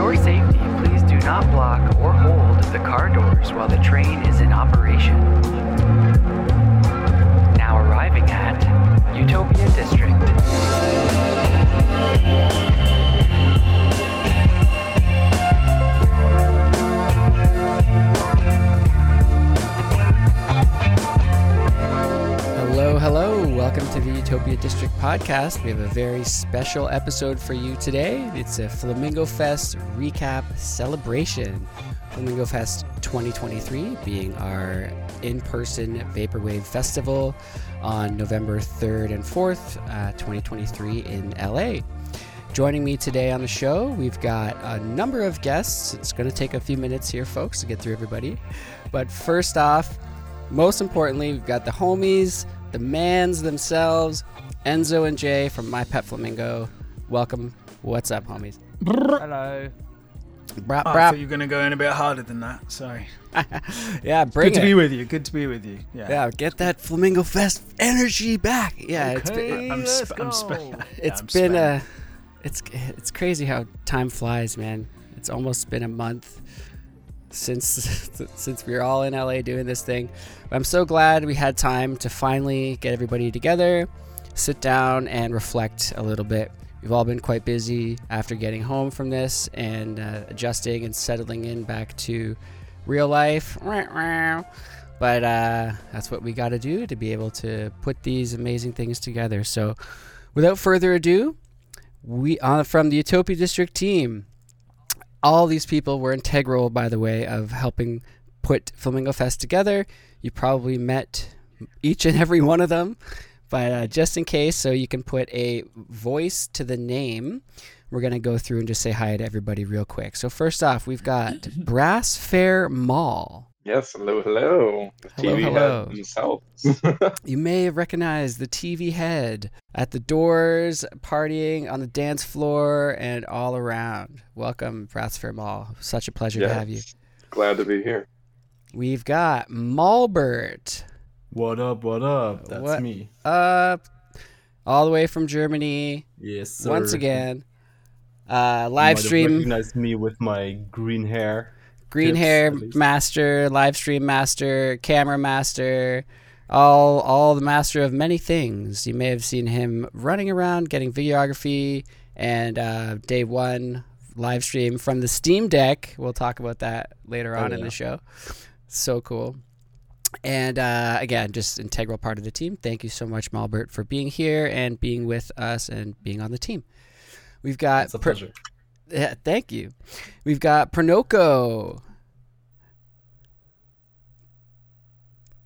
your safety, please do not block or hold the car doors while the train is in operation. Now arriving at Utopia District. Welcome to the Utopia District podcast. We have a very special episode for you today. It's a Flamingo Fest recap celebration. Flamingo Fest 2023 being our in person Vaporwave Festival on November 3rd and 4th, uh, 2023 in LA. Joining me today on the show, we've got a number of guests. It's going to take a few minutes here, folks, to get through everybody. But first off, most importantly, we've got the homies, the mans themselves, Enzo and Jay from My Pet Flamingo. Welcome. What's up, homies? Hello. Brap, Oh, I thought you were going to go in a bit harder than that. Sorry. yeah, bring Good to be with you. Good to be with you. Yeah. yeah, get that Flamingo Fest energy back. Yeah, it's been, I'm sp- I'm sp- yeah, it's I'm been spent. a it's it's crazy how time flies, man. It's almost been a month since since we're all in LA doing this thing. But I'm so glad we had time to finally get everybody together, sit down and reflect a little bit. We've all been quite busy after getting home from this and uh, adjusting and settling in back to real life. But uh, that's what we got to do to be able to put these amazing things together. So, without further ado, we on from the Utopia District team. All these people were integral, by the way, of helping put Flamingo Fest together. You probably met each and every one of them, but uh, just in case, so you can put a voice to the name, we're gonna go through and just say hi to everybody real quick. So first off, we've got Brass Fair Mall. Yes, hello, hello. The Hello, TV hello. head himself. You may have recognized the TV head at the doors, partying on the dance floor, and all around. Welcome, Brass Fair Mall. Such a pleasure to have you. Glad to be here. We've got Malbert What up? What up? That's What- me. up, all the way from Germany. Yes, sir. Once again, uh, You might live have stream, recognized me with my green hair. Green tips, hair master, live stream master, camera master, all all the master of many things. You may have seen him running around getting videography and uh, day one live stream from the Steam Deck. We'll talk about that later Oh, on in the show. So cool. And uh, again, just integral part of the team. Thank you so much, Malbert, for being here and being with us and being on the team. We've got It's a Per- pleasure. Yeah, thank you. We've got Pernoko.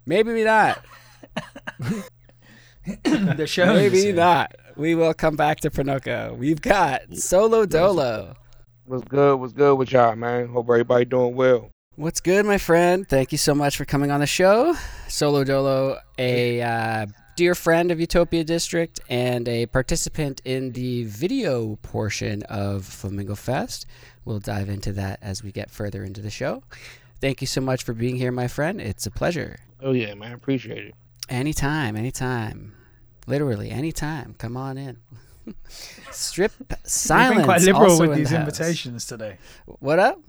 Maybe not. the show. Maybe not. We will come back to Pernoko. We've got Solo Dolo. What's good? What's good with y'all, man? Hope everybody doing well. What's good, my friend? Thank you so much for coming on the show. Solo Dolo, a uh, dear friend of Utopia District and a participant in the video portion of Flamingo Fest. We'll dive into that as we get further into the show. Thank you so much for being here, my friend. It's a pleasure. Oh yeah, man. I appreciate it. Anytime, anytime. Literally, anytime. Come on in. Strip silence. You've been quite liberal with in these the invitations today. What up?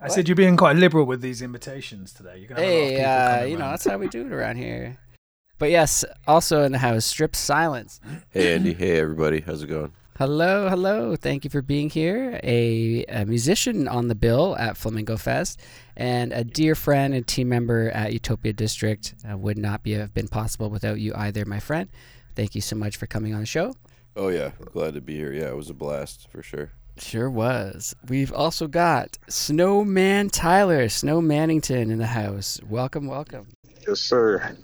I said you're being quite liberal with these invitations today. You're gonna have a lot of Hey, people uh, coming you know, round. that's how we do it around here. But yes, also in the house, strip silence. Hey Andy, hey everybody, how's it going? Hello, hello. Thank you for being here. A, a musician on the bill at Flamingo Fest and a dear friend and team member at Utopia District. Uh, would not be have been possible without you either, my friend. Thank you so much for coming on the show. Oh yeah, glad to be here. Yeah, it was a blast for sure. Sure was. We've also got Snowman Tyler, Snow Mannington in the house. Welcome, welcome. Yes, sir.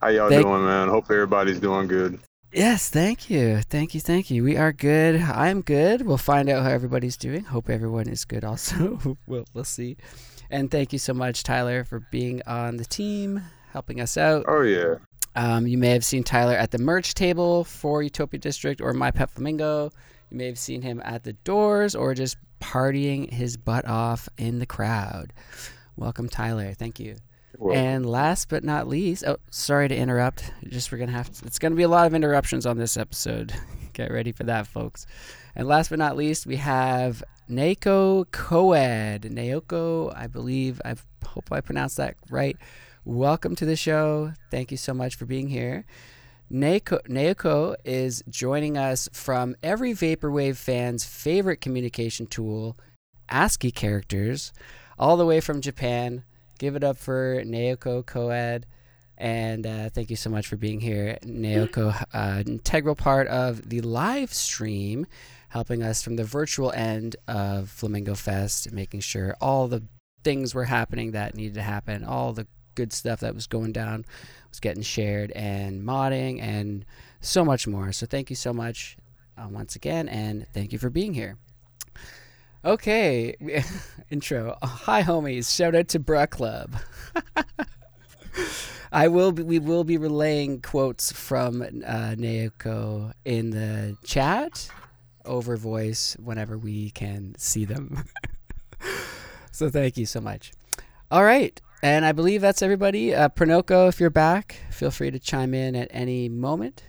How y'all Thank- doing, man? Hope everybody's doing good. Yes, thank you. Thank you, thank you. We are good. I'm good. We'll find out how everybody's doing. Hope everyone is good also. we'll, we'll see. And thank you so much, Tyler, for being on the team, helping us out. Oh yeah. Um, you may have seen Tyler at the merch table for Utopia District or My Pet Flamingo. You may have seen him at the doors or just partying his butt off in the crowd. Welcome, Tyler. Thank you. And last but not least, oh, sorry to interrupt. Just we're gonna have to, it's gonna be a lot of interruptions on this episode. Get ready for that, folks. And last but not least, we have Naoko Coed. Naoko, I believe, I hope I pronounced that right. Welcome to the show. Thank you so much for being here. Naoko, Naoko is joining us from every Vaporwave fan's favorite communication tool, ASCII characters, all the way from Japan. Give it up for Naoko Coed. And uh, thank you so much for being here, Naoko, uh, integral part of the live stream, helping us from the virtual end of Flamingo Fest, making sure all the things were happening that needed to happen, all the good stuff that was going down was getting shared, and modding, and so much more. So thank you so much uh, once again, and thank you for being here. Okay, intro. Hi, homies. Shout out to Bruh Club. I will. Be, we will be relaying quotes from uh, Naoko in the chat over voice whenever we can see them. so thank you so much. All right, and I believe that's everybody. Uh, Pronoko, if you're back, feel free to chime in at any moment.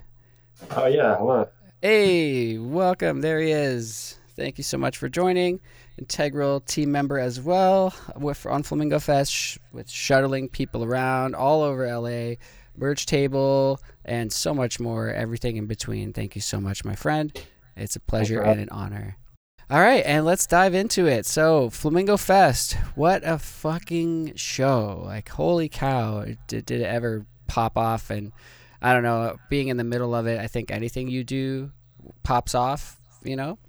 Oh yeah, hello. Hey, welcome. There he is. Thank you so much for joining. Integral team member as well with on Flamingo Fest sh- with shuttling people around all over LA, merch table, and so much more. Everything in between. Thank you so much, my friend. It's a pleasure and an honor. All right, and let's dive into it. So, Flamingo Fest, what a fucking show! Like, holy cow, did, did it ever pop off? And I don't know, being in the middle of it, I think anything you do pops off, you know,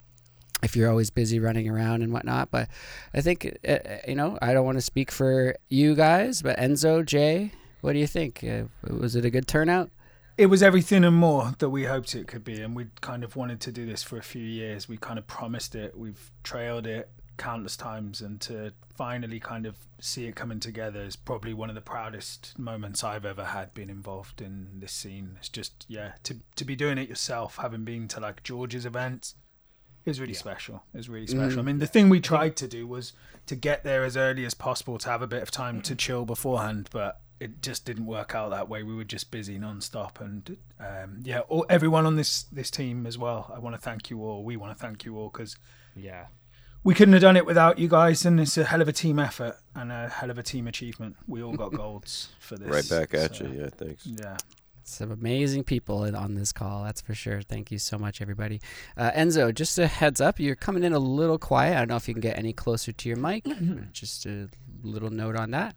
if you're always busy running around and whatnot. But I think, uh, you know, I don't want to speak for you guys, but Enzo, Jay, what do you think? Uh, was it a good turnout? It was everything and more that we hoped it could be, and we kind of wanted to do this for a few years. We kind of promised it. We've trailed it countless times, and to finally kind of see it coming together is probably one of the proudest moments I've ever had being involved in this scene. It's just yeah, to to be doing it yourself, having been to like George's events, it was really special. It was really special. I mean, the thing we tried to do was to get there as early as possible to have a bit of time to chill beforehand, but it just didn't work out that way. We were just busy non-stop, and um, yeah, all, everyone on this this team as well. I want to thank you all. We want to thank you all because Yeah. we couldn't have done it without you guys, and it's a hell of a team effort and a hell of a team achievement. We all got golds for this. Right back at so, you. Yeah, thanks. Yeah. Some amazing people in- on this call, that's for sure. Thank you so much, everybody. Uh, Enzo, just a heads up, you're coming in a little quiet. I don't know if you can get any closer to your mic. just a little note on that.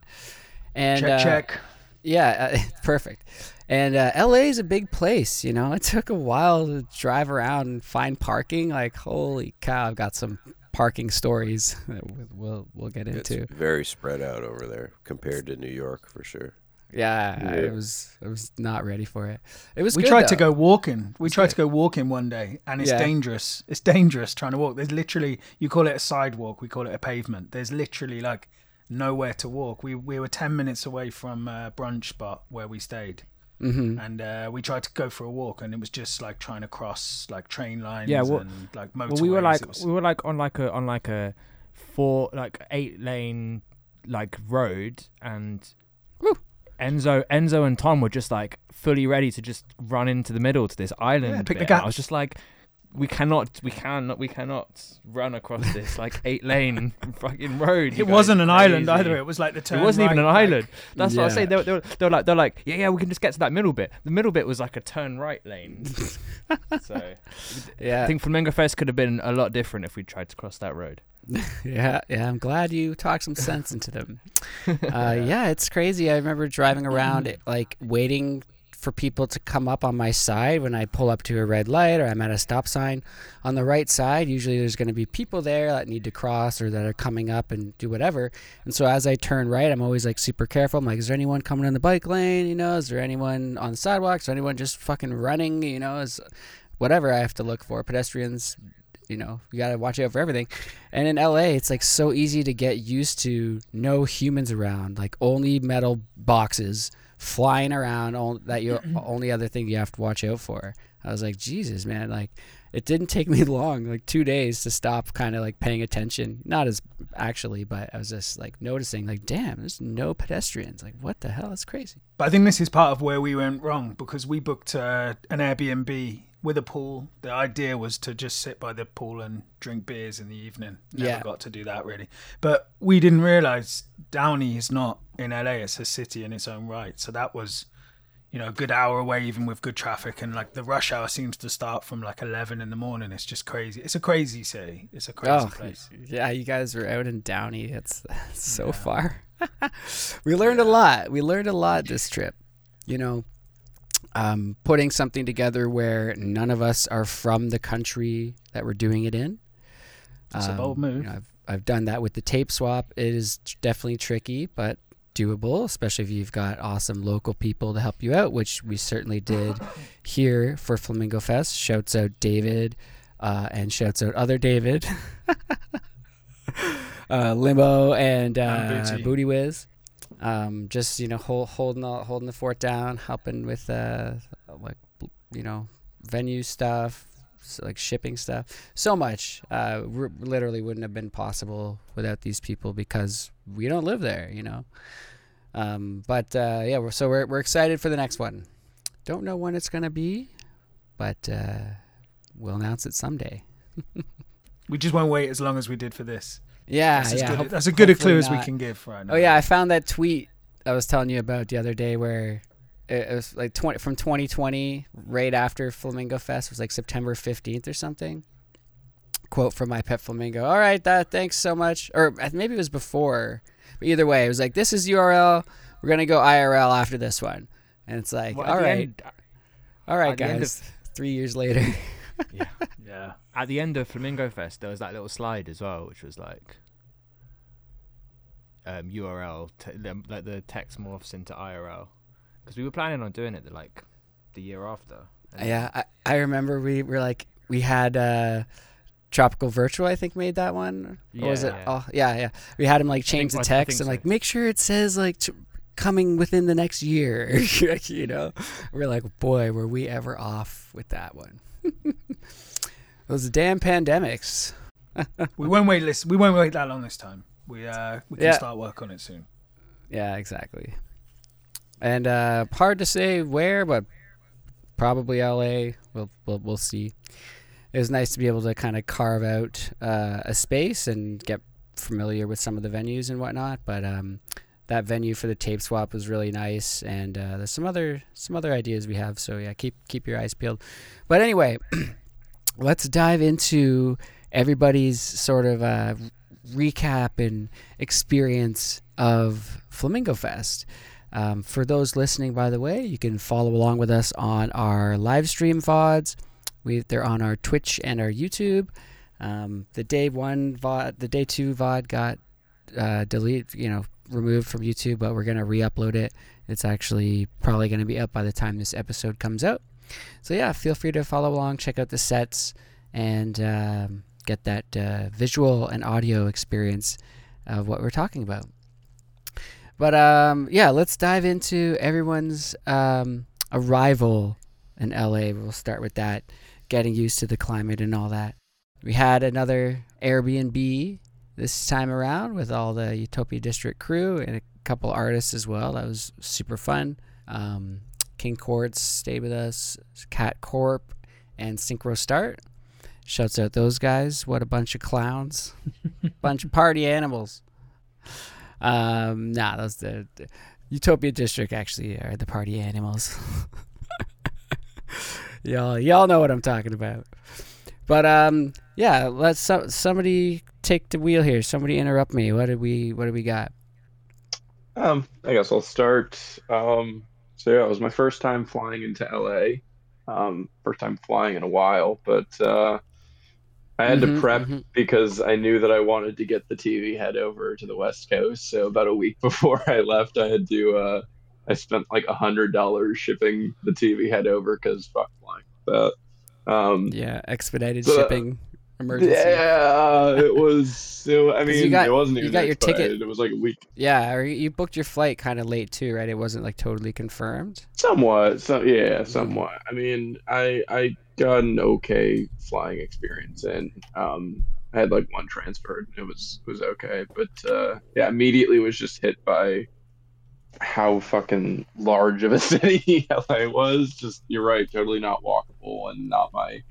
And check uh, check. Yeah, uh, perfect. And uh, LA is a big place, you know. It took a while to drive around and find parking. Like, holy cow! I've got some parking stories that we'll we'll, we'll get It's into. very spread out over there compared to New York for sure. Yeah, I Yeah. was I was not ready for it. It was. We good, tried to go walking. We It's tried good. to go walking one day, and it's Yeah. dangerous. It's dangerous trying to walk. There's literally you call it a sidewalk, we call it a pavement. There's literally like nowhere to walk. We we were ten minutes away from a brunch spot where we stayed, Mhm. and uh, we tried to go for a walk, and it was just like trying to cross like train lines Yeah, well- and like motorways. Well, we were like was- we were like on like a on like a four like eight lane like road and Woo. Enzo Enzo and Tom were just like fully ready to just run into the middle to this island. pick the bit. And I was just like we cannot we cannot we cannot run across this like eight lane fucking road. you it wasn't an island either. It was like the turn. It wasn't even an like- island. That's what I was Yeah. saying. They were, they, were, they were like, they're like, yeah, yeah, we can just get to that middle bit. The middle bit was like a turn right lane. so Yeah, I think Flamingo Fest could have been a lot different if we tried to cross that road. yeah, yeah. I'm glad you talked some sense into them. Uh, yeah, it's crazy. I remember driving around, like waiting for people to come up on my side when I pull up to a red light or I'm at a stop sign. On the right side, usually there's going to be people there that need to cross or that are coming up and do whatever. And so as I turn right, I'm always like super careful. I'm like, is there anyone coming in the bike lane? You know, is there anyone on the sidewalks? Is anyone just fucking running? You know, is whatever I have to look for. Pedestrians, you know, you got to watch out for everything. And in LA, it's like so easy to get used to no humans around, like only metal boxes flying around. On, that your only other thing you have to watch out for. I was like, Jesus, man, like it didn't take me long, like two days to stop kind of like paying attention. Not as actually, but I was just like noticing, like, damn, there's no pedestrians. Like, what the hell? That's crazy. But I think this is part of where we went wrong because we booked uh, an Airbnb with a pool. The idea was to just sit by the pool and drink beers in the evening. Never Yeah. got to do that really. But we didn't realize Downey is not in LA. It's a city in its own right. So that was, you know, a good hour away, even with good traffic. And like the rush hour seems to start from like 11 in the morning. It's just crazy. It's a crazy city. It's a crazy Oh, place. yeah, you guys were out in Downey. It's so far. we learned a lot. We learned a lot this trip. You know, um, putting something together where none of us are from the country that we're doing it in. It's a Um, bold move. you know, I've I've done that with the tape swap. It is definitely tricky, but doable, especially if you've got awesome local people to help you out, which we certainly did here for Flamingo Fest. Shouts out David, uh, and shouts out other David, uh, Limo and uh, Booty. Booty Whiz. Um, just you know, hold, holding the, holding the fort down, helping with uh, like you know venue stuff, like shipping stuff. So much uh, r- literally wouldn't have been possible without these people because we don't live there you know? Um, but uh, yeah we're, so we're, we're excited for the next one. Don't know when it's to be but uh, we'll announce it someday. We just won't wait as long as we did for this. Yeah That's, as yeah good, that's as good a clue as we can give right now. oh yeah i found that tweet i was telling you about the other day where it was like 20 from 2020 right after flamingo fest it was like september 15th or something. Quote from my pet flamingo all right that thanks so much. Or maybe it was before but either way it was like this is url we're gonna go irl after this one. And it's like Well, all right end- all right at the end guys three years later. Yeah, Yeah. At the end of Flamingo Fest, there was that little slide as well, which was like um, URL, like the text morphs into IRL, because we were planning on doing it the, like the year after. yeah I, I remember we were like we had uh tropical virtual i think made that one. Or was it Yeah. oh yeah yeah. We had him like change think- the text and like make sure it says like t- coming within the next year. You know? We're like boy were we ever off with that one those damn pandemics We won't wait. Listen, we won't wait that long this time. We uh, we can Yeah. start work on it soon. yeah exactly and uh hard to say where but probably la we'll we'll, we'll see it was nice to be able to kind of carve out uh, a space and get familiar with some of the venues and whatnot but um that venue for the tape swap was really nice and uh, there's some other some other ideas we have so yeah keep keep your eyes peeled but anyway let's dive into everybody's sort of uh, recap and experience of Flamingo Fest. Um, for those listening, by the way, you can follow along with us on our live stream VODs. We, they're on our Twitch and our YouTube. Um, the day one VOD, the day two VOD got uh, delete, you know, removed from YouTube, but we're gonna re-upload it. It's actually probably gonna be up by the time this episode comes out. So yeah, feel free to follow along, check out the sets, and um, get that uh, visual and audio experience of what we're talking about. But um, yeah, let's dive into everyone's um, arrival in LA. We'll start with that, getting used to the climate and all that. We had another Airbnb this time around with all the Utopia District crew and a couple artists as well. That was super fun. Um, King Quartz stayed with us, Cat Corp, and Synchro Start. Shouts out those guys. What a bunch of clowns. bunch of party animals. Um, nah, those the, the Utopia District actually are the party animals. y'all, y'all know what I'm talking about. But um, yeah, let's so, somebody take the wheel here. Somebody interrupt me. What did we What do we got? Um, I guess I'll start. Um, so yeah, it was my first time flying into LA. Um, first time flying in a while, but uh, I had Mhm, to prep mhm. because I knew that I wanted to get the TV head over to the West Coast. So about a week before I left, I had to. Uh, I spent like a hundred dollars shipping the TV head over because fuck flying. But um, Yeah, expedited So, uh, shipping emergency. yeah, it was. It, I mean, got- it wasn't even. you got your ticket- It was like a week. Yeah, or you booked your flight kind of late too, right? It wasn't like totally confirmed. Somewhat, so yeah, somewhat. I mean, I I got an okay flying experience, and um, I had like one transfer, and it was was okay. But uh, yeah, immediately was just hit by how fucking large of a city LA was. Just you're right, totally not walkable and not my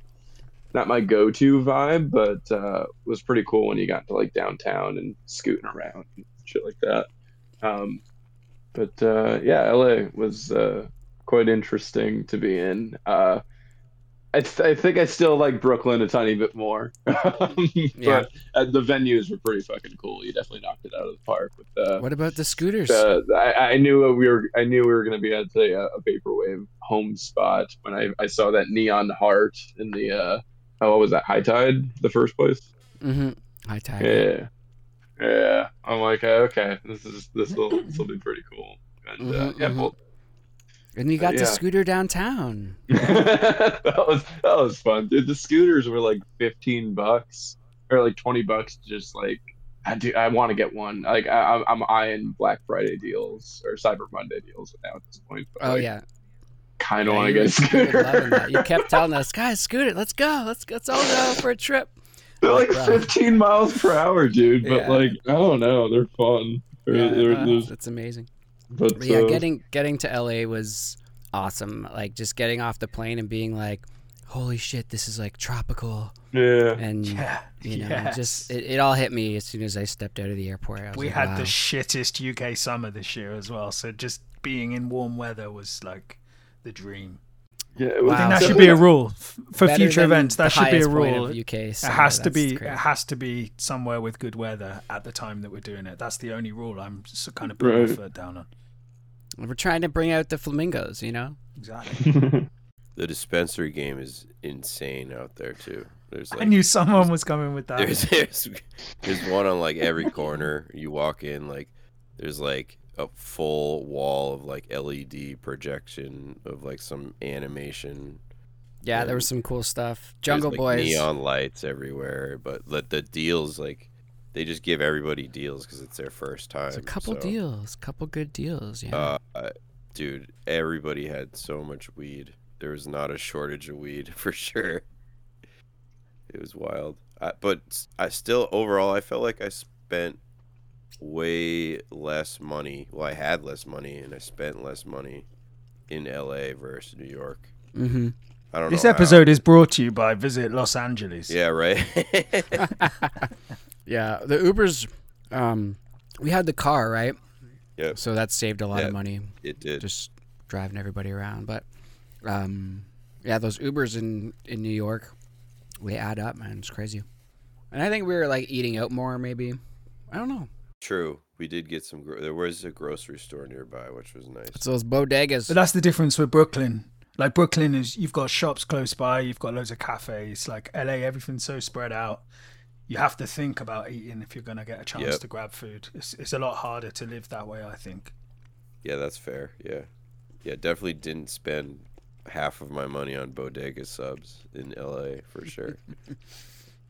not my go-to vibe, but uh, was pretty cool when you got to like downtown and scooting around and shit like that. Um, but uh, yeah, LA was uh, quite interesting to be in. Uh, I, th- I think I still like Brooklyn a tiny bit more, Um, Yeah. but uh, the venues were pretty fucking cool. You definitely knocked it out of the park with uh, What about the scooters? uh, I, I knew we were I knew we were going to be at a, a vaporwave home spot when I, I saw that neon heart in the uh oh what was that high tide the first place mm-hmm. High tide. yeah yeah I'm like okay this is this will this will be pretty cool and uh, Mhm, yeah mhm. well, And you got to Yeah. scooter downtown. that was that was fun dude the scooters were like 15 bucks or like 20 bucks just like I do I want to get one like I, I'm- I'm eyeing Black Friday deals or Cyber Monday deals now at this point Oh like, yeah. Kind of Yeah, want to get a you scooter. loving that. You kept telling us, guys, scooter, let's go, let's let's all go for a trip. they're like Wow. 15 miles per hour, dude. But Yeah. like, I don't know, they're fun. They're- Yeah, they're- uh, there's- that's amazing. but, But yeah, uh, getting getting to LA was awesome. Like just getting off the plane and being like, "Holy shit, this is like tropical!" yeah, And Yeah, you know, yes. just it, it all hit me as soon as I stepped out of the airport. I was we like, had wow. the shittest UK summer this year as well. So just being in warm weather was like the dream. yeah. It was Wow. I think that should be a rule for Better future events. That should be a rule. of UK It has to be. crazy. It has to be somewhere with good weather at the time that we're doing it. That's the only rule. I'm s kind of putting my foot down on. We're trying to bring out the flamingos, you know. Exactly. The dispensary game is insane out there too. There's I knew someone was coming with that. there's, there's there's one on like every corner. You walk in like there's like a full wall of like LED projection of like some animation. Yeah, there was some cool stuff. Jungle like, Boys. neon lights everywhere, but let the deals like they just give everybody deals because it's their first time. There's a couple so, deals, couple good deals. Yeah. Uh, dude, everybody had so much weed. There was not a shortage of weed for sure. It was wild. I, but I still overall I felt like I spent way less money. Well, I had less money and I spent less money in LA versus New York. mm-hmm. I don't This know. how. episode is brought to you by Visit Los Angeles. Yeah, right. yeah, the Ubers. Um, we had the car, right? Yep. So that saved a lot Yeah. of money, it did. just driving everybody around. But, um, yeah, those Ubers in in New York, they add up, man. It's crazy. And I think we were like eating out more, maybe. I don't know. True. We did get some. Gro- there was a grocery store nearby, which was nice. It's those bodegas. But that's the difference with Brooklyn. Like Brooklyn is you've got shops close by, you've got loads of cafes. Like LA, everything's so spread out. You have to think about eating if you're gonna get a chance Yep. to grab food. It's it's a lot harder to live that way, I think. Yeah, that's fair. Yeah, yeah, definitely didn't spend half of my money on bodega subs in LA for sure.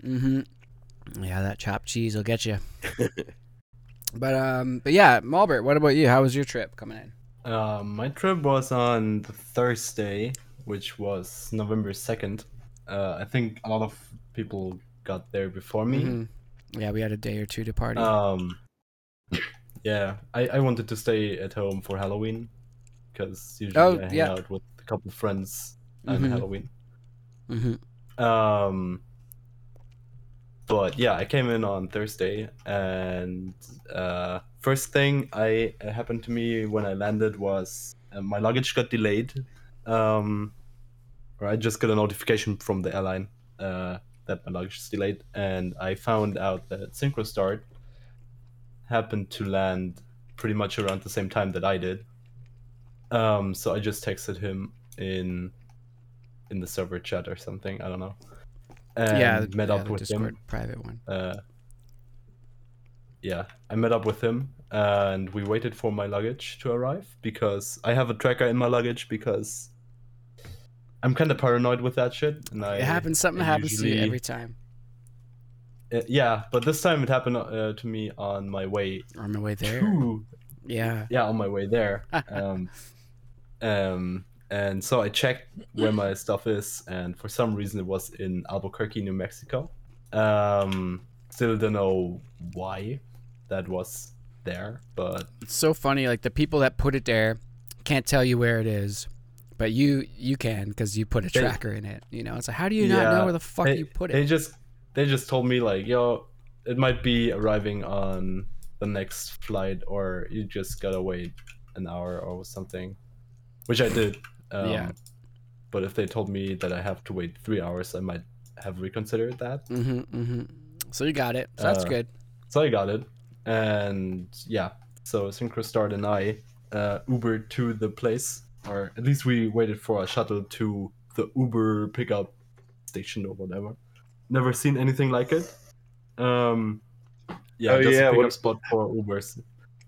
Mm-hmm. Yeah, that chopped cheese will get you. but um, but yeah, Malbert, what about you? How was your trip coming in? Uh, my trip was on the Thursday, which was November 2nd. Uh, I think a lot of people got there before me. Mhm. Yeah, we had a day or two to party. Um, yeah, I, I wanted to stay at home for Halloween because usually Oh, I hang yeah. out with a couple friends on Mhm. Halloween. mm-hmm. Um, but yeah, I came in on Thursday, and uh, first thing I happened to me when I landed was uh, my luggage got delayed. Um, or I just got a notification from the airline uh, that my luggage is delayed, and I found out that SynchroStart happened to land pretty much around the same time that I did. Um, so I just texted him in in the server chat or something. I don't know. And yeah, met yeah, up with Discord him. private one. Uh, yeah, I met up with him and we waited for my luggage to arrive because I have a tracker in my luggage because I'm kind of paranoid with that shit. And I, it happens. Something happens to you every time. Uh, yeah, but this time it happened uh, to me on my way On my way there. to Yeah. yeah on my way there um, um, and so i checked where my stuff is and for some reason it was in albuquerque new mexico um, still don't know why that was there, but It's so funny. Like the people that put it there can't tell you where it is, but you you can because you put a They- tracker in it. You know, it's like how do you not know where the fuck they, you put it? They just they just told me like, yo, it might be arriving on the next flight, or you just gotta wait an hour or something, which I did. Um, Yeah. But if they told me that I have to wait three hours, I might have reconsidered that. Mm-hmm, mm-hmm. So you got it. So that's Uh, good. So I got it, and yeah. So Synchrostart and I uh, Ubered to the place, or at least we waited for a shuttle to the Uber pickup station or whatever. Never seen anything like it. Um, yeah, Oh, just yeah, a pickup what- spot for Ubers.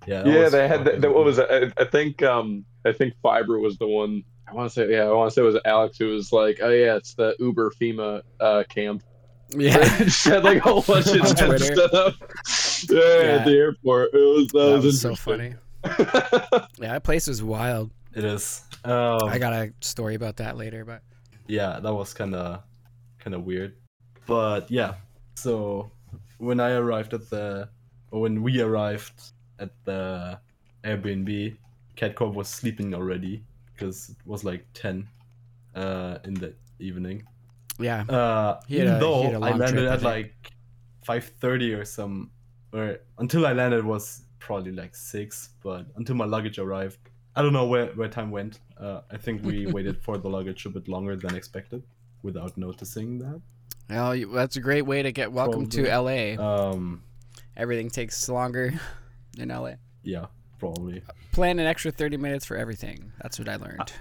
Yeah, yeah, was they had. The, the, what was it? I, I think. Um, I think Fiber was the one. I want to say. Yeah, I want to say it was Alex who was like, "Oh yeah, it's the Uber FEMA uh, camp." Yeah. just had like a whole bunch of On tents Twitter. set up. Yeah, Yeah. at the airport. It was that, that was, was so funny. Yeah, that place was wild. It is. Um, I got a story about that later, but yeah, that was kind of kind of weird. But yeah, so when I arrived at the or when we arrived at the Airbnb, Catcorp was sleeping already because it was like 10 uh in the evening. yeah, Uh even a- though he had a I landed trip, at like 5:30 or some or until I landed was probably like 6, but until my luggage arrived, I don't know where where time went. Uh I think we waited for the luggage a bit longer than expected without noticing that. well, that's a great way to get welcome to LA. Um Everything takes longer in LA. yeah, probably. Plan an extra thirty minutes for everything. That's what I learned.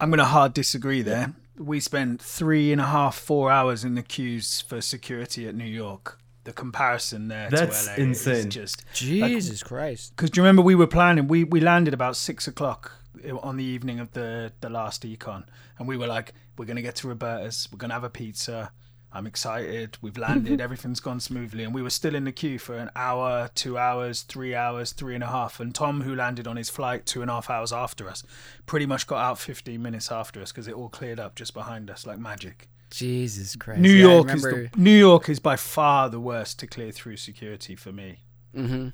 I'm going to hard disagree there. We spent three and a half, four hours in the queues for security at New York. The comparison there That's to LA insane. is just Jesus Christ! because do you remember we were planning? We we landed about six o'clock uh, on the evening of the the last econ, and we were like, we're gonna get to Roberta's, we're gonna have a pizza. I'm excited. We've landed. Everything's gone smoothly, and we were still in the queue for an hour, two hours, three hours, three and a half. And Tom, who landed on his flight two and a half hours after us, pretty much got out 15 minutes after us because it all cleared up just behind us like magic. Jesus Christ! New Yeah, I York is the, New York is by far the worst to clear through security for me. hmm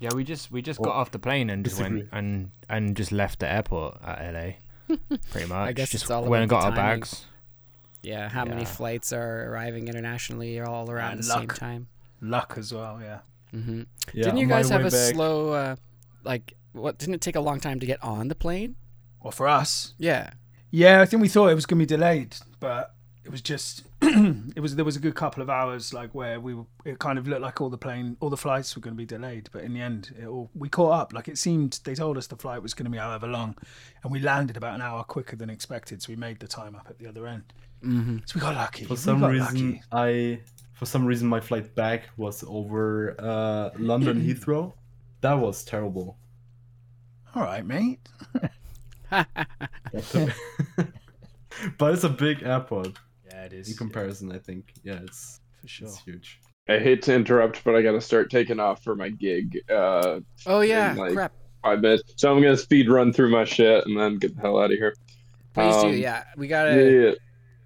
Yeah, we just we just Well, got off the plane and just went and and just left the airport at LA. Pretty much. I guess just it's all went and got our bags. Yeah, how many flights are arriving internationally all around And the same time? Luck as well, yeah. hmm Yeah, didn't you guys have way a back- slow, uh, like, what? Didn't it take a long time to get on the plane? Well, for us, Yeah. Yeah, I think we thought it was going to be delayed, but it was just it was there was a good couple of hours like where we were, it kind of looked like all the plane all the flights were going to be delayed, but in the end it all we caught up. Like it seemed they told us the flight was going to be however long, and we landed about an hour quicker than expected, so we made the time up at the other end. Mm-hmm. So we got lucky. For we some reason, lucky. I for some reason my flight back was over uh, London Heathrow. That was terrible. All right, mate. but it's a big airport Yeah, it is in comparison. I think. Yeah, it's for sure. it's huge. I hate to interrupt, but I got to start taking off for my gig. Uh, Oh yeah, like- crap. five minutes, so I'm gonna speed run through my shit and then get the hell out of here. Please do. um, Yeah, we gotta yeah, yeah.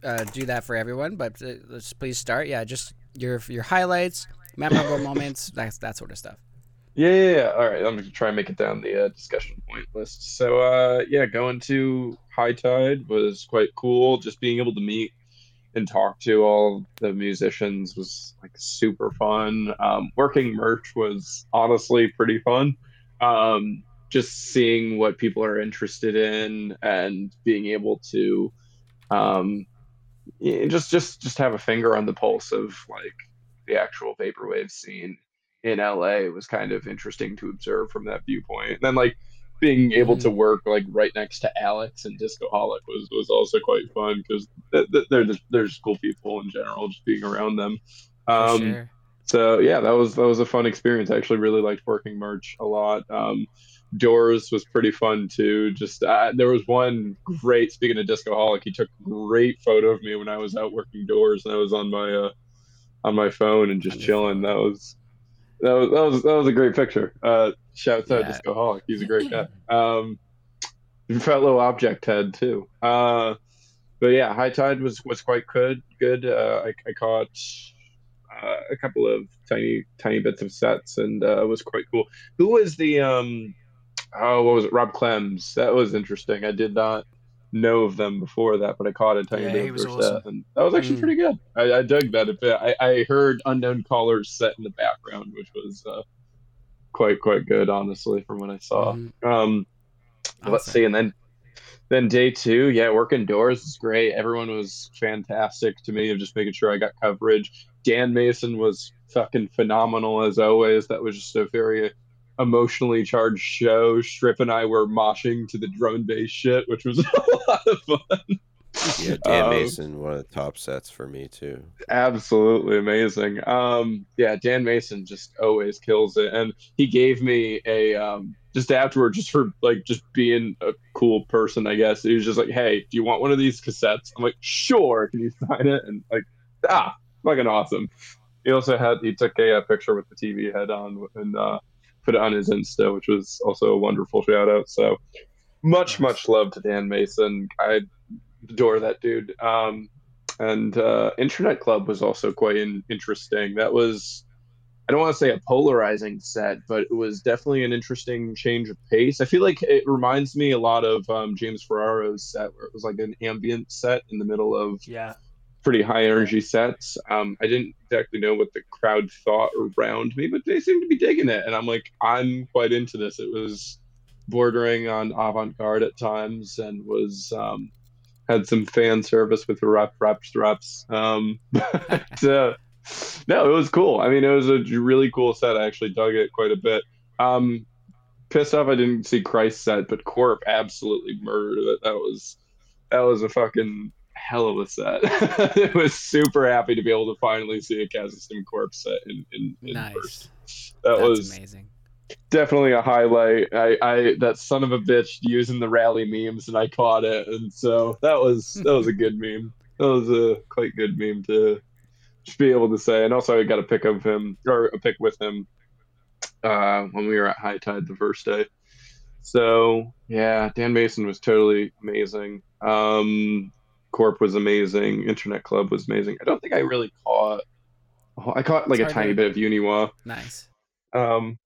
Uh, do that for everyone. But uh, let's please start. Yeah, just your your highlights, memorable moments, that that sort of stuff. Yeah, yeah, yeah. All right, I'm gonna try and make it down the uh, discussion point list. So, uh, yeah, going to High Tide was quite cool. Just being able to meet and talk to all the musicians was like super fun. Um, working merch was honestly pretty fun. Um, just seeing what people are interested in and being able to, um, just just just have a finger on the pulse of like the actual vaporwave scene in LA was kind of interesting to observe from that viewpoint. And then like being able to work like right next to Alex and Discoholic was was also quite fun because th- th- they're just, they're just cool people in general. Just being around them. Um, sure. so yeah, that was that was a fun experience. I actually really liked working merch a lot. Um, Doors was pretty fun too. Just uh, there was one great. Speaking of Discoholic, he took a great photo of me when I was out working Doors, and I was on my uh, on my phone and just chilling. That was that was that was that was a great picture. Uh, shouts out Yeah. Discoholic. He's a great guy. Um, fellow Object Head too. Uh, but yeah, High Tide was was quite good. Good. Uh, I, I caught uh, a couple of tiny tiny bits of sets, and uh, it was quite cool. Who was the um? Oh, what was it? Rob Clems. That was interesting. I did not know of them before that, but I caught a tiny Yeah, bit of their awesome. set, and that was actually Mm. pretty good. I, I dug that a bit. I, I heard unknown callers set in the background, which was uh, quite quite good, honestly, from what I saw. Mhm. Um, let's see, and then then day two, yeah, working doors is great. Everyone was fantastic to me of just making sure I got coverage. Dan Mason was fucking phenomenal as always. That was just a very emotionally charged show. Strip and I were moshing to the drum and bass shit, which was a lot of fun. Yeah, Dan Um, Mason, one of the top sets for me too. absolutely amazing. Um, yeah, Dan Mason just always kills it, and he gave me a um, just afterward, just for like just being a cool person, I guess. He was just like, "Hey, do you want one of these cassettes?" I'm like, "Sure." Can you sign it? And like, ah, fucking awesome. He also had he took a, uh picture with the TV head on and uh, put it on his Insta, which was also a wonderful shout out. So much Nice. much love to Dan Mason. I adore that dude. Um, and uh, Internet Club was also quite in- interesting. That was, I don't want to say a polarizing set, but it was definitely an interesting change of pace. I feel like it reminds me a lot of um, James Ferraro's set, where it was like an ambient set in the middle of Yeah. Pretty high energy sets. Um, I didn't exactly know what the crowd thought around me, but they seemed to be digging it, and I'm like, I'm quite into this. It was bordering on avant-garde at times, and was um, had some fan service with the rep reps reps. Um, but uh, no, it was cool. I mean, it was a really cool set. I actually dug it quite a bit. Um, pissed off I didn't see christtt set, but Corp absolutely murdered it. That was that was a fucking hell of a set. I was super happy to be able to finally see a Kazakhstan Corp set in, in, in Nice. person. That That's was amazing. definitely a highlight. I, I that son of a bitch using the rally memes and I caught it, and so that was that was a good meme. That was a quite good meme to just be able to say. And also, I got a pic of him or a pic with him uh, when we were at High Tide the first day. So yeah, Dan Mason was totally amazing. Um, Corp was amazing. Internet Club was amazing. I don't think I really caught. oh, I caught like It's a tiny to- bit of Yuni Wa. Nice. Um,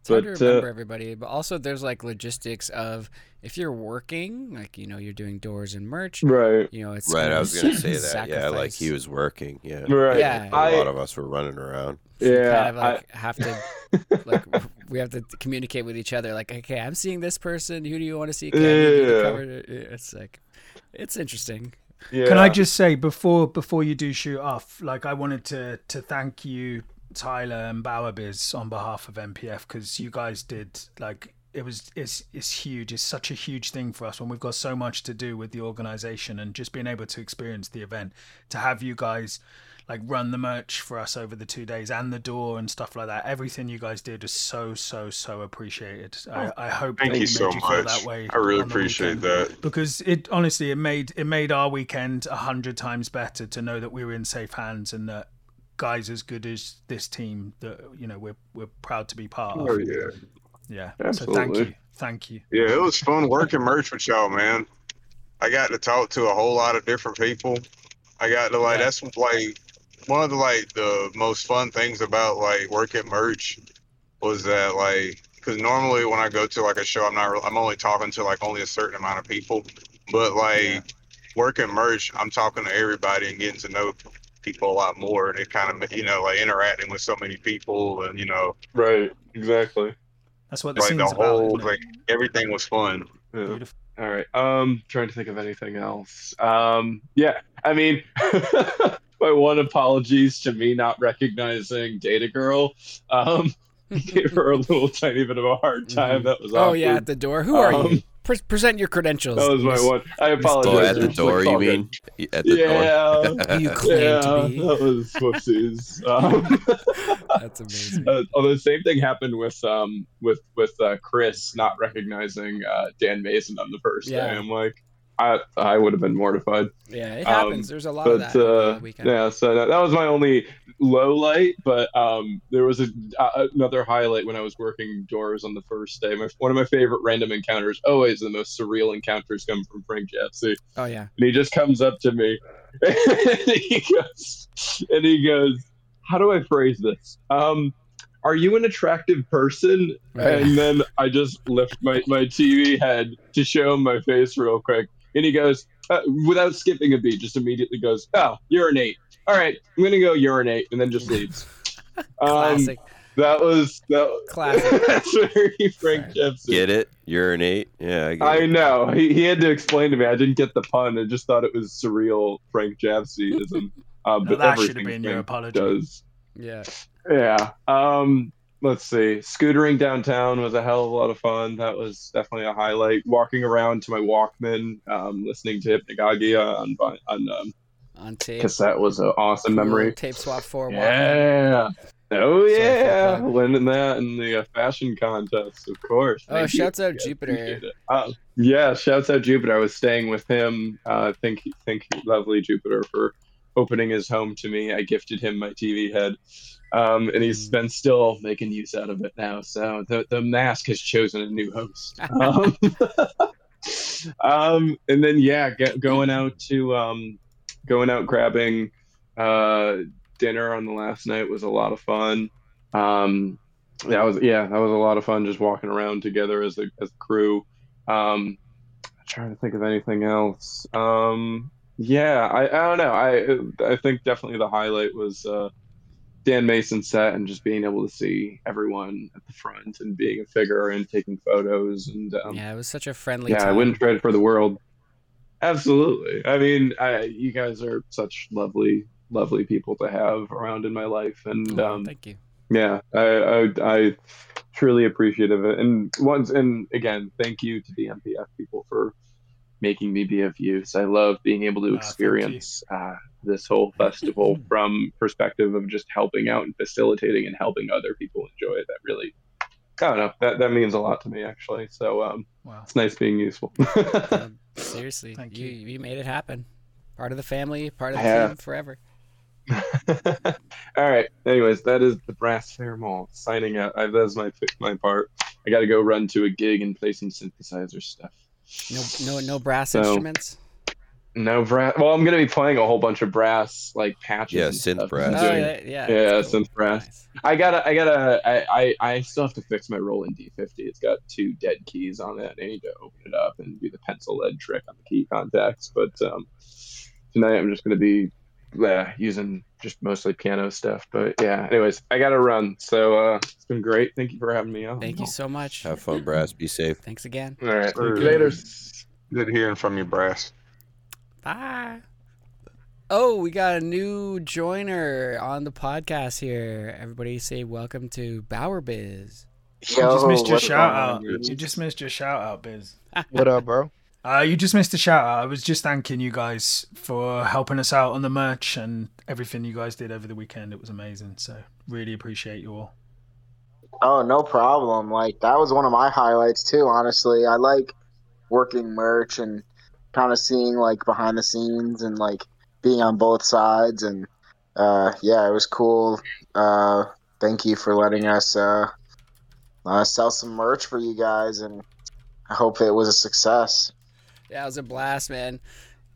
It's hard But, to uh, remember everybody, but also there's like logistics of if you're working, like you know, you're doing doors and merch. right. You know, it's Right, I was gonna say that. Yeah, like he was working. Yeah, Right. Yeah. a I, lot of us were running around. Yeah. kind of like have to like we have to communicate with each other. Like, okay, I'm seeing this person. Who do you want to see? Can you Yeah. cover? It's like, it's interesting. yeah. Can I just say before before you do shoot off, like I wanted to to thank you, Tyler and Bowerbiz, on behalf of MPF because you guys did like it was it's it's huge. It's such a huge thing for us when we've got so much to do with the organization and just being able to experience the event. To have you guys like run the merch for us over the two days and the door and stuff like that. Everything you guys did is so so so appreciated. I, oh, I hope Thank that you so made you feel much. that way. I really appreciate that. because it honestly it made it made our weekend a hundred times better to know that we were in safe hands and that guys as good as this team that you know we're we're proud to be part of. Oh yeah, Yeah. So thank you, thank you. yeah. It was fun working merch with y'all, man. I got to talk to a whole lot of different people. I got to like Yeah. that's like one of the like the most fun things about like working merch was that like because normally when I go to like a show, I'm not re- I'm only talking to like only a certain amount of people, but like Yeah. working merch, I'm talking to everybody and getting to know people a lot more, and it kind of you know like interacting with so many people and you know Right. Exactly. That's what the like scene's the about. whole isn't like everything was fun. Yeah. Beautiful. All right. Um, trying to think of anything else. Um, yeah. I mean, my one apologies to me not recognizing Data Girl. Um, gave her a little tiny bit of a hard time. Mhm. That was Oh yeah, at the door. Who are Um, you? Pre- present your credentials. That was my Miss- one. I apologize. Oh, at the door, you mean? At the door. Yeah. Who you claim yeah, to be. that was whoopsies. Um, That's amazing. uh, although the same thing happened with um with with uh, Chris not recognizing uh, Dan Mason on the first Yeah. day. I'm like, I I would have been mortified. Yeah, it um, happens. There's a lot of But that over uh, yeah, so that, that was my only low light. But um, there was a, uh, another highlight when I was working doors on the first day. My, one of my favorite random encounters, always the most surreal encounters, come from FrankJavCee. Oh yeah. and he just comes up to me and he goes and he goes how do I phrase this? Um, are you an attractive person? Right. And then I just lift my, my TV head to show him my face real quick. And he goes, uh, without skipping a beat, just immediately goes, oh, urinate. All right, I'm going to go urinate. And then just leaves. Um, Classic. that was, that, Classic. that's very Frank Right. Jepsen. Get it? Urinate? Yeah, I get I it. know. He, he had to explain to me. I didn't get the pun. I just thought it was surreal Frank Japsism. Um, No, but that should have everything been your apology. Does. Yeah. Yeah. Um, let's see. Scootering downtown was a hell of a lot of fun. That was definitely a highlight. Walking around to my Walkman, um, listening to Hypnagogia on on um, On tape. cassette was an awesome memory. Tape swap. Walkman. Yeah. Oh Sorry yeah, winning that in the uh, fashion contest, of course. Oh, Thank you. shouts out Yeah, Jupiter. Uh, yeah, shouts out Jupiter. I was staying with him. Uh, thank you, thank you, lovely Jupiter, for opening his home to me. I gifted him my TV head, um, and he's been still making use out of it now. So the the mask has chosen a new host. um, um, and then yeah, get, going out to um, going out grabbing uh, dinner on the last night was a lot of fun. Um, that was yeah, that was a lot of fun just walking around together as a as a crew. Um, I'm trying to think of anything else. Um, yeah, I, I don't know. I I think definitely the highlight was uh, Dan Mason set and just being able to see everyone at the front and being a figure and taking photos and um, Yeah, it was such a friendly. yeah, I wouldn't trade it for the world. Absolutely. I mean, I, you guys are such lovely, lovely people to have around in my life, and Oh, um, thank you. yeah, I, I, I truly appreciate of it. And once, and again, thank you to the MPF people for making me be of use. I love being able to Ah, thank experience uh, this whole festival from perspective of just helping out and facilitating and helping other people enjoy it. That really, I don't know, that that means a lot to me actually. So um, Wow. it's nice being useful. Um, seriously, Thank you. you. you made it happen. Part of the family, part of the Yeah. team forever. All right. Anyways, that is the Brass Fair Mall signing out. I, that's my my part. I got to go run to a gig and play some synthesizer stuff. No, no, no brass So- instruments. No brass. Well, I'm gonna be playing a whole bunch of brass like patches. Yeah, synth stuff. brass. Oh yeah, yeah. Yeah, that's cool. synth brass. Nice. I gotta, I gotta, I, I, I still have to fix my Roland D50. It's got two dead keys on it. I need to open it up and do the pencil lead trick on the key contacts. But um, tonight I'm just gonna be, yeah, using just mostly piano stuff. But yeah, anyways, I gotta run. So uh, it's been great. Thank you for having me on. Thank you so much. Have fun, Brass. Be safe. Thanks again. All right, Sure. later. Good hearing from you, Brass. Bye. Oh, we got a new joiner on the podcast here. Everybody say welcome to Bauer Biz. You just missed your shout going on, out. dude? You just missed your shout out, Biz. What up, bro? Uh, you just missed a shout out. I was just thanking you guys for helping us out on the merch and everything you guys did over the weekend. It was amazing. So really appreciate you all. Oh, no problem. Like that was one of my highlights too. Honestly, I like working merch and kind of seeing like behind the scenes and like being on both sides. And uh, yeah, it was cool. Uh, thank you for letting us uh, uh, sell some merch for you guys, and I hope it was a success. Yeah, it was a blast, man.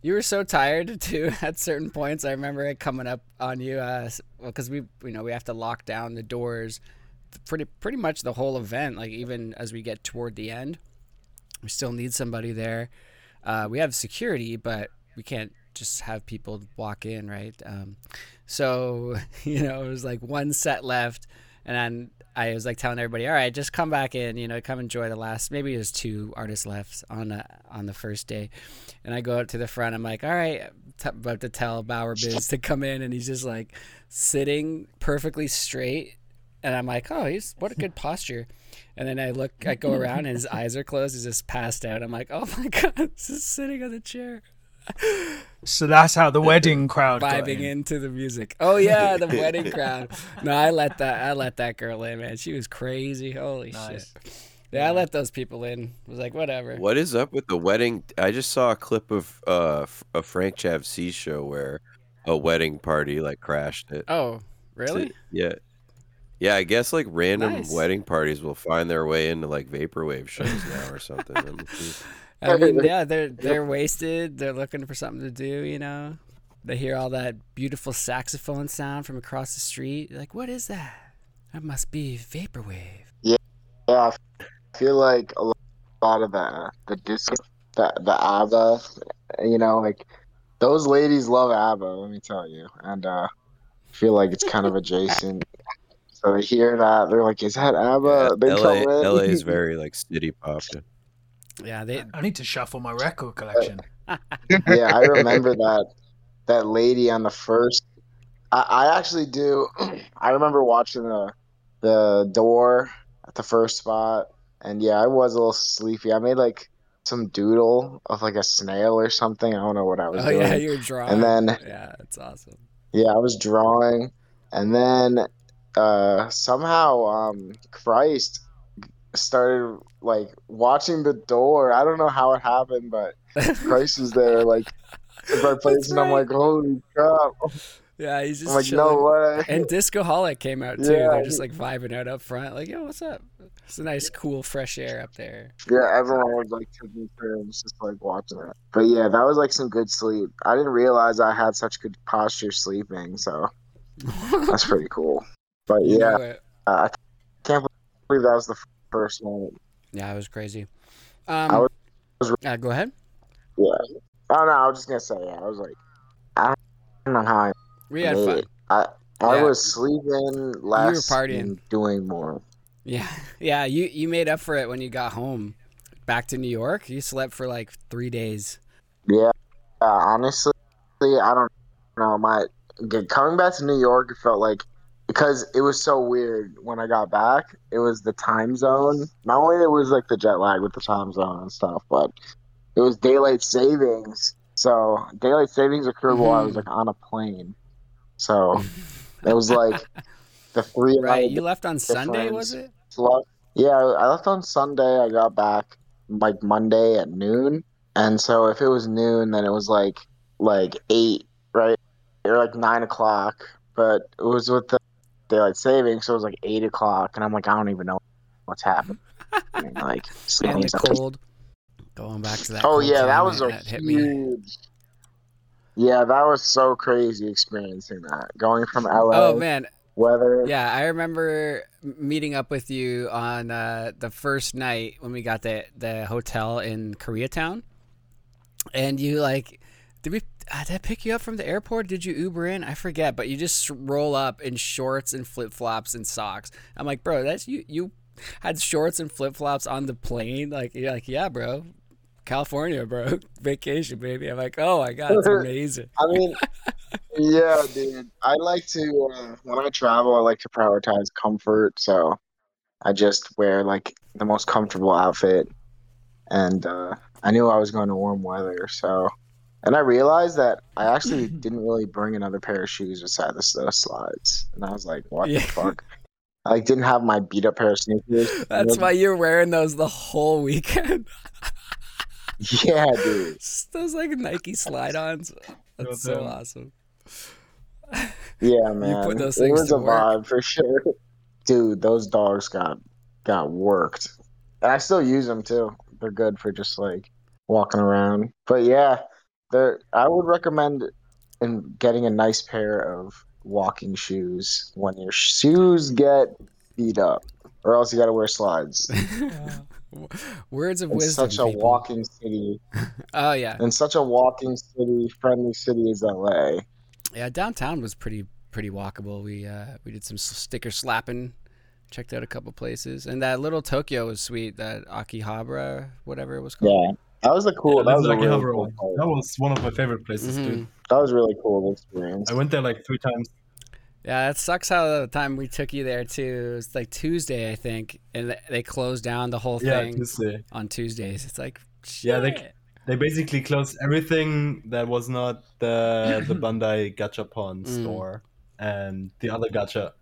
You were so tired too at certain points. I remember it coming up on you, uh, because we, you know, we have to lock down the doors, pretty pretty much the whole event. Like even as we get toward the end, we still need somebody there. Uh, we have security, but we can't just have people walk in, right? Um, so you know, it was like one set left, and then I was like telling everybody, "All right, just come back in. You know, come enjoy the last. Maybe there's two artists left on the on the first day." And I go up to the front. I'm like, "All right," t- about to tell Bauer Biz to come in, and he's just like sitting perfectly straight. And I'm like, "Oh, he's what a good posture." And then I look, I go around, and his eyes are closed. He's just passed out. I'm like, "Oh my god, he's just sitting on the chair." So that's how the wedding crowd got vibing in. into the music. Oh yeah, the wedding crowd. No, I let that I let that girl in, man. She was crazy. Holy Nice. shit. Yeah, I let those people in. I was like, whatever. What is up with the wedding? I just saw a clip of uh, f- a FrankJavCee show where a wedding party like crashed it. Oh, really? Yeah. Yeah, I guess like random Nice. wedding parties will find their way into like vaporwave shows now or something. Let me see. I mean, yeah, they're they're wasted. They're looking for something to do, you know. they hear all that beautiful saxophone sound from across the street. You're like, what is that? That must be vaporwave. Yeah, yeah. I feel like a lot of the the disco, the the ABBA, you know, like those ladies love ABBA. Let me tell you, and uh, I feel like it's kind of adjacent. So they hear that they're like, "Is that ABBA?" they LA, come in. LA is very like city pop. Yeah, they. I need to shuffle my record collection. yeah, I remember that that lady on the first. I, I actually do. I remember watching the the door at the first spot, and yeah, I was a little sleepy. I made like some doodle of like a snail or something. I don't know what I was doing. Oh doing. yeah, you're drawing. And then yeah, it's awesome. yeah, I was drawing, and then uh, somehow um, christtt started like watching the door. I don't know how it happened, but christtt was there, like in my place, and I'm like, holy crap! Yeah, he's just I'm like, chilling. no way. And Discoholic came out too. Yeah. They're just like vibing out up front, like, yo, what's up? It's a nice, cool, fresh air up there. Yeah, everyone was like taking turns, just like watching it. But yeah, that was like some good sleep. I didn't realize I had such good posture sleeping, so that's pretty cool. But You yeah, know uh, I can't believe that was the one. Yeah, it was crazy. I Um, was yeah, go ahead. Yeah. Oh no, I was just gonna say. Yeah, I was like, I don't know how I We had made fun. it. I I Yeah. was sleeping less, partying. and doing more. Yeah, yeah. You you made up for it when you got home, back to New York. You slept for like three days. Yeah. Uh, honestly, I don't know. My coming back to New York, it felt like because it was so weird when I got back. It was the time zone. Not only it was like the jet lag with the time zone and stuff, but it was daylight savings. So daylight savings occurred while I was mm-hmm. like on a plane. So it was like the three Right. You left on Sunday, was it? Yeah, I left on Sunday. I got back like Monday at noon, and so if it was noon, then it was like like eight, right, or like nine o'clock. But it was with the daylight savings, so it was like eight o'clock, and I'm like, I don't even know what's happening. like, And sleeping the something. cold. Going back to that. Oh yeah, that was a that huge. Yeah, that was so crazy experiencing that. Going from LA, Oh man, weather. Yeah, I remember meeting up with you on uh, the first night when we got the the hotel in Koreatown, and you like, did we? Uh, did I pick you up from the airport? Did you Uber in? I forget, but you just roll up in shorts and flip flops and socks. I'm like, bro, that's you. You had shorts and flip flops on the plane. Like, you're like, yeah, bro, California, bro, vacation, baby. I'm like, oh my god, it's amazing. I mean, yeah, dude. I like to uh, when I travel, I like to prioritize comfort. So I just wear like the most comfortable outfit, and uh, I knew I was going to warm weather. So, and I realized that I actually didn't really bring another pair of shoes beside the the slides, and I was like, what Yeah. the fuck. I like, didn't have my beat up pair of sneakers. That's why you're wearing those the whole weekend. Yeah, dude. Just those like Nike slide-ons. That's so um, awesome. Yeah, man. put those it things was to a work. vibe for sure. Dude, those dogs got got worked. And I still use them too. They're good for just like walking around. But yeah, they're I would recommend in getting a nice pair of walking shoes when your shoes get beat up. Or else you gotta wear slides. Words of In wisdom. such a people. walking city. Oh yeah, In such a walking city, friendly city as LA. yeah. Downtown was pretty pretty walkable. We uh we did some sticker slapping, checked out a couple places, and that little Tokyo was sweet. That Akihabara, whatever it was called. Yeah. That was a cool Yeah, that was is a really cool one. That was one of my favorite places too. Mhm. That was really cool experience. I went there like three times. Yeah, that sucks. How the time we took you there too. It was like Tuesday, I think, and they closed down the whole Yeah, thing Tuesday. on Tuesdays. It's like shit. Yeah, they they basically closed everything that was not the the Bandai Gachapon Mm. store and the other gacha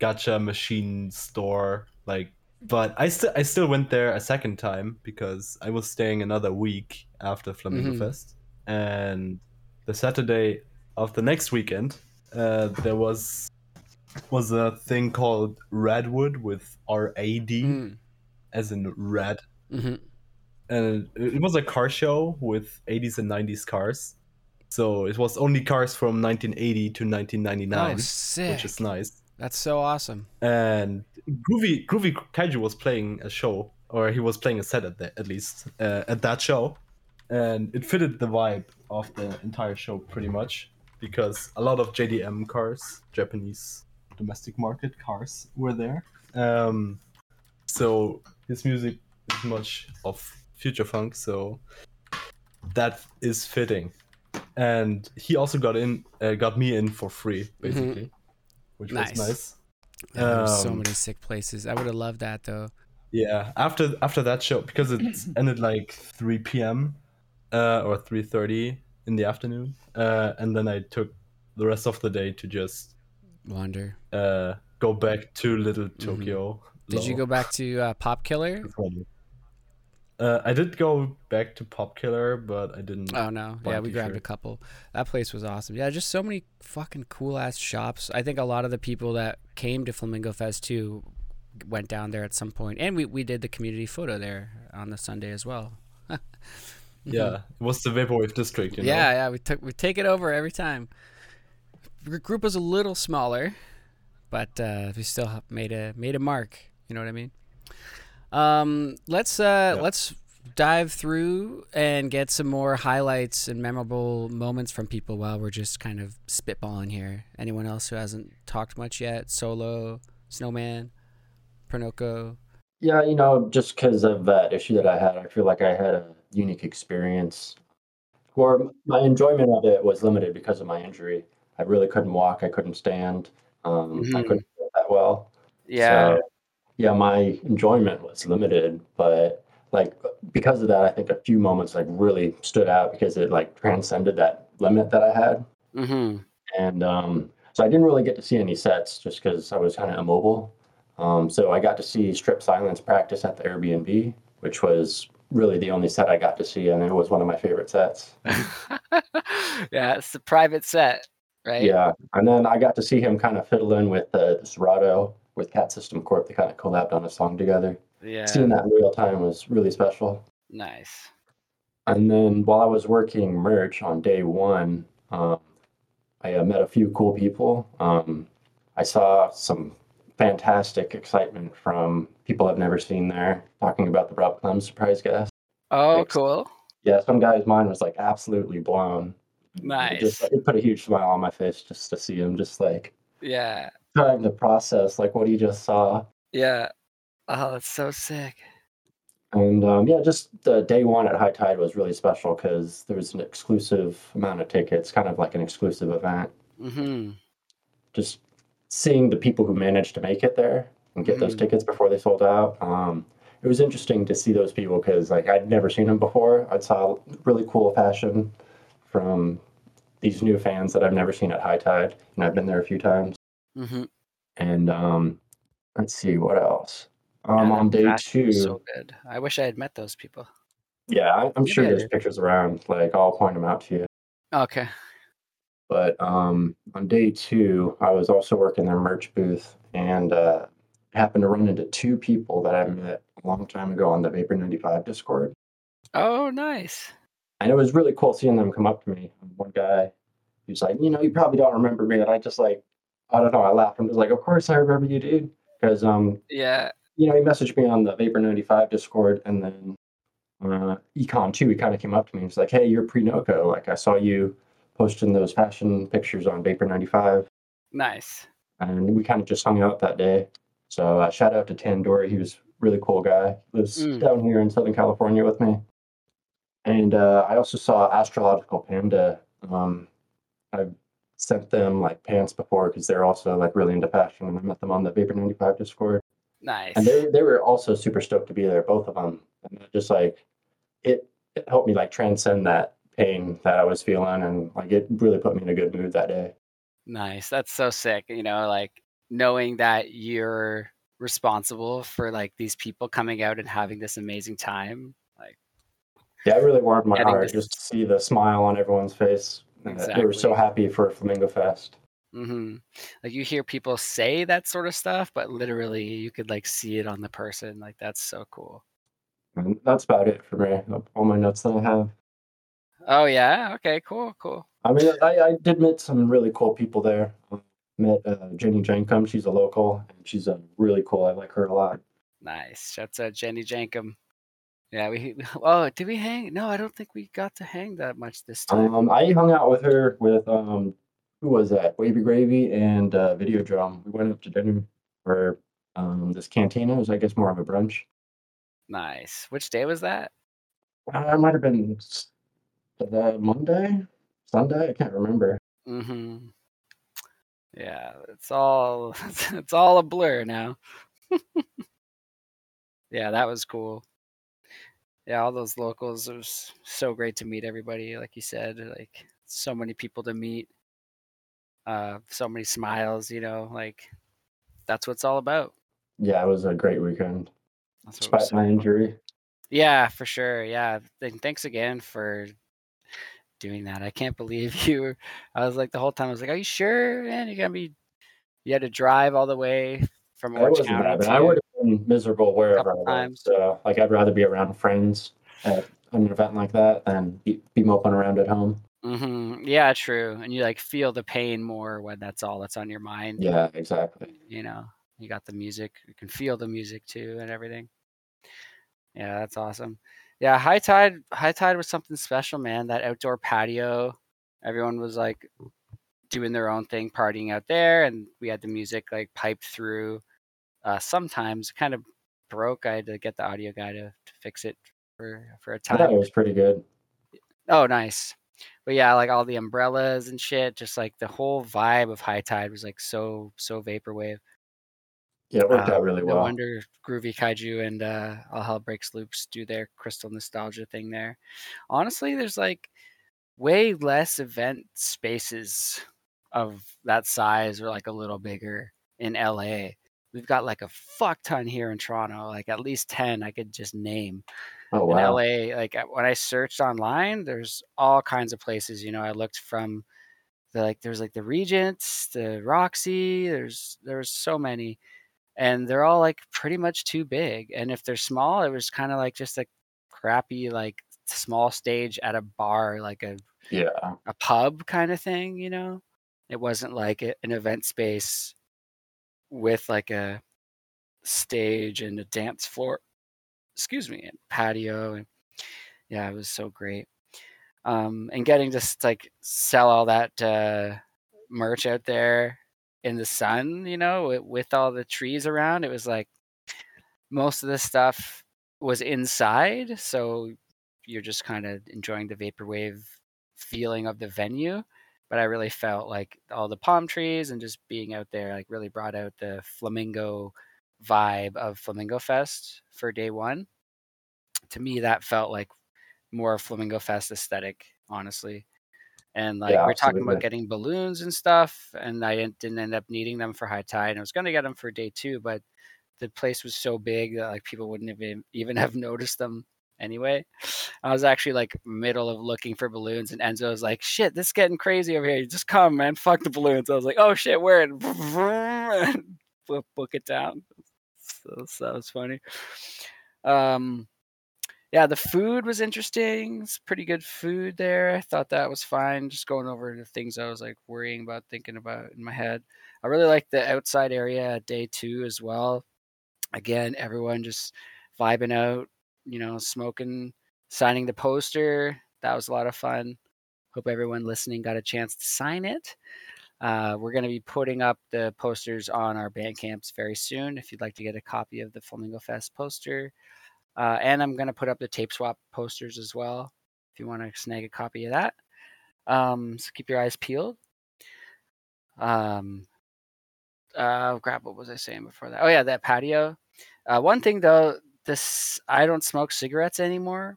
gacha machine store. Like, but I still I still went there a second time because I was staying another week after Flamingo Mhm. Fest, and the Saturday of the next weekend, uh, there was was a thing called Radwood with R A D Mm. as in red hmm and it was a car show with 80s and 90s cars So it was only cars from 1980 to 1999, Oh, sick. which is nice. That's so awesome. And Groovy Groovy Kaiju was playing a show, or he was playing a set at the, at least uh, at that show, and it fitted the vibe of the entire show pretty much because a lot of JDM cars, Japanese domestic market cars, were there. Um, so his music is much of future funk, so that is fitting. And he also got in, uh, got me in for free, basically, which Nice. was nice. Yeah, there's so Um, many sick places. I would have loved that though. Yeah, after after that show because it ended like 3 p.m. Uh, or 3:30 in the afternoon, uh, and then I took the rest of the day to just Wander. uh, go back to Little Tokyo. Mm-hmm. Did you go back to uh, Popkiller? Uh, I did go back to Popkiller, but I didn't. Oh no, yeah, we grabbed a couple. That place was awesome. Yeah, just so many fucking cool ass shops. I think a lot of the people that came to Flamingo Fest too went down there at some point, and we we did the community photo there on the Sunday as well. Yeah, it was the Vaporwave district. You know? Yeah, yeah, we took we take it over every time. The group was a little smaller, but uh, we still made a made a mark. You know what I mean? Um, let's uh, let's dive through and get some more highlights and memorable moments from people while we're just kind of spitballing here. Anyone else who hasn't talked much yet? Solo, Snowman, Pernoko. Yeah, you know, just because of that issue that I had, I feel like I had a unique experience. Or my enjoyment of it was limited because of my injury. I really couldn't walk. I couldn't stand. Um, I Mhm. couldn't that well. Yeah. So, yeah, my enjoyment was limited, but like because of that, I think a few moments like really stood out because it like transcended that limit that I had. Mm-hmm. And um, so I didn't really get to see any sets just because I was kind of immobile. Um, so I got to see Strip Silence practice at the Airbnb, which was really the only set I got to see, and it was one of my favorite sets. yeah, it's the private set, right? Yeah, and then I got to see him kind of fiddle in with uh, Serato with Cat System Corp. They kind of collabed on a song together. Yeah. Seeing that in real time was really special. Nice. And then while I was working merch on day one, um, I uh, met a few cool people. Um, I saw some fantastic excitement from people I've never seen there talking about the Rob Clem surprise guest. Oh, Like, cool. Yeah, some guy's mind was like absolutely blown. It Nice. Just it put a huge smile on my face just to see him just like Yeah. Trying to process like what he just saw. Yeah. Oh, that's so sick. And um, yeah, just the day one at High Tide was really special because there was an exclusive amount of tickets, kind of like an exclusive event. Mm-hmm. Just seeing the people who managed to make it there and get those Mhm. tickets before they sold out. Um, it was interesting to see those people because like I'd never seen them before. I saw really cool fashion from these new fans that I've never seen at High Tide, and I've been there a few times. Mm-hmm. And um, let's see what else. Um, on day two, So good. I wish I had met those people. yeah, I- I'm Maybe sure there's pictures around. Like I'll point them out to you. Okay. But um, on day two, I was also working their merch booth and uh, happened to run into two people that I met a long time ago on the Vapor 95 Discord. Oh, nice. And it was really cool seeing them come up to me. One guy, he was like, You know, you probably don't remember me. And I just like, I don't know, I laughed. I'm just like, Of course I remember you, dude. Because, um, Yeah. you know, he messaged me on the Vapor 95 Discord and then uh, Econ 2, he kind of came up to me and was like, Hey, you're Pernoko. Like, I saw you posting those fashion pictures on Vapor 95. Nice. and we kind of just hung out that day. So uh, shout out to Tandoori. He was a really cool guy. Lives Mm. down here in Southern California with me. And uh, I also saw Astrological Panda. Um, I've sent them like pants before because they're also like really into fashion, and I met them on the Vapor 95 Discord. Nice. And they they were also super stoked to be there, both of them. And just like it, it helped me like transcend that pain that I was feeling, and like it really put me in a good mood that day. Nice. That's so sick. You know, like knowing that you're responsible for like these people coming out and having this amazing time. Like, Yeah, it really warmed my heart this- just to see the smile on everyone's face. That They were so happy for Flamingo Fest. Mm-hmm. like you hear people say that sort of stuff, but literally you could like see it on the person. Like, that's so cool. And that's about it for me. All my notes that I have. Oh, yeah. Okay, cool, cool. I mean, I, I did meet some really cool people there. Met uh, Jenny Jankum. She's a local, and she's a really cool. I like her a lot. Nice. Shouts out Jenny Jankum. Yeah, we. Oh, did we hang? No, I don't think we got to hang that much this time. Um, I hung out with her with um, who was that? Wavy Gravy and uh, Video Drum. We went up to dinner for um this cantina. It was, I guess, more of a brunch. Nice. Which day was that? Uh, it might have been the Monday, Sunday. I can't remember. Mm-hmm. Yeah, it's all it's all a blur now. yeah, that was cool. Yeah, all those locals. It was so great to meet everybody. Like you said, like so many people to meet. Uh, so many smiles. You know, like that's what it's all about. Yeah, it was a great weekend. That's Despite so my injury. Yeah, for sure. Yeah. Th- thanks again for doing that. I can't believe you were I was like the whole time I was like, Are you sure, man? You're gonna be you had to drive all the way from Orange County. I would been miserable wherever I was. So, like, I'd rather be around friends at an event like that than be, be moping around at home. hmm Yeah, true. And you like feel the pain more when that's all that's on your mind. Yeah, exactly. You know, you got the music, you can feel the music too and everything. Yeah, that's awesome. Yeah, high tide high tide was something special, man. That outdoor patio, everyone was like doing their own thing, partying out there, and we had the music like piped through. Uh, sometimes kind of broke. I had to get the audio guy to, to fix it for for a I thought time. it was pretty good. Oh, nice. But yeah, like all the umbrellas and shit, just like the whole vibe of high tide was like so so vaporwave. Yeah, it worked Uh, out really well. no wonder Groovy Kaiju and uh, All Hell Breaks Loops do their crystal nostalgia thing there. Honestly, there's like way less event spaces of that size or like a little bigger in LA. We've got like a fuck ton here in Toronto, like at least 10 I could just name. Oh In wow. LA, like when I searched online, there's all kinds of places. You know, I looked from the like there's like the Regents, the Roxy, there's there's so many and they're all like pretty much too big. And if they're small, it was kind of like just a crappy like small stage at a bar, like a Yeah. a pub kind of thing, you know. It wasn't like an event space with like a stage and a dance floor. Excuse me, and patio and yeah, it was so great. Um, and getting to like sell all that uh, merch out there in the sun, you know, with, with all the trees around, it was like most of the stuff was inside, so you're just kind of enjoying the vaporwave feeling of the venue. But I really felt like all the palm trees and just being out there like really brought out the flamingo vibe of Flamingo Fest for day one. To me, that felt like more Flamingo Fest aesthetic, honestly. And like Yeah, we're talking about getting balloons and stuff, and I didn't, didn't end up needing them for high tide. And I was going to get them for day two, but the place was so big that like people wouldn't have even, even have noticed them anyway. I was actually like middle of looking for balloons, and Enzo was like, "Shit, this is getting crazy over here. Just come, man. Fuck the balloons." I was like, "Oh shit, where?" And book it down. So, so that was funny. Um, yeah, the food was interesting. It's pretty good food there. I thought that was fine. Just going over the things I was like worrying about, thinking about in my head. I really liked the outside area day two as well. Again, everyone just vibing out, you know, smoking, signing the poster. That was a lot of fun. Hope everyone listening got a chance to sign it. Uh, we're going to be putting up the posters on our Bandcamps very soon. If you'd like to get a copy of the Flamingo Fest poster, uh, and I'm going to put up the tape swap posters as well. If you want to snag a copy of that, um, so keep your eyes peeled. Um, uh, crap, what was I saying before that? Oh yeah, that patio. Uh, one thing though, this I don't smoke cigarettes anymore,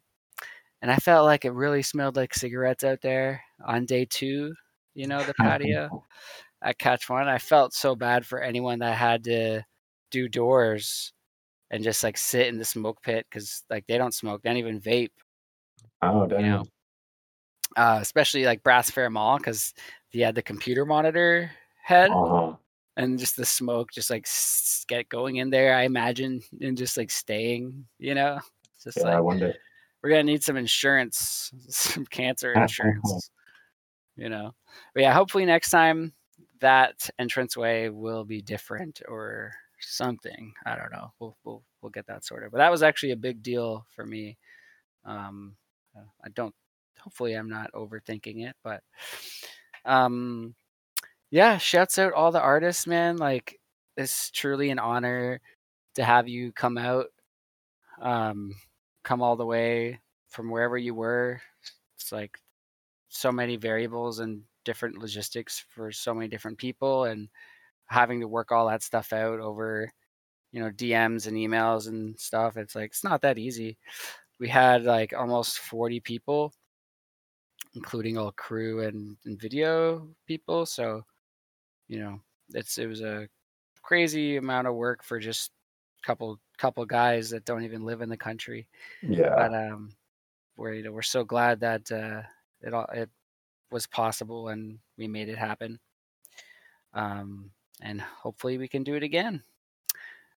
and I felt like it really smelled like cigarettes out there on day two. You know, the patio at Catch One. I felt so bad for anyone that had to do doors and just like sit in the smoke pit because like they don't smoke, they don't even vape. Oh damn. You know, uh, especially like Brass Fair Mall because he had the computer monitor head Uh-huh. And just the smoke just like get going in there. I imagine and just like staying. You know, it's just Yeah, I wonder. we're gonna need some insurance, some cancer insurance. you know. But yeah, hopefully next time that entranceway will be different or something. I don't know. We'll we'll we'll get that sorted. But that was actually a big deal for me. Um, uh, I don't. Hopefully, I'm not overthinking it, but um, yeah. Shouts out all the artists, man. Like it's truly an honor to have you come out, um, come all the way from wherever you were. It's like so many variables and different logistics for so many different people, and having to work all that stuff out over you know DMs and emails and stuff. It's like it's not that easy. We had like almost 40 people, including all crew and, and video people. So, you know, it's it was a crazy amount of work for just a couple couple guys that don't even live in the country. Yeah. But um, we're you know we're so glad that uh, it all it was possible and we made it happen. Um, and hopefully we can do it again.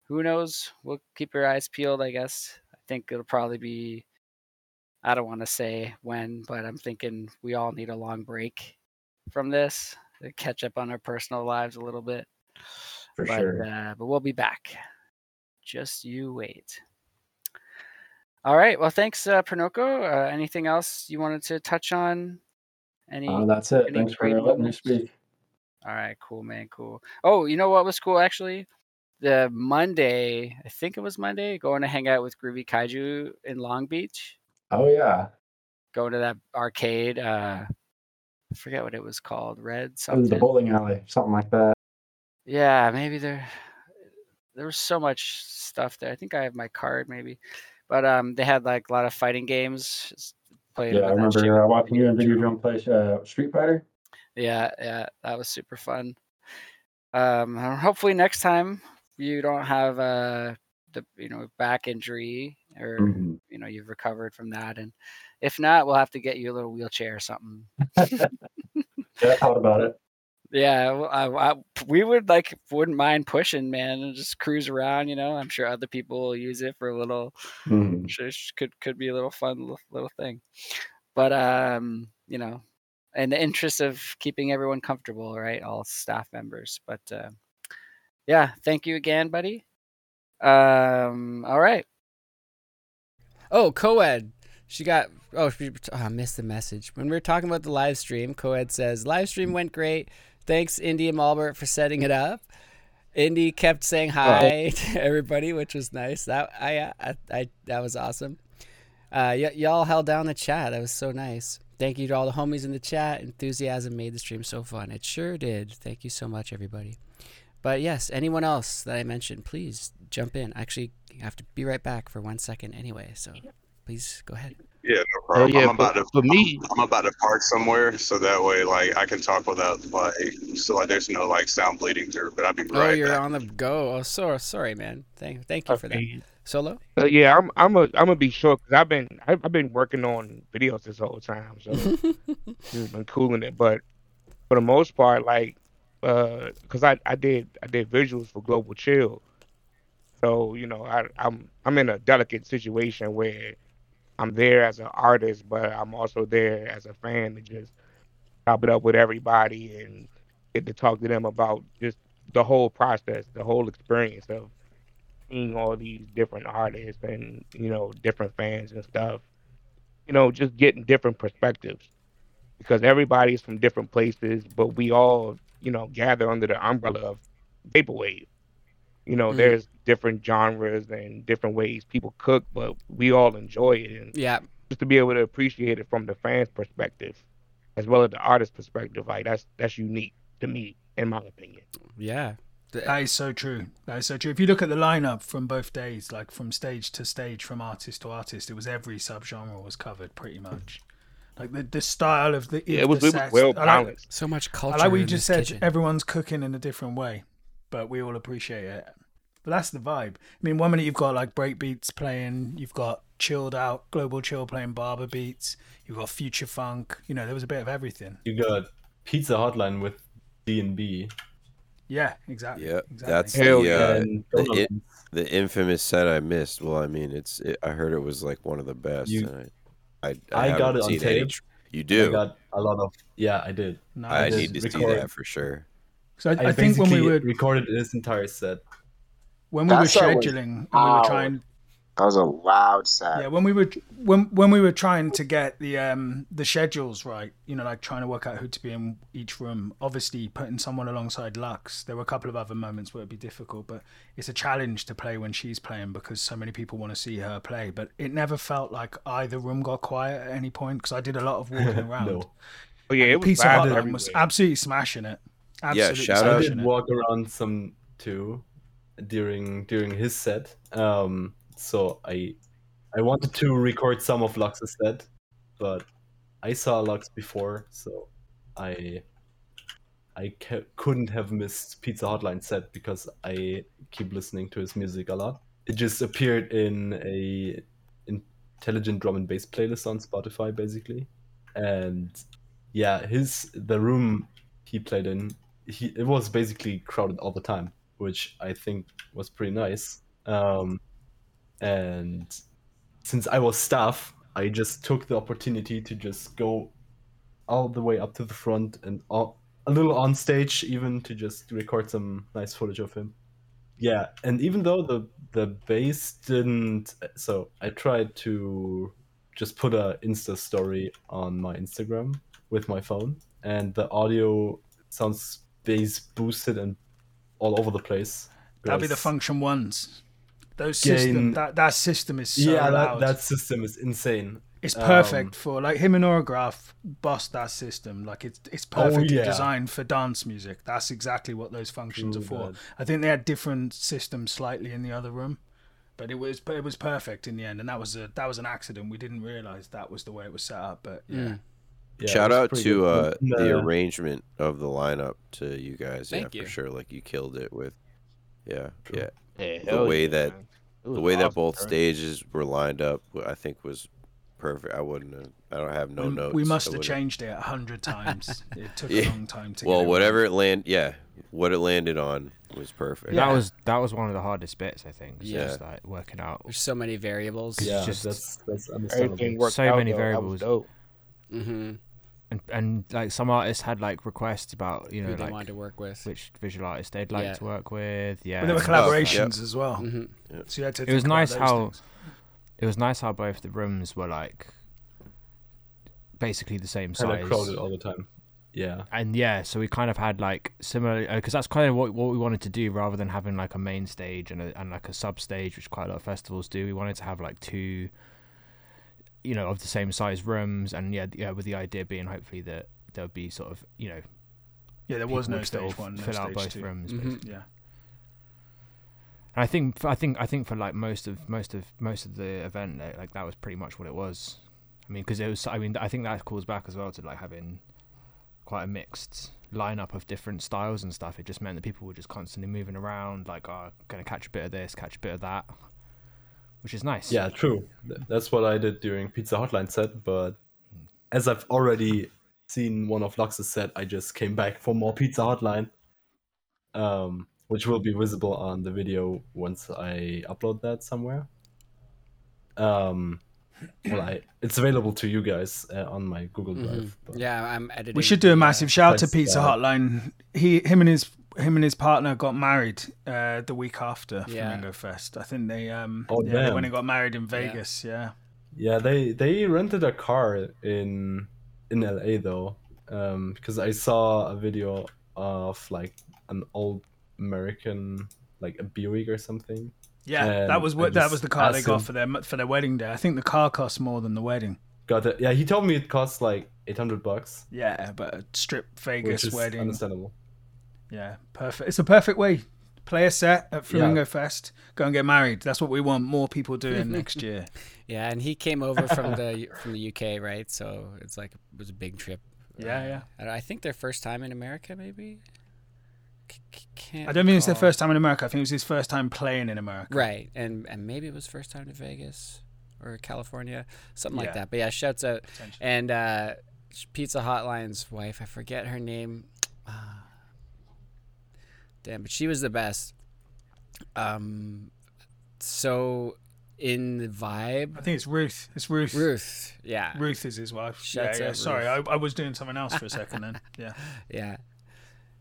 Who knows? We'll keep your eyes peeled, I guess. I think it'll probably be I don't want to say when, but I'm thinking we all need a long break from this catch up on our personal lives a little bit. For but, sure. Uh, but we'll be back. Just you wait. All right. Well, thanks, uh, Pernoko. Uh, anything else you wanted to touch on? Any? Uh, that's it. any Thanks for letting me speak. All right, cool, man, cool. Oh, you know what was cool actually? The Monday, I think it was Monday, going to hang out with Groovy Kaiju in Long Beach. Oh yeah, Going to that arcade. Uh, I forget what it was called. Red something. the bowling alley, something like that. Yeah, maybe there. There was so much stuff there. I think I have my card, maybe, but um, they had like a lot of fighting games. Played Yeah, I with that shit remember uh, watching you and Video Drum play uh, Street Fighter. Yeah, yeah, that was super fun. Um, hopefully next time you don't have uh the you know back injury or Mhm. you know you've recovered from that, and if not, we'll have to get you a little wheelchair or something. Yeah, I thought about it. Yeah, I, I, we would like wouldn't mind pushing, man, and just cruise around. You know, I'm sure other people will use it for a little. Mhm. Could could be a little fun little, little thing, but um, you know, in the interest of keeping everyone comfortable, right? All staff members, but uh, yeah, thank you again, buddy. Um, all right. Oh, Coed. She got. Oh, she, oh, I missed the message. When we were talking about the live stream, Coed says, Live stream went great. Thanks, Indy and Malbert, for setting it up. Indy kept saying hi to everybody, which was nice. That I, I, I that was awesome. Uh, y- y'all held down the chat. That was so nice. Thank you to all the homies in the chat. Enthusiasm made the stream so fun. It sure did. Thank you so much, everybody. But yes, anyone else that I mentioned, please jump in. Actually, I have to be right back for one second anyway. So please go ahead. Yeah, no problem. yeah, I'm for- about to for me- I'm, I'm about to park somewhere so that way like I can talk without like so like there's no like sound bleeding through. But I'll be oh, you're back. on the go. Oh, so sorry, man. Thank, thank you for that. Solo. Uh, yeah, I'm I'm a I'm gonna be short because I've been I've, I've been working on videos this whole time, so just been cooling it. But for the most part, like, uh, cause I I did I did visuals for Global Chill, so you know I I'm I'm in a delicate situation where I'm there as an artist, but I'm also there as a fan to just chop it up with everybody and get to talk to them about just the whole process, the whole experience of seeing all these different artists and you know different fans and stuff. You know just getting different perspectives because everybody's from different places but we all you know gather under the umbrella of vaporwave you know Mm. there's different genres and different ways people cook but we all enjoy it and Yeah. just to be able to appreciate it from the fans perspective as well as the artist perspective like that's that's unique to me in my opinion Yeah. That is so true. That is so true. If you look at the lineup from both days, like from stage to stage, from artist to artist, it was every subgenre was covered pretty much. Like the, the style of the Yeah, it was- it was well I like- balanced. So much I culture. like what you just said. kitchen. Everyone's cooking in a different way, but we all appreciate it. But that's the vibe. I mean, one minute you've got like break beats playing, you've got chilled out, global chill playing barber beats, you've got future funk. You know, there was a bit of everything. You got Pizza Hotline with D and B. Yeah, exactly. Yeah, exactly. that's Hell the, yeah. uh, the, it, the infamous set I missed. Well, I mean, it's it, I heard it was like one of the best. You- and I, I, I got it on seen tape. tr- You do. I got a lot of yeah, I did. I Nice. need to see that for sure. So I, I, I think when we were recorded this entire set. when we were That set was scheduling and we were trying That was a loud set. Yeah, when we were when when we were trying to get the um the schedules right, you know, like trying to work out who to be in each room. Obviously, putting someone alongside Lux, there were a couple of other moments where it'd be difficult, but it's a challenge to play when she's playing because so many people want to see her play. But it never felt like either room got quiet at any point because I did a lot of walking around. No. Oh yeah, it was Pizza loud was absolutely smashing it. Absolutely shout I out- smashing did walk around some too during during his set. Um, so I I wanted to record some of Lux's set, but I saw Lux before, so I I ca- couldn't have missed Pizza Hotline set because I keep listening to his music a lot. It just appeared in a intelligent drum and bass playlist on Spotify, basically, and yeah, his the room he played in he it was basically crowded all the time, which I think was pretty nice. Um, and since I was staff, I just took the opportunity to just go all the way up to the front and all, a little on stage, even to just record some nice footage of him. Yeah, and even though the the bass didn't, so I tried to just put a Insta story on my Instagram with my phone, and the audio sounds bass boosted and all over the place. That'd be the function ones. Those Gain- system that that system is so yeah, that, that system is insane. It's Um, perfect for like him and AURAGRAPH bust that system. Like it's it's perfectly Oh, yeah. designed for dance music. That's exactly what those functions True are for. that. I think they had different systems slightly in the other room, but it was it was perfect in the end. And that was a that was an accident. We didn't realize that was the way it was set up. But yeah, Mm. Yeah, Shout out to uh, And, the uh, arrangement of the lineup to you guys. Thank yeah, you. for sure. Like you killed it with, yeah, True. yeah. Yeah, The way yeah, that the was way that both bro. stages were lined up, I think was perfect. I wouldn't. Have, I don't have no we, notes. we I must have wouldn't- changed it a hundred times. it took Yeah. a long time to. Well, get whatever right. it land, yeah, what it landed on was perfect. That was that was one of the hardest bits, I think. was Yeah. Just like working out. There's so many variables. Yeah, just- that's that's Everything worked So out, many though. That was variables. dope. Mm-hmm. And and like some artists had like requests about you know Who they like wanted to work with. which visual artist they'd like Yeah. to work with. Yeah. But there were okay. collaborations as well. hmm So you had to. It was nice how- things. It was nice how both the rooms were like basically the same Kind size. of crowded all the time. Yeah, and yeah, so we kind of had like similar because that's kind of what what we wanted to do rather than having like a main stage and a, and like a sub stage, which quite a lot of festivals do. We wanted to have like two, you know, of the same size rooms, and yeah, yeah, with the idea being hopefully that there would be sort of you know Yeah, there was no would still stage one, no fill out stage both two. rooms. Mhm. Yeah. And I think I think I think for like most of most of most of the event, like, like that was pretty much what it was. I mean, because it was. I mean, I think that calls back as well to like having quite a mixed lineup of different styles and stuff. It just meant that people were just constantly moving around, like, oh, gonna catch a bit of this, catch a bit of that, which is nice. yeah, true. That's what I did during Pizza Hotline set. But as I've already seen one of Lux's set, I just came back for more Pizza Hotline, um, which will be visible on the video once I upload that somewhere. Um, well, I it's available to you guys uh, on my Google Drive. Mm-hmm. Yeah, I'm editing. We should do a the, uh, massive shout out to Pizza uh, Hotline. He, him and his, him and his partner got married uh, the week after Yeah. Flamingo Fest. I think they, um, Oh, yeah, they damn. went got married in Vegas. Yeah. Yeah, they they rented a car in in LA though, um, because I saw a video of like an old American like a Buick or something. Yeah, that was what that was the car they got him- for their for their wedding day. I think the car cost more than the wedding. Got it. Yeah, he told me it costs like eight hundred bucks, Yeah, but a strip which Vegas is wedding. understandable. Yeah, perfect. It's a perfect way. Play a set at Flamingo Yeah. Fest. Go and get married. That's what we want more people doing next year. Yeah, and he came over from the from the UK, right? So it's like it was a big trip. Yeah, Uh, yeah. And I think their first time in America, maybe. C- c- can't I don't think it's their first time in America. I think it was his first time playing in America. Right, and and maybe it was first time to Vegas or California, something like Yeah. that. But yeah, shouts out and uh, Pizza Hotline's wife. I forget her name. Ah. Damn, but she was the best. Um, so in the vibe. I think it's Ruth. It's Ruth. Ruth, yeah, Ruth is his wife. Shouts yeah, yeah. out Sorry, I, I was doing something else for a second then. Yeah. yeah,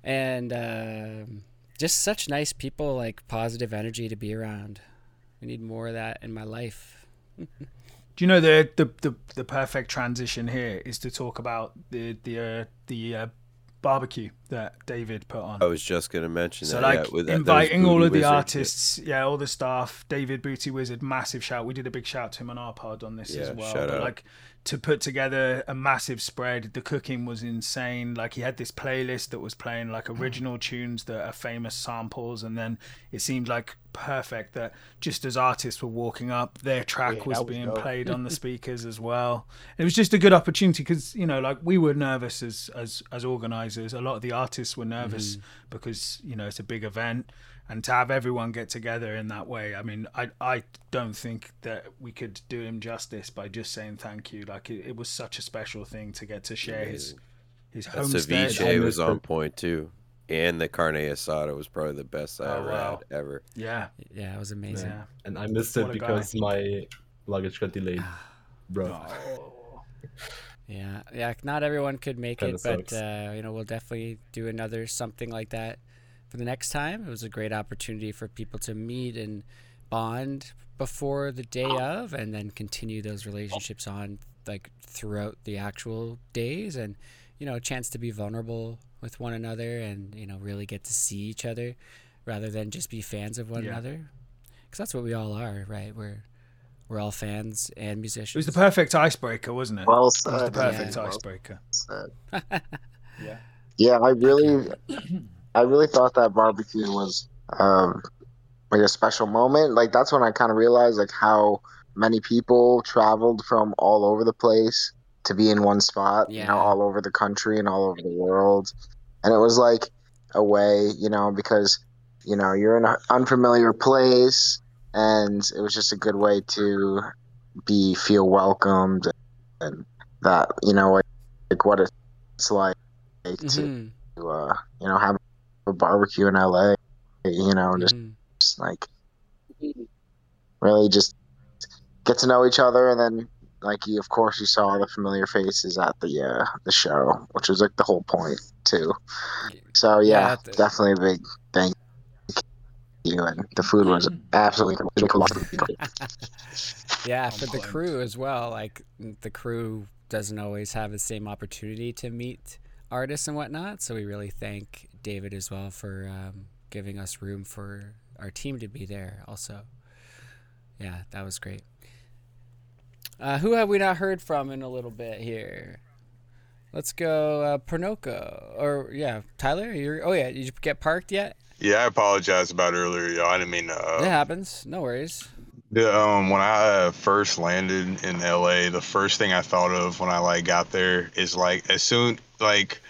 and um just such nice people, like positive energy to be around. I need more of that in my life. Do you know the the, the the perfect transition here is to talk about the the uh, the uh, barbecue that David put on. I was just gonna mention So that. like yeah, with that, those inviting all of the Wizard shit. artists, yeah, all the staff. David Booty Wizard, massive shout. We did a big shout to him on our pod on this as well. shout but out. like to put together a massive spread, the cooking was insane. Like he had this playlist that was playing like hmm. original tunes that are famous samples, and then it seemed like perfect that just as artists were walking up, their track Yeah, was that was being dope. played on the speakers as well. It was just a good opportunity because you know, like we were nervous as as as organizers. A lot of the artists were nervous mm. because you know it's a big event, and to have everyone get together in that way. I mean, I I don't think that we could do him justice by just saying thank you. Like it, it was such a special thing to get to share his his That homestead. ceviche was on point too, and the carne asada was probably the best I Oh, ever wow. had ever. Yeah, Yeah, it was amazing. yeah. And I missed What it a guy. because my luggage got delayed, bro. Oh. Yeah, yeah. Not everyone could make Kinda it, but uh, you know, we'll definitely do another something like that for the next time. It was a great opportunity for people to meet and bond before the day of, and then continue those relationships on like throughout the actual days, and you know, a chance to be vulnerable with one another, and you know, really get to see each other rather than just be fans of one Yeah. another, because that's what we all are, right? We're we're all fans and musicians. It was the perfect icebreaker, wasn't it? Well it was the perfect Yeah. icebreaker. said. Yeah. Yeah, I really, I really thought that barbecue was um, like a special moment. Like that's when I kind of realized like how many people traveled from all over the place to be in one spot. Yeah. You know, all over the country and all over the world, and it was like a way, you know, because you know you're in an unfamiliar place, and it was just a good way to be feel welcomed and that you know like, like what it's like to Mhm, uh, you know have a barbecue in LA. You know, just, mhm. just like really just get to know each other, and then like you, of course, you saw the familiar faces at the uh, the show, which was like the whole point too. So yeah, Yeah, definitely a big you, and the food was absolutely yeah, On for the crew as well. Like the crew doesn't always have the same opportunity to meet artists and whatnot. So we really thank David as well for um, giving us room for our team to be there. Also, yeah, that was great. Uh, who have we not heard from in a little bit here? Let's go, uh, Pernoko. Or yeah, Tyler. You're. Oh yeah, did you get parked yet? Yeah, I apologize about earlier, y'all. I didn't mean to. Uh, it happens. No worries. The, um, when I uh, first landed in LA, the first thing I thought of when I like got there is like as soon like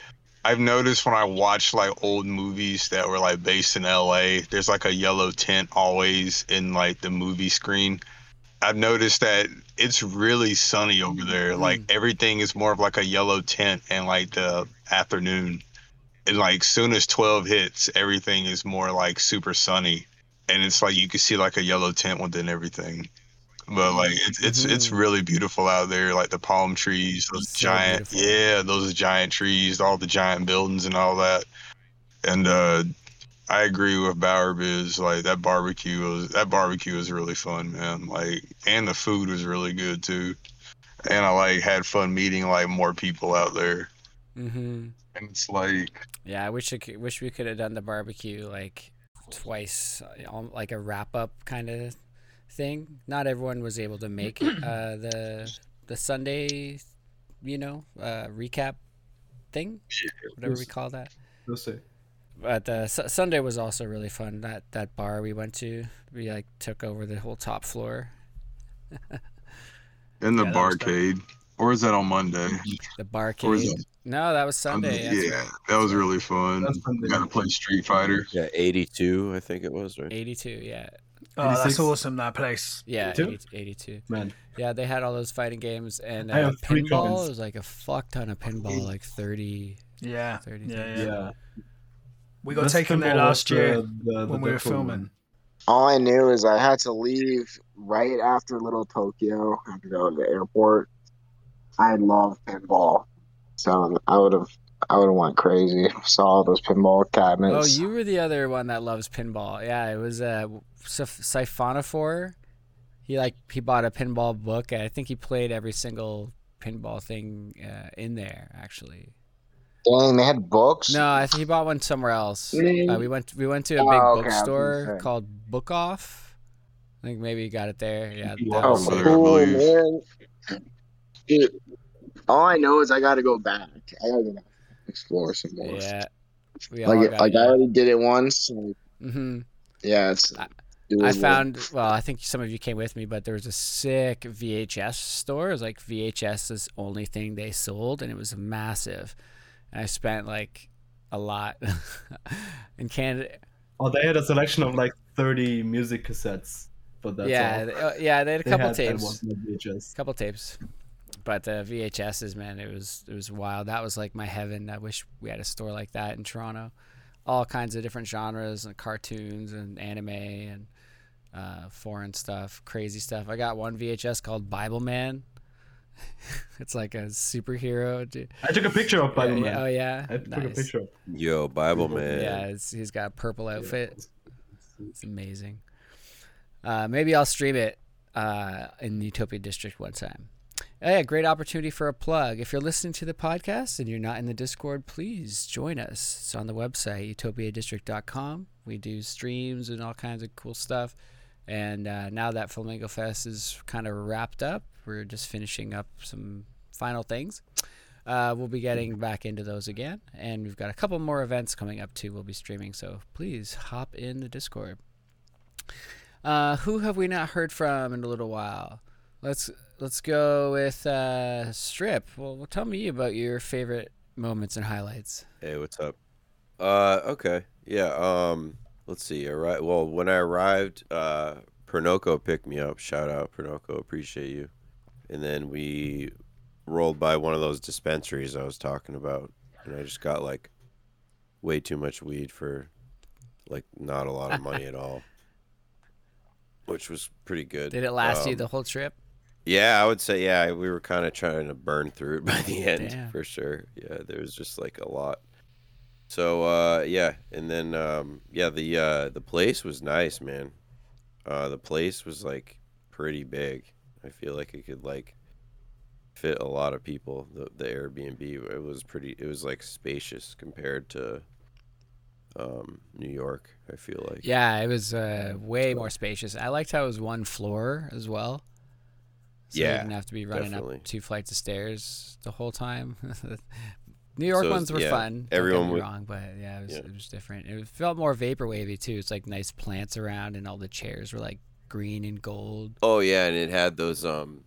I've noticed when I watch like old movies that were like based in LA, there's like a yellow tint always in like the movie screen. I've noticed that it's really sunny over there. Like everything is more of like a yellow tint and like the afternoon. And like soon as 12 hits, everything is more like super sunny and it's like you can see like a yellow tint within everything. But like it's it's it's Mhm. really beautiful out there, like the palm trees, those So giant beautiful. yeah, those giant trees, all the giant buildings and all that. And uh I agree with Biz, like that barbecue was that barbecue was really fun, man. Like and the food was really good too. And I like had fun meeting like more people out there. Mm-hmm. And it's like Yeah, I wish I could, wish we could have done the barbecue like twice, uh, like a wrap up kind of thing. Not everyone was able to make uh, the the Sunday, you know, uh, recap thing, whatever we call that. We'll see. But uh, Su- Sunday was also really fun. That that bar we went to, we like took over the whole top floor. in the Yeah, that was dope. barcade. Or is that on Monday? The Or is barcade. That No, that was Sunday. that's yeah, right. that was really fun. That's Got to play Street Fighter. Yeah, 82, I think it was, right? 82, yeah. Oh, that's 86? awesome. That place. Yeah, 82? 80 82. Man, Yeah, they had all those fighting games and uh, I have three pinball. It was like a fuck ton of pinball, like 30, Yeah. 30 Yeah, things. yeah. yeah. We got Best taken there last was year the- the- the when we were Deadpool filming. one. All I knew is I had to leave right after Little Tokyo, I had to go to the airport. I love pinball, so I would have I would have went crazy. Saw all those pinball cabinets. Oh, you were the other one that loves pinball. Yeah, it was uh, Siph- Siphonophore. He like he bought a pinball book. I think he played every single pinball thing uh, in there. Actually, Dang, they had books. no, I think he bought one somewhere else. Uh, we went we went to a Oh, big okay, I was gonna bookstore called Book Off. I think maybe he got it there. Yeah. Yeah. that Oh, was- cool, man. Dude, all I know is I got to go back. I got to go back explore some more. yeah. Like, like. I already did it once. So hmm yeah, it's. I- doable. I found well, I think some of you came with me, but there was a sick VHS store. It was like VHS's only thing they sold, and it was massive. And I spent like a lot in Canada. Oh, they had a selection of like 30 music cassettes, but that's yeah, all. they- uh, yeah, they had a They couple had- tapes, was not VHS. couple tapes. But the VHSs, man, it was it was wild. That was like my heaven. I wish we had a store like that in Toronto. All kinds of different genres and cartoons and anime and uh, foreign stuff, crazy stuff. I got one VHS called Bible Man. it's like a superhero. dude. I took a picture of Bible Yeah, Man. Oh yeah, I took a nice. picture of Yo, Bible man. Yeah, it's, he's got a purple outfit. It's amazing. Uh, maybe I'll stream it uh, in Utopia District one time. Yeah, great opportunity for a plug. If you're listening to the podcast and you're not in the Discord, please join us. It's on the website, utopiadistrict.com. We do streams and all kinds of cool stuff. And uh, now that Flamingo Fest is kind of wrapped up, we're just finishing up some final things. Uh, we'll be getting back into those again. And we've got a couple more events coming up too. We'll be streaming. So please hop in the Discord. Uh, who have we not heard from in a little while? Let's let's go with uh, Strip. Well, well, tell me about your favorite moments and highlights. Hey, what's up? Uh, okay. Yeah, um, let's see. All right. Well, when I arrived, uh, Pernoko picked me up. Shout out, Pernoko. Appreciate you. And then we rolled by one of those dispensaries I was talking about. And I just got like way too much weed for like not a lot of money at all. Which was pretty good. Did it last you Um, the whole trip? Yeah, I would say yeah. We were kind of trying to burn through it by the end Damn. for sure. Yeah, there was just like a lot. So uh, yeah, and then um, yeah, the uh, the place was nice, man. Uh, the place was like pretty big. I feel like it could like fit a lot of people. The the Airbnb it was pretty. It was like spacious compared to um, New York. I feel like Yeah, it was uh, way more spacious. I liked how it was one floor as well. So you Yeah, didn't have to be running definitely. up two flights of stairs the whole time. New York So ones were yeah, fun. everyone don't get me would- wrong, but yeah, it was, Yeah. it was different. It felt more vapor wavy too. It's like nice plants around, and all the chairs were like green and gold. Oh yeah, and it had those um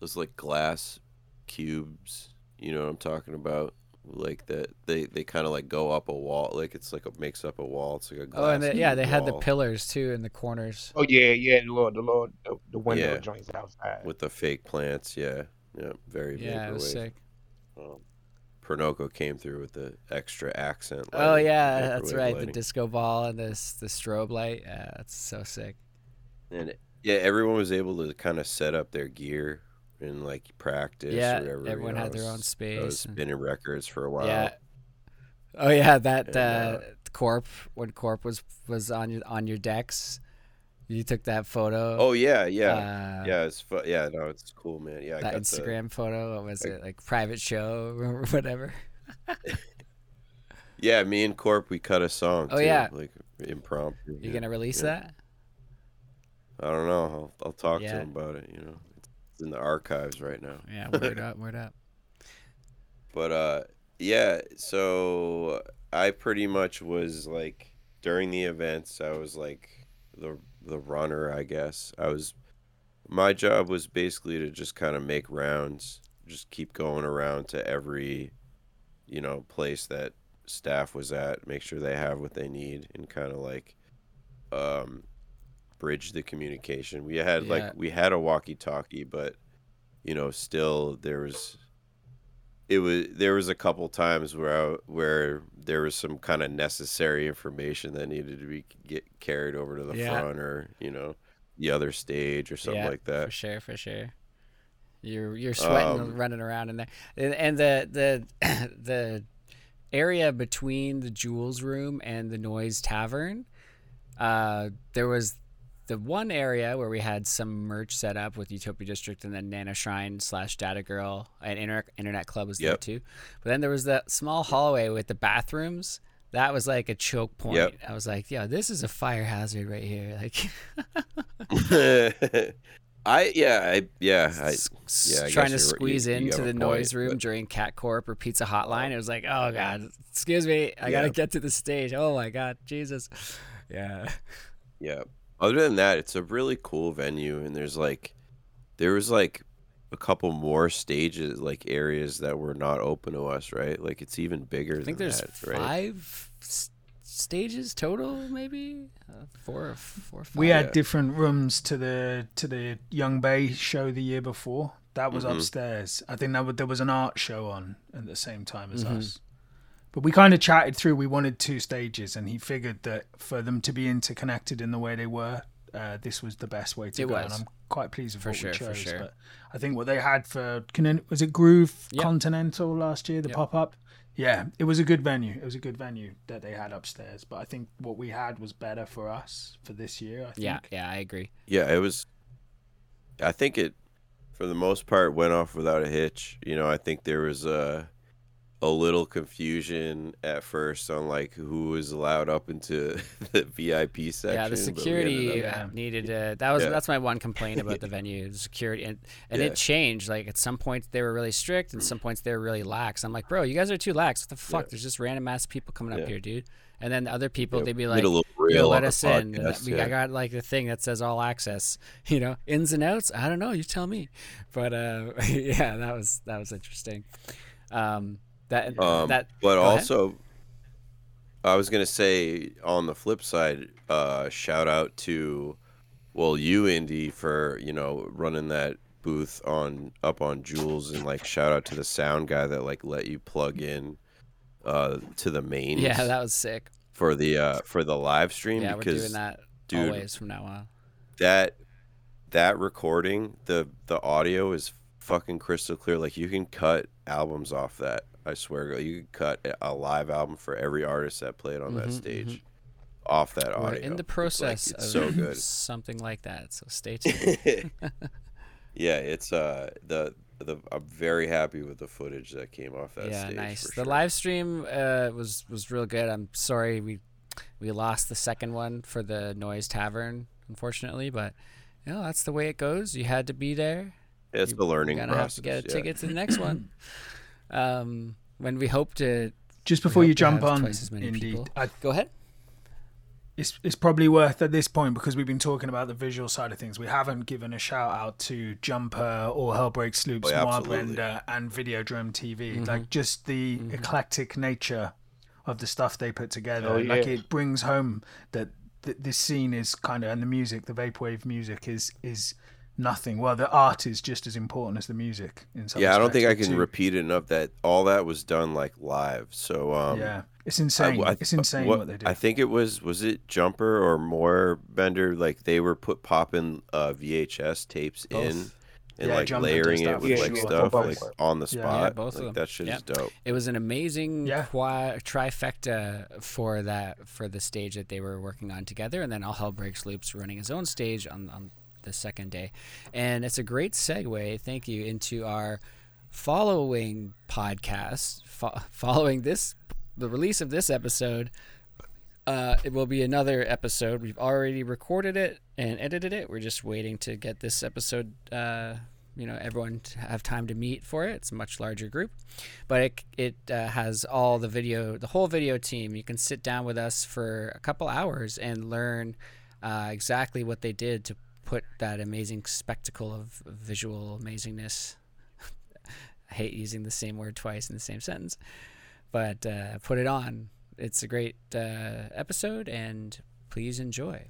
those like glass cubes. You know what I'm talking about? Like that they they kind of like go up a wall. Like it's like a makes up a wall. It's like a glass. Oh, and the, yeah, cube they had the pillars too in the corners. Oh yeah, yeah, the Lord, the Lord, the, the window Yeah. joints outside. with the fake plants. Yeah, yeah, very Yeah, it was sick. Um, Pernoko came through with the extra accent. Oh yeah, that's vaporwave right. The disco ball and this the strobe light. Yeah, that's so sick. And yeah, everyone was able to kind of set up their gear and like practice. Yeah, whatever, you everyone know, had their own was- I space was spinning records for a while. Yeah. Oh yeah, that And, uh, uh, corp when corp was was on your on your decks. You took that photo. Oh yeah, yeah, Uh, yeah. It's fu- yeah, no, it's cool, man. Yeah, I that Instagram photo. What was like- it like private show or whatever? Yeah, me and Corp we cut a song. Oh, too, yeah. like impromptu. You yeah, gonna release yeah. that? I don't know. I'll, I'll talk Yeah. to him about it. You know, it's in the archives right now. Yeah, word up, word up. But uh yeah, so I pretty much was like during the events I was like the the runner, I guess. I was my job was basically to just kind of make rounds, just keep going around to every you know, place that staff was at, make sure they have what they need and kind of like um bridge the communication. We had Yeah. like we had a walkie-talkie, but you know, still there was it was there was a couple times where I, where there was some kind of necessary information that needed to be get carried over to the Yeah. front or you know the other stage or something yeah, like that. For sure, for sure. You're you're sweating Um, running around in there, and, and the the the area between the Jules room and the Noise Tavern, uh, there was the one area where we had some merch set up with Utopia District and then Nana Shrine slash Data Girl and Internet Internet Club was there too. But then there was that small hallway with the bathrooms. That was like a choke point. Yep. I was like, "Yeah, this is a fire hazard right here." Like, I yeah I yeah I yeah I trying to you- squeeze you into a the point, noise room but- during Cat Corp or Pizza Hotline. It was like, oh god, excuse me, I gotta get to the stage. Oh my god, Jesus, yeah, Yeah. Other than that, it's a really cool venue, and there's like, there was like a couple more stages, like areas that were not open to us, right? Like it's even bigger. I think than there's that, right? five s- stages total, maybe uh, four, or four, or five. We had Yeah. different rooms to the to the Young Bay show the year before. That was Mhm. upstairs. I think that was, there was an art show on at the same time as Mhm. us. But we kind of chatted through. We wanted two stages, and he figured that for them to be interconnected in the way they were, uh, this was the best way to It go. was. And I'm quite pleased with For what sure, we for sure. But I think what they had for was it Groove Yep. Continental last year, the Yep. pop up. Yeah, it was a good venue. It was a good venue that they had upstairs. But I think what we had was better for us for this year. I think. yeah, yeah, I agree. Yeah, it was. I think it, for the most part, went off without a hitch. You know, I think there was a, a little confusion at first on like who was allowed up into the VIP section. yeah, the but we ended security up- needed to. That was Yeah. that's my one complaint about the venue. The security and and Yeah. it changed. Like at some points they were really strict, and some points they were really lax. I'm like, bro, you guys are too lax. What the fuck? Yeah. There's just random ass people coming up here, dude. And then the other people, Yeah, they'd be like, did a little Yo, let on the us in. And podcast, we, I got like the thing that says all access. You know, ins and outs. I don't know. You tell me. But uh, yeah, that was that was interesting. Um, that Um, that. but go ahead. also, I was gonna say on the flip side, uh, shout out to, well, you Indy for you know running that booth on up on Jules, and like shout out to the sound guy that like let you plug in, uh, to the main. yeah, that was sick. for the uh for the live stream Yeah, we're because doing that dude, always from now on. that that recording the the audio is fucking crystal clear like you can cut albums off that i swear you could cut a- live album for every artist that played on that Mhm, stage off that We're audio in the It's like- process it's of so good something like that. So stay tuned. yeah it's uh the the i'm very happy with the footage that came off that yeah, stage nice. for The live stream uh, was was real good. I'm sorry we we lost the second one for the Noise Tavern, unfortunately, but you know that's the way it goes. You had to be there. it's you- the learning You're gonna have to get a yeah. ticket to the next one. Um, when we hope to Just before you jump on, twice as many indeed. I, Go ahead. it's it's probably worth at this point because we've been talking about the visual side of things. We haven't given a shout out to Jumper or Hell Breaks Loops, Oh, Moab absolutely. Render, and Videodrome TV. Mhm. Like just the Mhm. eclectic nature of the stuff they put together. Oh, Like it brings home that th- this scene is kind of and the music, the vaporwave music is is nothing. Well, the art is just as important as the music. In some yeah i don't think i can too. repeat it enough that all that was done like live so um yeah, it's insane. I- it's insane what, they do. I think it was was it Jumper or more Bender like they were put popping uh, VHS tapes in and Yeah, like layering it with for like sure. stuff like on the spot. Yeah, both of like, them. That shit Yeah. is dope. It was an amazing Yeah. qua- trifecta for that for the stage that they were working on together, and then All Hell Breaks Loops running his own stage on, on the second day, and it's a great segue. Thank you into our following podcast. Fo- following this, the release of this episode, uh, it will be another episode. We've already recorded it and edited it. We're just waiting to get this episode. Uh, you know, everyone to have time to meet for it. It's a much larger group, but it it uh, has all the video, the whole video team. You can sit down with us for a couple hours and learn uh, exactly what they did to put that amazing spectacle of visual amazingness. I hate using the same word twice in the same sentence, but uh, put it on. It's a great uh, episode, and please enjoy.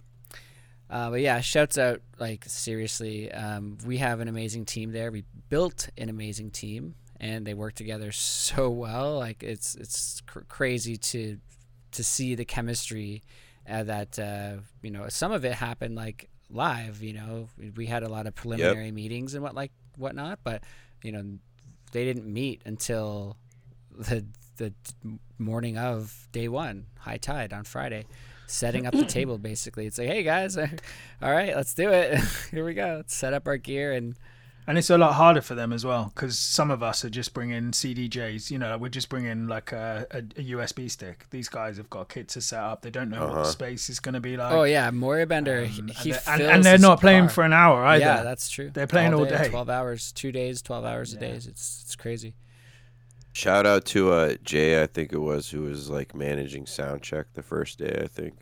Uh, but yeah, shouts out like seriously. Um, we have an amazing team there. We built an amazing team, and they work together so well. Like it's it's cr- crazy to to see the chemistry uh, that uh, you know. Some of it happened like live. You know, we- had a lot of preliminary meetings and what like whatnot, but you know, they didn't meet until the the morning of day one, high tide on Friday, setting up the table. Basically, it's like, hey guys, all right, let's do it. Here we go. Let's set up our gear and And it's a lot harder for them as well because some of us are just bringing CDJs. You know, we're just bringing like a, a, a USB stick. These guys have got kits to set up. They don't know what the Uh-huh. space is going to be like. oh yeah, Moria Bender. he Um, he and, they're- and, and they're not playing car. for an hour either. Yeah, that's true. They're playing all day. twelve hours, two days, twelve hours a day. It's it's crazy. Shout out to uh, Jay, I think it was, who was like managing sound check the first day. I think.